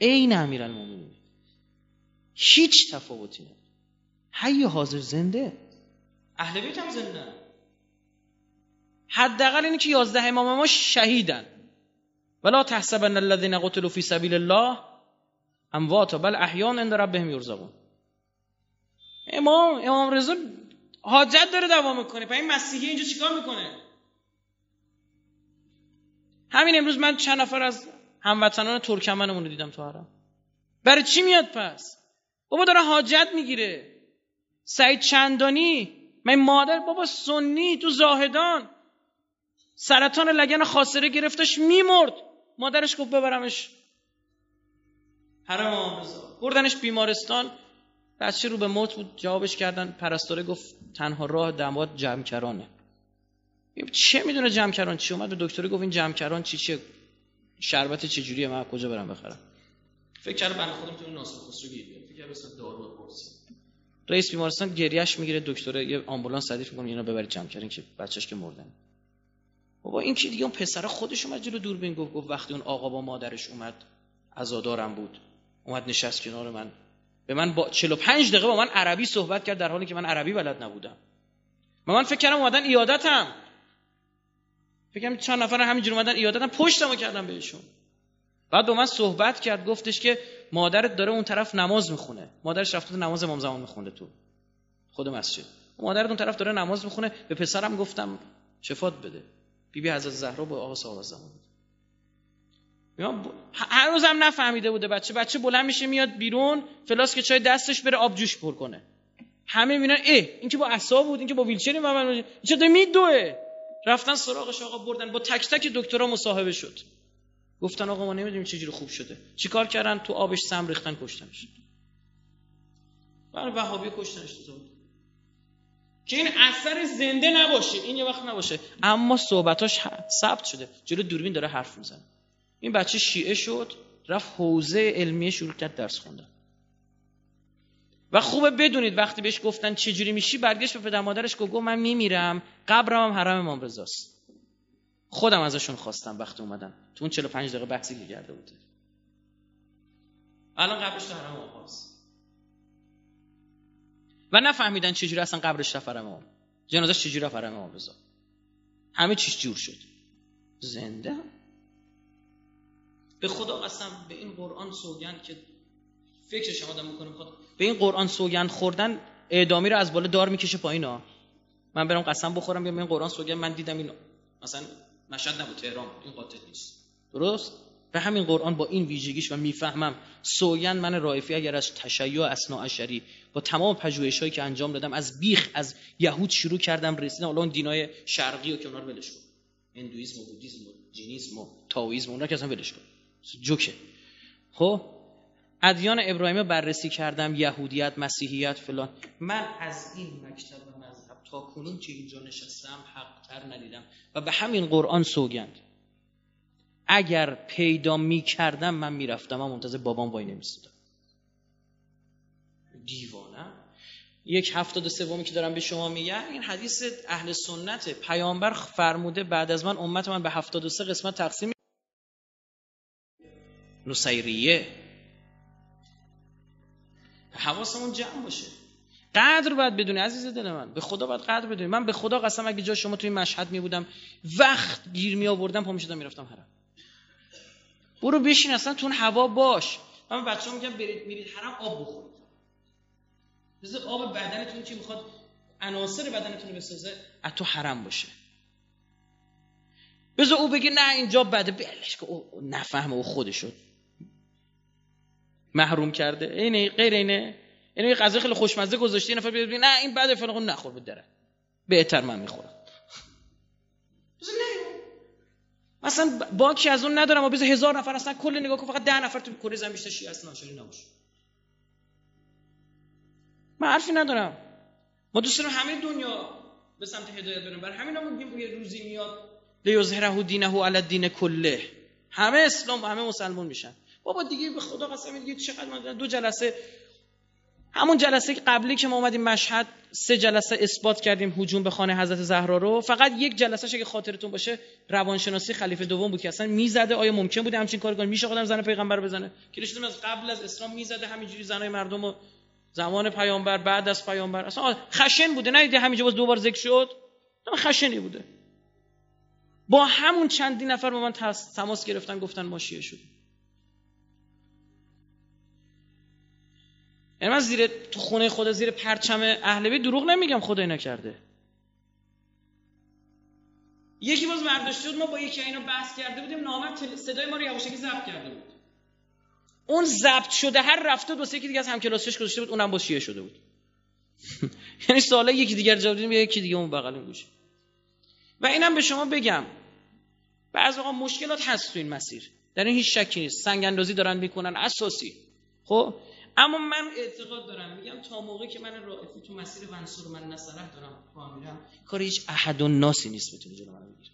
Speaker 1: عین امیرالمومنین. هیچ تفاوتی نداره. حی حاضر زنده. اهل بیت هم زنده. حداقل اینه که یازده امام ما شهیدن. ولا تحسبن الذين قتلوا في سبيل الله اموات بل احیان عند ربهم یرزقون امام امام رضا حاجت داره دوام می‌کنه. این مسیحی اینجا چیکار می‌کنه؟ همین امروز من چند نفر از هموطنان ترکمنمون رو دیدم تو حرم. برای چی میاد پس؟ بابا داره حاجت می‌گیره. سعید چندانی من مادر بابا سنی تو زاهدان. سرطان لگن خاصره گرفتش میمرد. مادرش گفت ببرمش. حرم آمرزا بردنش بیمارستان. بچه رو به موت بود. جوابش کردن. پرستاره گفت تنها راه دماد جمکرانه. چه می‌دونه جمکران چی؟ اومد به دکتر گفت این جمکران چی؟ چه شربت چجوریه؟ من کجا برم بخرم؟ فکر کردم بنده خودم تو ناصر خسرو گیر فکر کردم دارو پرسی رئیس بیمارستان گریهش می‌گیره. دکتر یه آمبولانس تعریف می‌کنه. اینا ببرید جمکران که بچهش که مردن. بابا این که دیگه؟ اون پسر خودش اومد جلو دوربین گفت گفت وقتی اون آقا با مادرش اومد عزادارم بود. اومد نشست کنار من. به من با 45 دقیقه با من عربی صحبت کرد در حالی که من عربی بلد نبودم. و من فکر کردم اومدن ایادتم. فکر چند نفر همینجور اومدن ایادتم پشتمو کردم بهشون. بعد با من صحبت کرد گفتش که مادرت داره اون طرف نماز می‌خونه. مادرش رفته نماز امام زمان میخونده تو خود مسجد. مادرت اون طرف داره نماز می‌خونه. به پسرم گفتم شفات بده. بی بی حضرت زهرا با آقا صاحب زمان هر روزم نفهمیده بوده بچه. بچه بلند میشه میاد بیرون فلاسک چای دستش بره آب جوش پر کنه. همه می‌بینن اه این که با عصا بود این که با ویلچری من چه میدوه رفتن سراغش آقا بردن. با تک تک دکترا مصاحبه شد. گفتن آقا ما نمی‌دونیم چجوری خوب شده. چیکار کردن؟ تو آبش سم ریختن کشتنش. برای وهابی کشتنش. تو که این اثر زنده نباشه. این یه وقت نباشه. اما صحبتاش ثبت شده. جلو دوربین داره حرف می‌زنه. این بچه شیعه شد رفت حوزه علمیه شروع کرد درس خوندن. و خوبه بدونید وقتی بهش گفتن چجوری میشی برگشت به پدر مادرش گفت من میمیرم قبرم هم حرم امام رضاست. خودم ازشون خواستم وقتی اومدم. تو اون 45 دقیقه بحثی که کرده بود الان قبرش تو حرم آقاست. و نفهمیدن چجوری اصلا قبرش رفت حرم امام جنازه چجوری رفت امام رضا. همه چیز جور شد. زنده. به خدا قسم به این قرآن سوگند که فکرش آدم می‌کنه خود به این قرآن سوگند خوردن اعدامی رو از بالا دار می‌کشه پایین ها. من برم قسم بخورم بیام این قرآن سوگند. من دیدم این مثلا مشهد نبود تهران این قاطع نیست. درست؟ به همین قرآن با این ویژگیش و می‌فهمم سوگند من رایفی اگر از تشیع اسنا اشری با تمام پژوهش هایی که انجام دادم از بیخ از یهود شروع کردم رسیدم الان دینای شرقی و که اونا ولش کن. هندویسم و بودیسم و جینیسم و تائویسم اونا که اصلا ولش کن. جوکه. خب؟ ادیان ابراهیمی بررسی کردم. یهودیت مسیحیت فلان. من از این مکتب و مذهب تا کنون که اینجا نشستم حق تر ندیدم. و به همین قرآن سوگند. اگر پیدا می کردم من می‌رفتم. من منتظر بابام وای نمیستدم دیوانه. یک هفتاد سومی که دارم به شما میگم این حدیث اهل سنت پیامبر فرموده بعد از من امت من به هفتاد سه قسمت تقسیم نصیریه. حواسمون جمع باشه. قدر باید بدونی عزیز دل من. به خدا باید قدر بدونی. من به خدا قسم اگه جا شما توی مشهد می بودم وقت گیر می آوردم پا می شدم می‌رفتم حرم. برو بشین اصلا تو هوا باش. من بچه ها میگم برید میرید حرم آب بخورید. بذار آب بدنتون که می‌خواد؟ عناصر بدنتون رو بسازه از تو حرم باشه. بذار او بگه نه اینجا بده. بلش که او نفهمه او خودشو محروم کرده. اینه غیر اینه. اینه یه غذا خیلی خوشمزه گذاشتی یه نفر بیاد نه این بده فلان. نخور بود داره بهتر من می‌خورم. مثلا باکی از اون ندارم و بذار هزار نفر اصلا کل نگاه کن فقط ده نفر تو کره زمین بیشتر شیعه هستن ناشری نباشه من حرفی ندارم. ما دوست داریم همه دنیا به سمت هدایت بریم. برای همین هم میگیم یه روزی میاد. لیظهره دینه علی الدین کله. همه اسلام همه مسلمان میشن. بابا دیگه به خدا قسم دیگه چقدر دو جلسه همون جلسه قبلی که ما اومدیم مشهد سه جلسه اثبات کردیم هجوم به خانه حضرت زهرا رو. فقط یک جلسه اگه خاطرتون باشه روانشناسی خلیفه دوم بود که اصلا می‌زده. آیا ممکن بوده همچین کار کنه؟ میشه آدم زن پیغمبر بزنه؟ که از قبل از اسلام می‌زده همینجوری زنای مردم رو زمان پیامبر بعد از پیامبر. اصلا خشن بوده. نه همینجا باز دوبار ذکر شد؟ خشنی بوده. با همون چندی نفر با من تماس گرفتن گفتن ما شیعه شدیم. یعنی من زیر تو خونه خدا زیر پرچم اهل دروغ نمیگم خدای نکرده یکی باز برداشت شد ما با یکی اینا بحث کرده بودیم نامت صدای ما رو یواشکی ضبط کرده بود. اون ضبط شده هر رفته دو سه یکی دیگه از همکلاسیش گذاشته بود اونم با شیعه شده بود. [LAUGHS] یعنی سوالا یکی دیگر جواب دیدیم یکی دیگه اون بغل گوشه و اینم به شما بگم بعضی وقتا مشکلات هست تو این مسیر. در این هیچ شکی نیست. سنگ اندازی دارن می‌کنن اساسی. خب؟ اما من اعتقاد دارم. میگم تا موقعی که من رائفی تو مسیر ونصور من نصره دارم پا میرم کار هیچ احد و ناسی نیست بتونه جلو من بگیره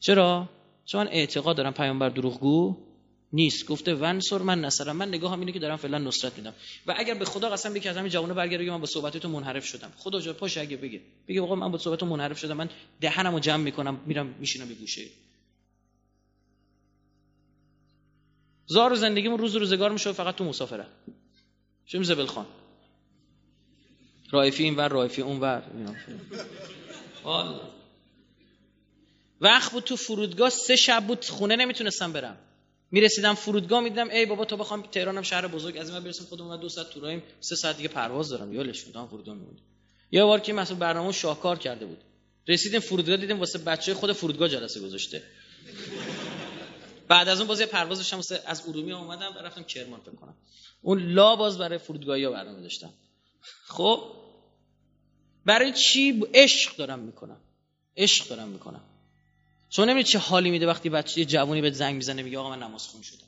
Speaker 1: چرا؟ چون من اعتقاد دارم پیامبر دروغگو نیست. گفته ونصر من نصرم. من نگاه هم اینه که دارم فعلا نصرت میدم. و اگر به خدا قسم بگی از همین جوانه برگرده من با صحبت منحرف شدم. خدا جا پاش اگه بگه. بگه آقا من با صحبت منحرف شدم. من دهنمو جمع می‌کنم میرم میشینم به گوشه. زار و زندگیمون روز روزگار میشه فقط تو مسافره. چه زبل خان رایفی این ور رایفی اون ور وقت بود تو فرودگاه سه شب بود خونه نمی‌تونستم برم. می‌رسیدم فرودگاه می‌دیدم ای بابا تو بخوام تهرانم شهر بزرگ از این برسیم خودمون دو ساعت تورایم سه ساعت دیگه پرواز دارم. یالش شدم فرودگاه میموند یه بار که مسئول برنامه شاهکار کرده بود. رسیدیم فرودگاه دیدیم واسه بچه خود فرودگاه جلسه گذاشته. بعد از اون بازی پرواز داشتم از ارومیه اومدم و رفتم کرمان فکر کنم. اون لا باز برای فرودگاهی ها برنامه داشتم. خب؟ برای چی عشق دارم می‌کنم. عشق دارم می‌کنم. چون نمی‌دونی چه حالی میده وقتی بچه جوونی به زنگ می‌زنه میگه آقا من نماز خون شدم.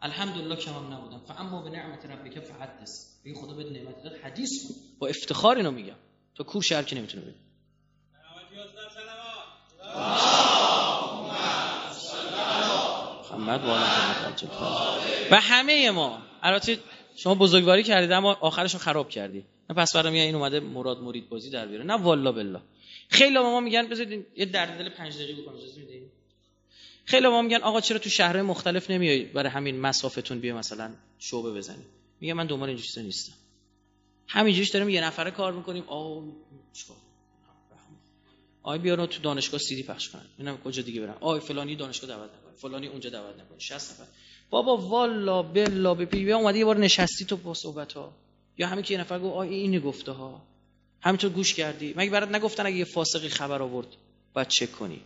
Speaker 1: الحمدلله کمم نبودم. فاما به نعمت ربک فحدث. بگی خدا بهت نعمت داد. حدیث کن با افتخار اینو میگم. تو کور شهر که نمی‌تونه بگه محمد و همه ما البته شما بزرگواری کردید اما آخرشو خراب کردی. نه پس برام این اومده مراد مرید بازی در بیاره. نه والا بالله. خیلی ما میگن بذارید یه درد دل 5 دقیقه بکنم اجازه میدین؟ خیلی ما میگن آقا چرا تو شهرهای مختلف نمیای برای همین مسافتون بیا مثلا شعبه بزنی؟ میگه من دنبال این چیزا نیستم. همینجوریش داریم یه نفره کار می‌کنیم. آ آی بیا تو دانشگاه سیدی پخش کن اینم کجا دیگه برم آی فلانی دانشگاه دعوت نکن فلانی اونجا دعوت نکن 60 نفر. بابا والا بلا به پی اومدی یه بار نشستی تو با صحبت ها یا همین که یه نفر گفت آی اینی گفته ها همینطور گوش کردی. مگه برات نگفتن اگه یه فاسقی خبر آورد باید چک کنی؟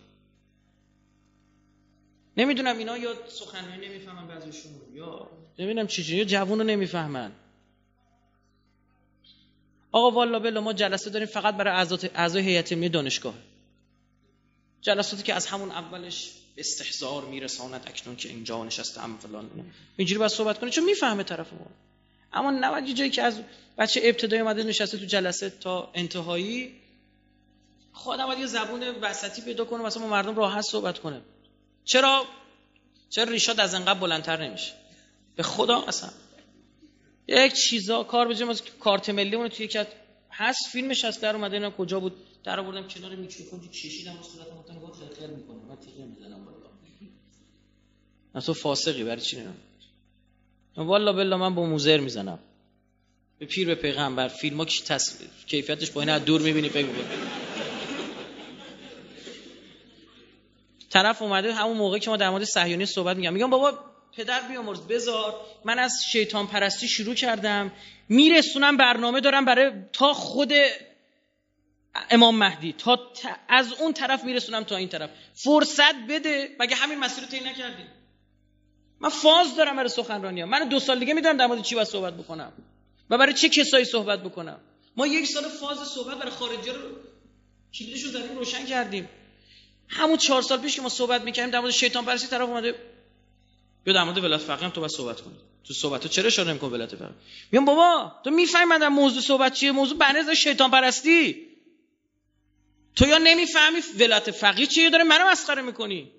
Speaker 1: نمی‌دونم اینا یا سخنرانی نمی‌فهمن بعضیشون یا نمی‌دونم چیزی یا جوون رو نمی‌فهمن. آقا والا بلا ما جلسه داریم فقط برای اعضای هیئت علمی دانشگاه. جلساتی که از همون اولش استحضار میرساند اکنون که اینجا نشسته هم فلان اینجوری باید صحبت کنه چون می‌فهمه طرف ما. اما نباید جایی که از بچه ابتدایی اومده نشسته تو جلسه تا انتهایی خود باید یه زبون وسطی پیدا کنه مثلا مردم راحت صحبت کنه. چرا؟ چرا ریشات از انقدر بلندتر نمیشه؟ به خدا اصلا یک چیزا کار از کارت ملی اون توی یک هست فیلمش هست در اومده اینا کجا بود؟ در آوردم کنار میکروفون جو کشیدم صورت متن گفت خیر می‌کنه. من تیغ می‌زنم بالا. اصلا فاسقی برای چی نه؟ والا بالله من با موزر می‌زنم. به پیر به پیغمبر فیلم ها کیفیتش با این دور می‌بینی فکر طرف اومده همون موقعی که ما در مورد صهیونی صحبت میگم میگم بابا پدر بیامرز بذار. من از شیطان پرستی شروع کردم. میرسونم برنامه دارم برای تا خود امام مهدی. تا از اون طرف میرسونم تا این طرف. فرصت بده. مگه همین مسیر رو طی نکردیم؟ من فاز دارم برای سخنرانی. من دو سال دیگه می‌دونم در مورد چی باید صحبت بکنم و برای چه کسایی صحبت بکنم. ما یک سال فاز صحبت برای خارجی رو کلیدش رو زدیم روشن کردیم. همون چهار سال پیش که ما صحبت می‌کردیم در مورد شیطان پرستی طرف اومده. یا در مورد ولایت فقیه تو باید صحبت کنی. تو صحبت تو چرا اشاره نمی‌کنی ولایت فقیه؟ میگم بابا تو می‌فهمی من در موضوع صحبت چیه؟ موضوع بنز شیطان پرستی. تو یا نمی‌فهمی ولایت فقیه چیه داره منو مسخره می‌کنی؟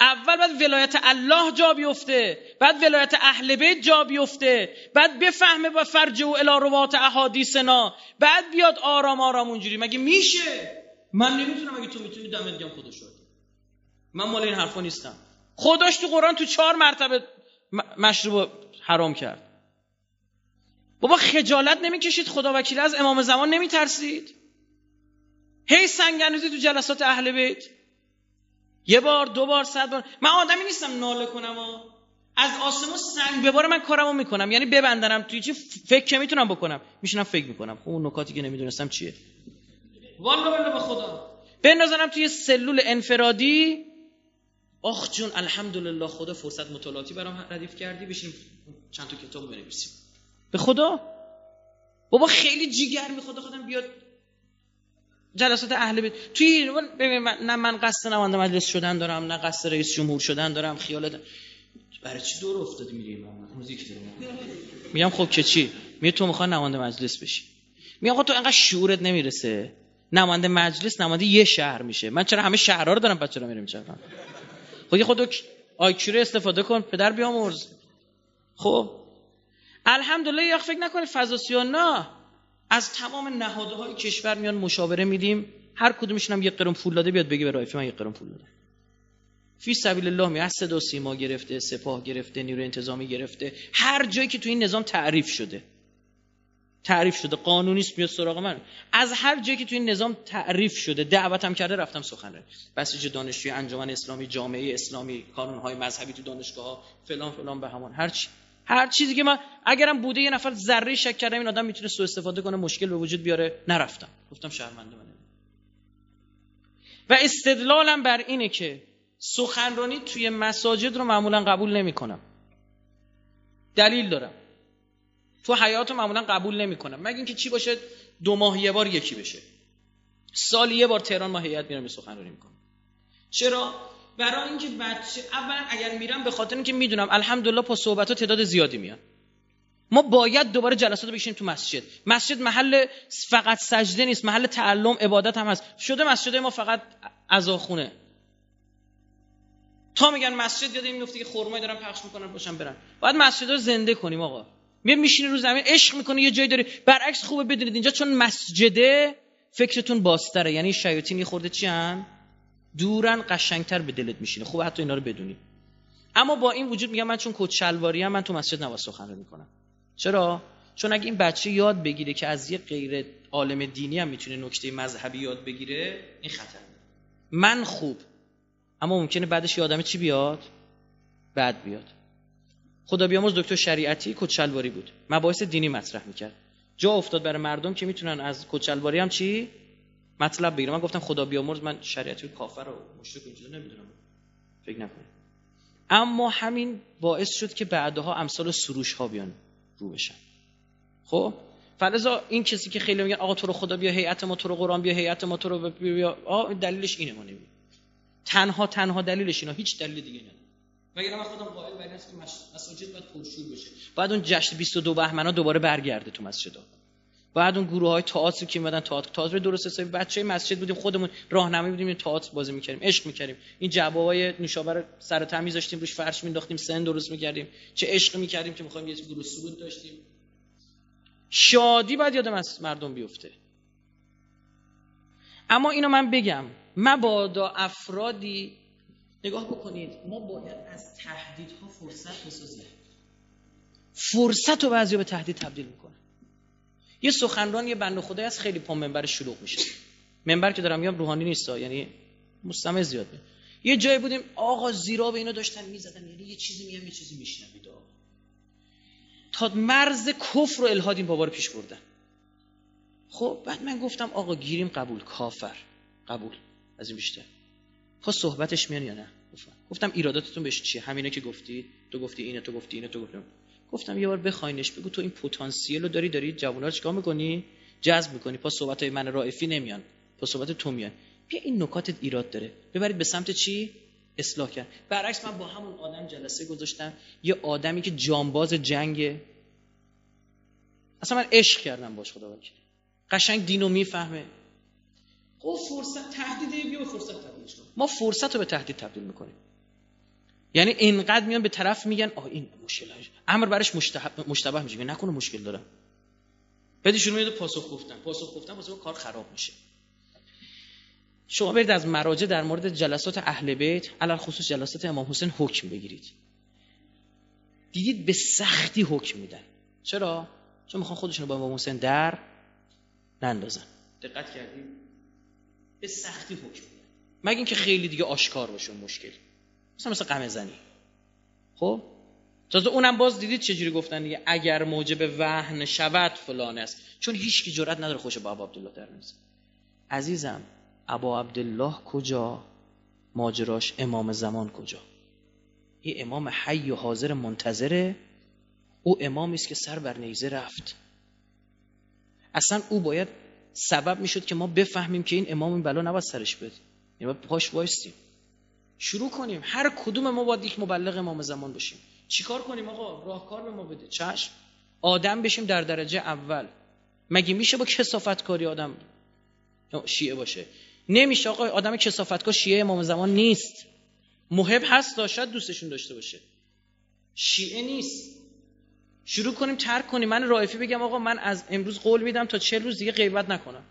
Speaker 1: اول بعد ولایت الله جا بیفته بعد ولایت اهل بیت جا بیفته بعد بفهمه با فرج و الاروات احادیثنا بعد بیاد آرام آرام اونجوری. مگه میشه؟ من نمی‌تونم اگه تو می‌تونی دمت گم خدا شد من مال این حرفا نیستم. خداش تو قرآن تو چهار مرتبه مشروب حرام کرد. بابا خجالت نمی‌کشید؟ خدا وکیل از امام زمان نمیترسید؟ هی سنگنوزی تو جلسات اهل بیت. یه بار دو بار صد بار. من آدمی نیستم ناله کنم و از آسمون سنگ بباره من کارمو می‌کنم. یعنی ببندنم توی چی؟ فکر که می‌تونم بکنم. میشنم فکر می‌کنم. خب اون نکاتی که نمی‌دونستم چیه؟ والله بالله به خدا. بندازنم توی سلول انفرادی. آخ جون الحمدلله خدا فرصت مطالعاتی برام ردیف کردی. بشیم چند تا کتاب بنویسیم. به خدا؟ بابا خیلی جیگر می‌خواد خودم بیاد جلسات اهل بیت. توی نه من قصد نماینده مجلس شدن دارم نه قصد رئیس جمهور شدن دارم خیال دارم. برای چی دور افتادی میری موزیک میگم خب که چی؟ می تو می‌خوای نماینده مجلس بشی. میگم خب تو انقدر شعورت نمی‌رسه. نماینده مجلس نماینده یه شهر میشه. من چرا همه شهرها رو دارم بچه‌ها میرم چرا خب خود آیکیو استفاده کن پدر بیامرز. خب. الحمدلله یا فکر نکنید فضاسیان نه از تمام نهاده های کشور میان مشاوره میدیم. هر کدومشون هم یک قرم پول داده بیاد بگه به رایفی من یک قرم پول دادم. فی سبیل الله می صدا و سیما گرفته سپاه گرفته نیروی انتظامی گرفته. هر جایی که تو این نظام تعریف شده. تعریف شده. قانونیست میاد سراغ من. از هر جایی که تو این نظام تعریف شده دعوتم کرده رفتم سخنرانی بسیج دانشجوی انجمن اسلامی جامعه اسلامی های مذهبی تو دانشگاه فلان فلان به همان. هر چی. هر چیزی که من اگرم بوده یه نفر ذره شک کردم این آدم می‌تونه سوء استفاده کنه مشکل به وجود بیاره. نرفتم. گفتم شرمنده من و استدلالم بر اینه که سخنرانی توی مساجد رو معمولا قبول نمی‌کنم. دلیل دارم. تو حیات رو معمولا قبول نمی‌کنم. مگه اینکه چی باشه؟ دو ماه یه بار یکی بشه. سال یه بار تهران ما هیئت میرم سخنرانی می‌کنم. چرا؟ برای اینکه بچه اولا اگر میرم به خاطر اینکه می‌دونم الحمدلله با صحبت ها تعداد زیادی میاد. ما باید دوباره جلسات بشیم تو مسجد. مسجد محل فقط سجده نیست محل تعلم عبادت هم هست. شده مسجد ما فقط عزاخونه. تا میگن مسجد یاد این میفته که خرمایی دارن پخش می‌کنن باشن برن. باید مسجد رو زنده کنیم آقا. میاد میشینی رو زمین عشق می‌کنه یه جایی داره برعکس خوبه بدونید اینجا چون مسجده فکرتون باستره یعنی شیاطین یه خورده چی؟ دورن قشنگتر به دلت میشینه. خوبه حتی اینا رو بدونی. اما با این وجود میگم من چون هم من تو مسجد نواز سخنرانی می‌کنم. چرا؟ چون اگه این بچه یاد بگیره که از یه غیر عالم دینی هم می‌تونه نکته مذهبی یاد بگیره این خطر من خوب. اما ممکنه بعدش یه چی بیاد؟ بعد بیاد. خدا بیامرز دکتر شریعتی کچلواری بود. مباحث دینی مطرح می‌کرد. جا افتاد برای مردم که می‌تونن از کچلواری هم چی؟ مطلب بگیرم من گفتم خدا بیامرز من شریعتی کافر رو مشرک اینجوری نمی‌دونم. فکر نکنید. اما همین باعث شد که بعدها امثال سروش ها بیان رو بشن. خب؟ فلزا این کسی که خیلی میگن آقا تو رو خدا بیا هیئت ما تو رو قرآن بیا هیئت ما تو رو بیا آه دلیلش اینه ما نمی تنها تنها دلیلش اینا هیچ دلیل دیگه نه. مگر من خودم قائل بر که مساجد باید پرشور بشه. بعد اون جشن 22 بهمن دوباره برگرده تو مسجدها. بعد اون گروه های تئاتر که میمدن تئاتر. تئاتر درست حسابی بچه مسجد بودیم خودمون راهنمایی بودیم تئاتر بازی می‌کردیم عشق می‌کردیم. این جوابای نوشابه سر تمیز داشتیم روش فرش مینداختیم سن درست می‌کردیم. چه عشق می‌کردیم که می‌خوایم یه گروه سرود داشتیم. شادی باید یادم از مردم بیفته. اما اینو من بگم مبادا افرادی نگاه بکنید ما باید از تهدیدها فرصت بسازیم. فرصت رو بعضی به تهدید تبدیل می‌کنه یه سخنران یه بند خدای از خیلی پا منبر شلوغ میشه. منبر که دارم میام روحانی نیست یعنی مستمع زیاد یه جایی بودیم آقا زیرا به اینو داشتن می‌زدن یعنی یه چیزی میگم یه چیزی میشنوید. تا مرز کفر و الهاد این بابا رو پیش بردن. خب بعد من گفتم آقا گیریم قبول. کافر. قبول. از این بیشتر. خب صحبتش میان یا نه؟ گفتم ایراداتتون بهش چیه؟ همینا که گفتی تو گفتی اینه تو گفتی اینه تو گفتی گفتم یه بار بخواینش بگو تو این پتانسیل رو داری داری جوونا چیکار می‌کنی؟ جذب می‌کنی پس صحبت های من رائفی نمیان پس صحبت تو میان. بیا این نکات ایراد داره. ببرید به سمت چی؟ اصلاح کرد. برعکس من با همون آدم جلسه گذاشتم. یه آدمی که جانباز جنگه اصلا من عشق کردم باش خدا وکیل قشنگ دینو می‌فهمه. خب فرصت تهدید بیا فرصت تبدیلش ما فرصت رو به تهدید تبدیل می‌کنیم. یعنی اینقدر میان به طرف میگن آه این مشکل امر برش مشتبه میشه. نکنه مشکل دارم. بدیشون میاد پاسخ گفتن. پاسخ گفتن واسه کار خراب میشه. شما برید از مراجع در مورد جلسات اهل بیت علل خصوص جلسات امام حسین حکم بگیرید. دیدید به سختی حکم میدن. چرا؟ چون می‌خوان خودشون با امام حسین در نندازن. دقت کردید به سختی حکم میدن. مگه اینکه خیلی دیگه آشکار باشه مشکل. مثلا مثل قمه زنی. خب؟ تازه اونم باز دیدید چجوری گفتن دیگه؟ اگر موجب وهن شود فلان است. چون هیچ کی جرئت نداره خوش با عبدالله در عزیزم ابا عبدالله کجا؟ ماجراش امام زمان کجا؟ این امام حی و حاضر منتظره؟ او امامی است که سر بر نیزه رفت. اصلا او باید سبب می‌شد که ما بفهمیم که این امام این بلا نباید سرش بده. یعنی باید پاش وایستیم. شروع کنیم. هر کدوم ما باید یک مبلغ امام زمان باشیم چیکار کنیم آقا؟ راهکار به ما بده. چشم. آدم بشیم در درجه اول. مگه میشه با کسافت کاری آدم شیعه باشه. نمیشه آقا آدم کسافتکار شیعه امام زمان نیست. محب هست داشت دوستشون داشته باشه. شیعه نیست. شروع کنیم ترک کنیم. من رایفی بگم آقا من از امروز قول میدم تا چه روز دیگه غیبت نکنم.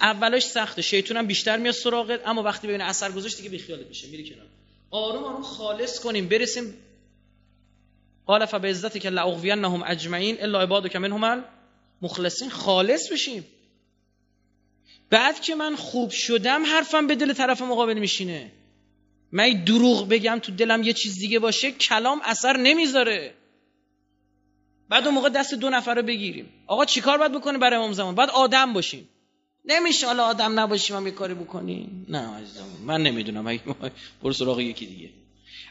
Speaker 1: اولش سخته. شیطونم بیشتر میاد سراغت اما وقتی ببینه اثر گذاشت دیگه بیخیالت میشه. میری کنار. آروم آروم خالص کنیم. برسیم. قال فبعزتك که لاغوینهم اجمعین الا عبادك منهم مخلصین خالص بشیم. بعد که من خوب شدم حرفم به دل طرف مقابل میشینه. من دروغ بگم تو دلم یه چیز دیگه باشه کلام اثر نمی‌ذاره. بعد اون موقع دست دو نفر رو بگیریم. آقا چیکار باید بکنه برای امام زمان؟ بعد آدم باشیم. نمیشه حالا آدم نباشیم هم یه کاری بکنیم نه عزیزم من نمی‌دونم. اگه برو سراغ یکی دیگه.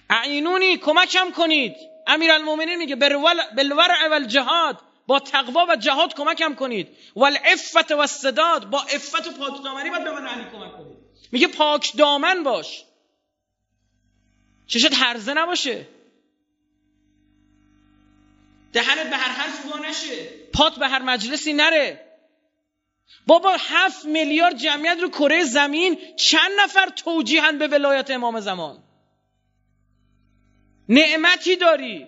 Speaker 1: اعینونی کمکم کنید. امیرالمومنین میگه بالورع والجهاد با تقوا و جهاد کمکم کنید. والعفت و الصداد با عفت و پاک دامنی باید به من علی کمک کنید. میگه پاک دامن باش. چشت هرزه نباشه. دهنت به هر حرف وا نشه. پات به هر مجلسی نره. بابا هفت میلیارد جمعیت رو کره زمین چند نفر توجیهن به ولایت امام زمان؟ نعمتی داری.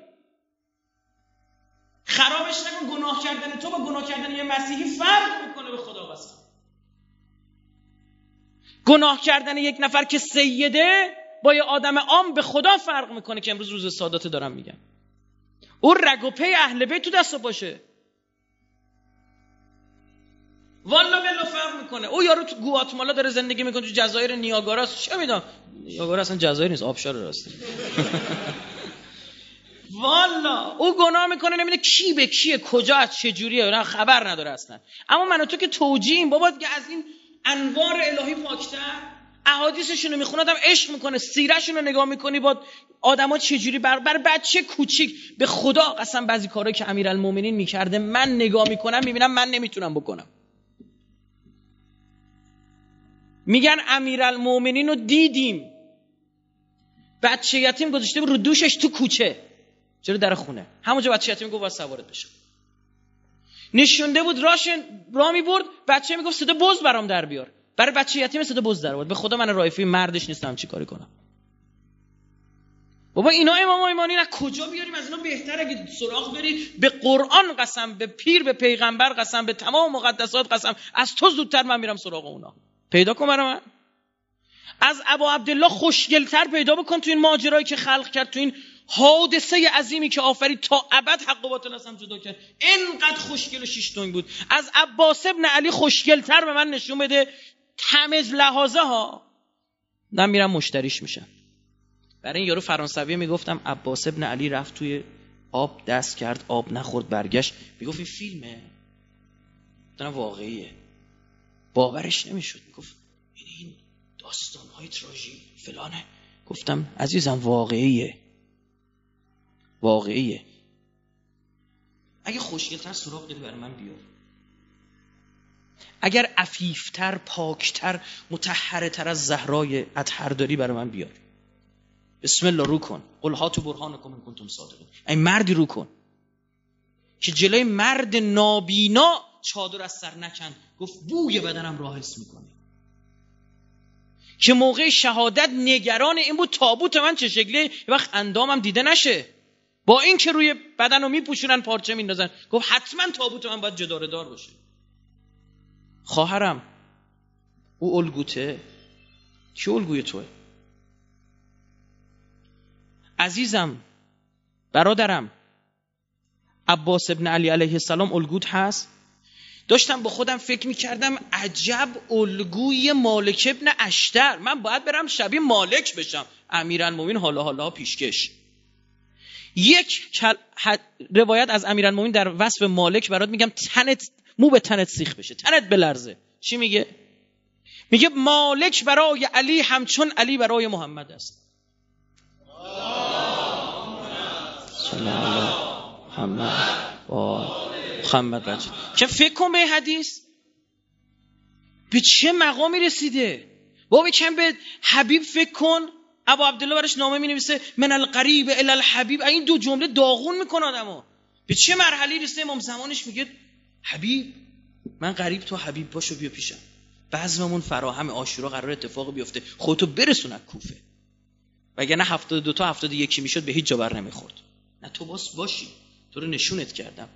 Speaker 1: خرابش نکن گناه کردن تو با گناه کردن یه مسیحی فرق می‌کنه به خدا قسم گناه کردن یک نفر که سیده با یه آدم عام به خدا فرق می‌کنه که امروز روز سادات دارم میگم. او رگ و پی اهل بیت تو دست باشه. والا بلا فرق می‌کنه. او یارو تو گواتمالا داره زندگی می‌کنه تو جزایر نیاگارا چه می‌دونم؟ نیاگارا اصلا جزایر نیست آبشار راسته [LAUGHS] والا. او گناه می‌کنه نمیده کی به کیه کجا از چه جوریه. نه خبر نداره اصلا. اما من تو که توجیهیم بابا که از این انوار الهی پاکتر احادیثشون رو می‌خونه آدم عشق می‌کنه سیرشون رو نگاه می‌کنی با آدما چجوری بر بر بچه کوچیک. به خدا قسم بعضی کارهایی که امیرالمومنین می‌کرده من نگاه می‌کنم می‌بینم من نمی‌تونم بکنم. میگن امیرالمومنین رو دیدیم. بچه یتیم گذاشته رو دوشش تو کوچه. چرا در خونه؟ همونجا بچه یتیم گفت واسه سوارت بشه. نشونده بود راشن را می برد بچه می‌گفت صدا بز برام در بیار. برای بچه یتیم صدا بز در بود به خدا من رایفی مردش نیستم چی کاری کنم؟ بابا اینا امام ایمانی از کجا بیاریم؟ از اینا بهتر اگه سراغ بری. به قرآن قسم به پیر به پیغمبر قسم به تمام مقدسات قسم. از تو زودتر من میرم سراغ اونا. پیدا کن برای من. از ابا عبدالله خوشگلتر پیدا بکن تو این ماجرایی که خلق کرد تو این حادثه عظیمی که آفرید تا ابد حق و باطل از هم جدا کرد. اینقدر خوشگل و شیش بود. از عباس ابن علی خوشگلتر به من نشون بده. تمیز لحاظه ها من میرم مشتریش میشم. برای این یارو فرانسوی می‌گفتم عباس ابن علی رفت توی آب دست کرد آب نخورد برگشت. می‌گفت این فیلمه. دارم واقعیه. باورش نمی‌شد. می‌گفت این داستان های تراژی فلانه. گفتم عزیزم واقعیه. واقعیه. اگه خوشگلتر سراغ داری برای من بیار. اگر عفیفتر پاکتر متحرتر از زهرای اطهر داری برای من بیار. بسم الله رو کن. قل هاتو برهانکم ان کنتم صادقین. این مردی رو کن. که جلوی مرد نابینا چادر از سر نکن. گفت بوی بدنم را حس می‌کنه که موقع شهادت نگران این بود تابوت من چه شکلی؟ وقت اندامم دیده نشه. با اینکه روی بدن رو میپوشونن پارچه میندازن. گفت حتما تابوت من باید جداره دار باشه. خواهرم او الگوته. کی الگوی توه؟ عزیزم برادرم عباس ابن علی علیه السلام الگوت هست؟ داشتم با خودم فکر می‌کردم عجب الگوی مالک ابن اشتر. من باید برم شبیه مالک بشم. امیرالمومنین حالا حالا پیشکش. یک روایت از امیرالمومنین در وصف مالک برات میگم تنت مو به تنت سیخ بشه. تنت بلرزه. چی میگه؟ میگه مالک برای علی همچون علی برای محمد است. محمد. محمد که فکر کن به حدیث. به چه مقامی رسیده؟ بابا کم به حبیب فکر کن. ابو عبدالله برش نامه می نویسه من القریب ال الحبیب. این دو جمله داغون می‌کنه آدمو. به چه مرحله رسیده؟ امام زمانش میگه حبیب من قریب تو حبیب باشو بیا پیشم. بعضممون فراهم آشورا قرار اتفاق بیفته. خودتو برسون کوفه. وگرنه هفتاد دو تا هفتاد یکی می‌شد به هیچ جا بر نمی‌خورد. نه تو باس باشی. تو رو نشونت کردم.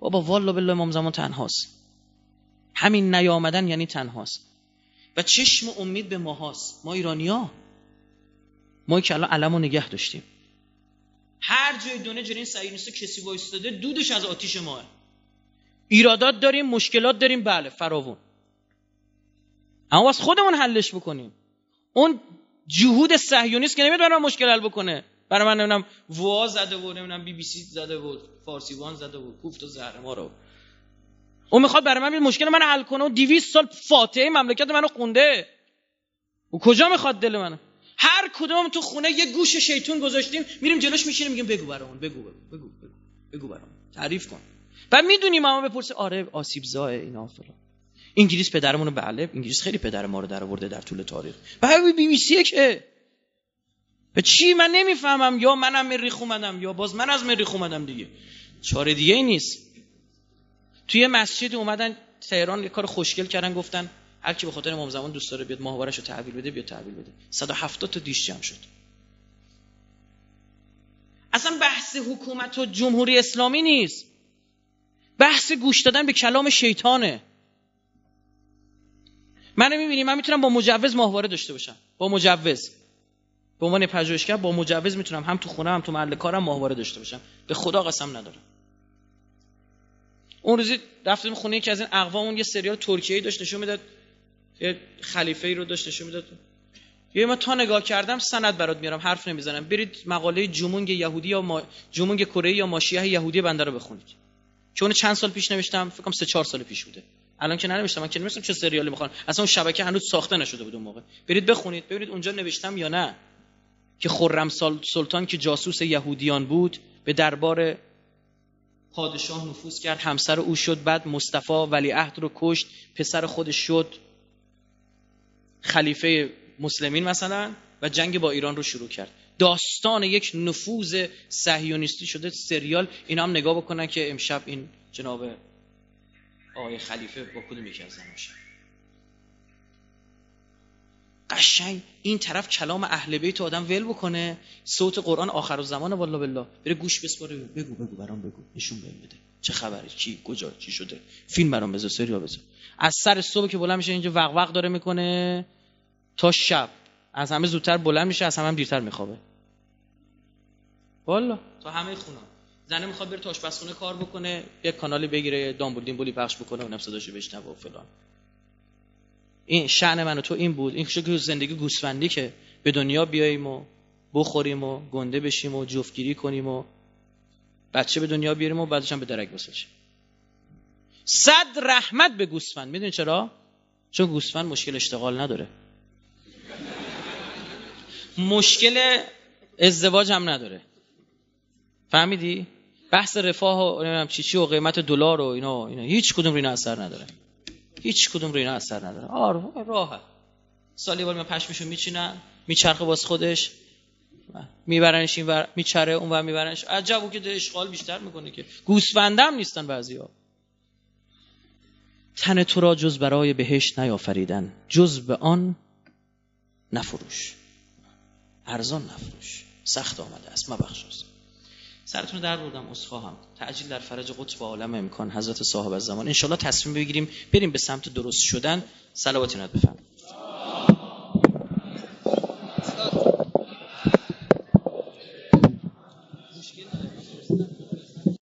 Speaker 1: بابا والا بالله امام زمان تنهاست. همین نیامدن یعنی تنهاست. و چشم و امید به ماهاست. ما ایرانیا ما که الان علم و نگه داشتیم. هر جای دنیا جرین سعی کسی وایستاده دودش از آتیش ماه. ایرادات داریم مشکلات داریم بله فراوون. اما باز خودمون حلش بکنیم. اون جهود صهیونیست که برای مشکل حل بکنه. برای من نمی‌دونم وا زده بود نمی‌دونم بی بی سی زده بود فارسی وان زده بود کوفت و زهر ما رو. اون می‌خواد برای من مشکل من حل کنه و 200 سال فاتحه مملکت منو خونده. و کجا می‌خواد دل من هر کدوم تو خونه یه گوش شیطون گذاشتیم میریم جلوش میشینیم میگیم بگو برامون بگو بگو بگو بگو, بگو برامون. تعریف کن. و می‌دونیم ماما بپرسه آره آسیب زای اینا فلان. انگلیس پدرمون بله انگلیس خیلی پدر ما رو در آورده در طول تاریخ. و بی بی سی که به چی من نمی‌فهمم؟ یا منم مریخ اومدم یا باز من از مریخ اومدم دیگه. چاره دیگه ای نیست. توی مسجد اومدن تهران یه کار خوشگل کردن گفتن هر کی به خاطر امام زمان دوست داره بیاد ماهوارش رو تحویل بده بیاد تحویل بده. 170 تا دیش جمع شد. اصلا بحث حکومت و جمهوری اسلامی نیست. بحث گوش دادن به کلام شیطانه. من می‌بینی من می‌تونم با مجوز ماهواره داشته باشم. با مجوز. به عنوان پژوهشگر با مجوز می‌تونم هم تو خونه هم تو محل کارم ماهواره داشته باشم. به خدا قسم ندارم. اون روزی رفتیم خونه یکی از این اقوام یه سریال ترکیه‌ای داشت نشون می‌داد یه خلیفه ای رو داشت نشون می‌داد. یه ما تا نگاه کردم سند برات میارم حرف نمی‌زنم. برید مقاله جمونگ یهودی یا ما جمونگ کره یا ماشیه یهودی بنده رو بخونید. اون چند سال پیش نوشتم فکر کنم 3 4 سال پیش بوده. الان که ننوشتم من که نمیستم چه سریالی می‌خوان اصلا اون شبکه هنوز ساخته نشده بود اون موقع. برید بخونید ببینید اونجا نوشتم یا نه. که خرم سلطان که جاسوس یهودیان بود به دربار پادشاه نفوذ کرد. همسر او شد بعد مصطفی ولیعهد رو کشت پسر خودش شد خلیفه مسلمین مثلا و جنگ با ایران رو شروع کرد. داستان یک نفوذ صهیونیستی شده سریال. اینا هم نگاه بکنن که امشب این جناب آقای خلیفه با کدوم یکی از قشنگ این طرف کلام اهل بیت آدم ول بکنه. صوت قرآن آخر زمان والله بالله. بره گوش بسپاره. بگو بگو برام بگو. نشون بهم بده. چه خبره؟ کی کجا؟ چی شده؟ فیلم برام بذار سریال بذار. از سر صبح که بلند میشه اینجا وق وق داره می‌کنه. تا شب. از همه زودتر بلند میشه از همه هم دیرتر میخوابه. والا تا همه خونه. زنه می‌خواد بره آشپزخونه کار بکنه. یک کانالی بگیره دامبول بولی پخش بکنه اونم صداشو بشنوه و فلان. این شعن من و تو این بود. این که زندگی گوسفندی که به دنیا بیاییم و بخوریم و گنده بشیم و جفتگیری کنیم و بچه به دنیا بیاریم و بعدش هم به درک بسازیم صد رحمت به گوسفند. می‌دونی چرا؟ چون گوسفند مشکل اشتغال نداره. مشکل ازدواج هم نداره. فهمیدی؟ بحث رفاه و نمی‌دونم و قیمت دلار و اینا اینا. هیچ کدوم رو اثر نداره. هیچ کدوم رو اینا اثر نداره. آره راحت. سالی بار من پشمشو میچینن میچرخه باز خودش. میبرنش این ور میچره اون ور میبرنش. عجب که اشغال بیشتر می‌کنه که. گوسفندم نیستن بعضیا تن تو را جز برای بهشت نیافریدن. جز به آن نفروش. ارزان نفروش. سخت آمده است. مبخشوز سرتون در بردم اصخواهم تعجیل در فرج قطب عالم امکان حضرت صاحب الزمان انشالله تصمیم بگیریم بریم به سمت درست شدن. صلواتی بفرمایید.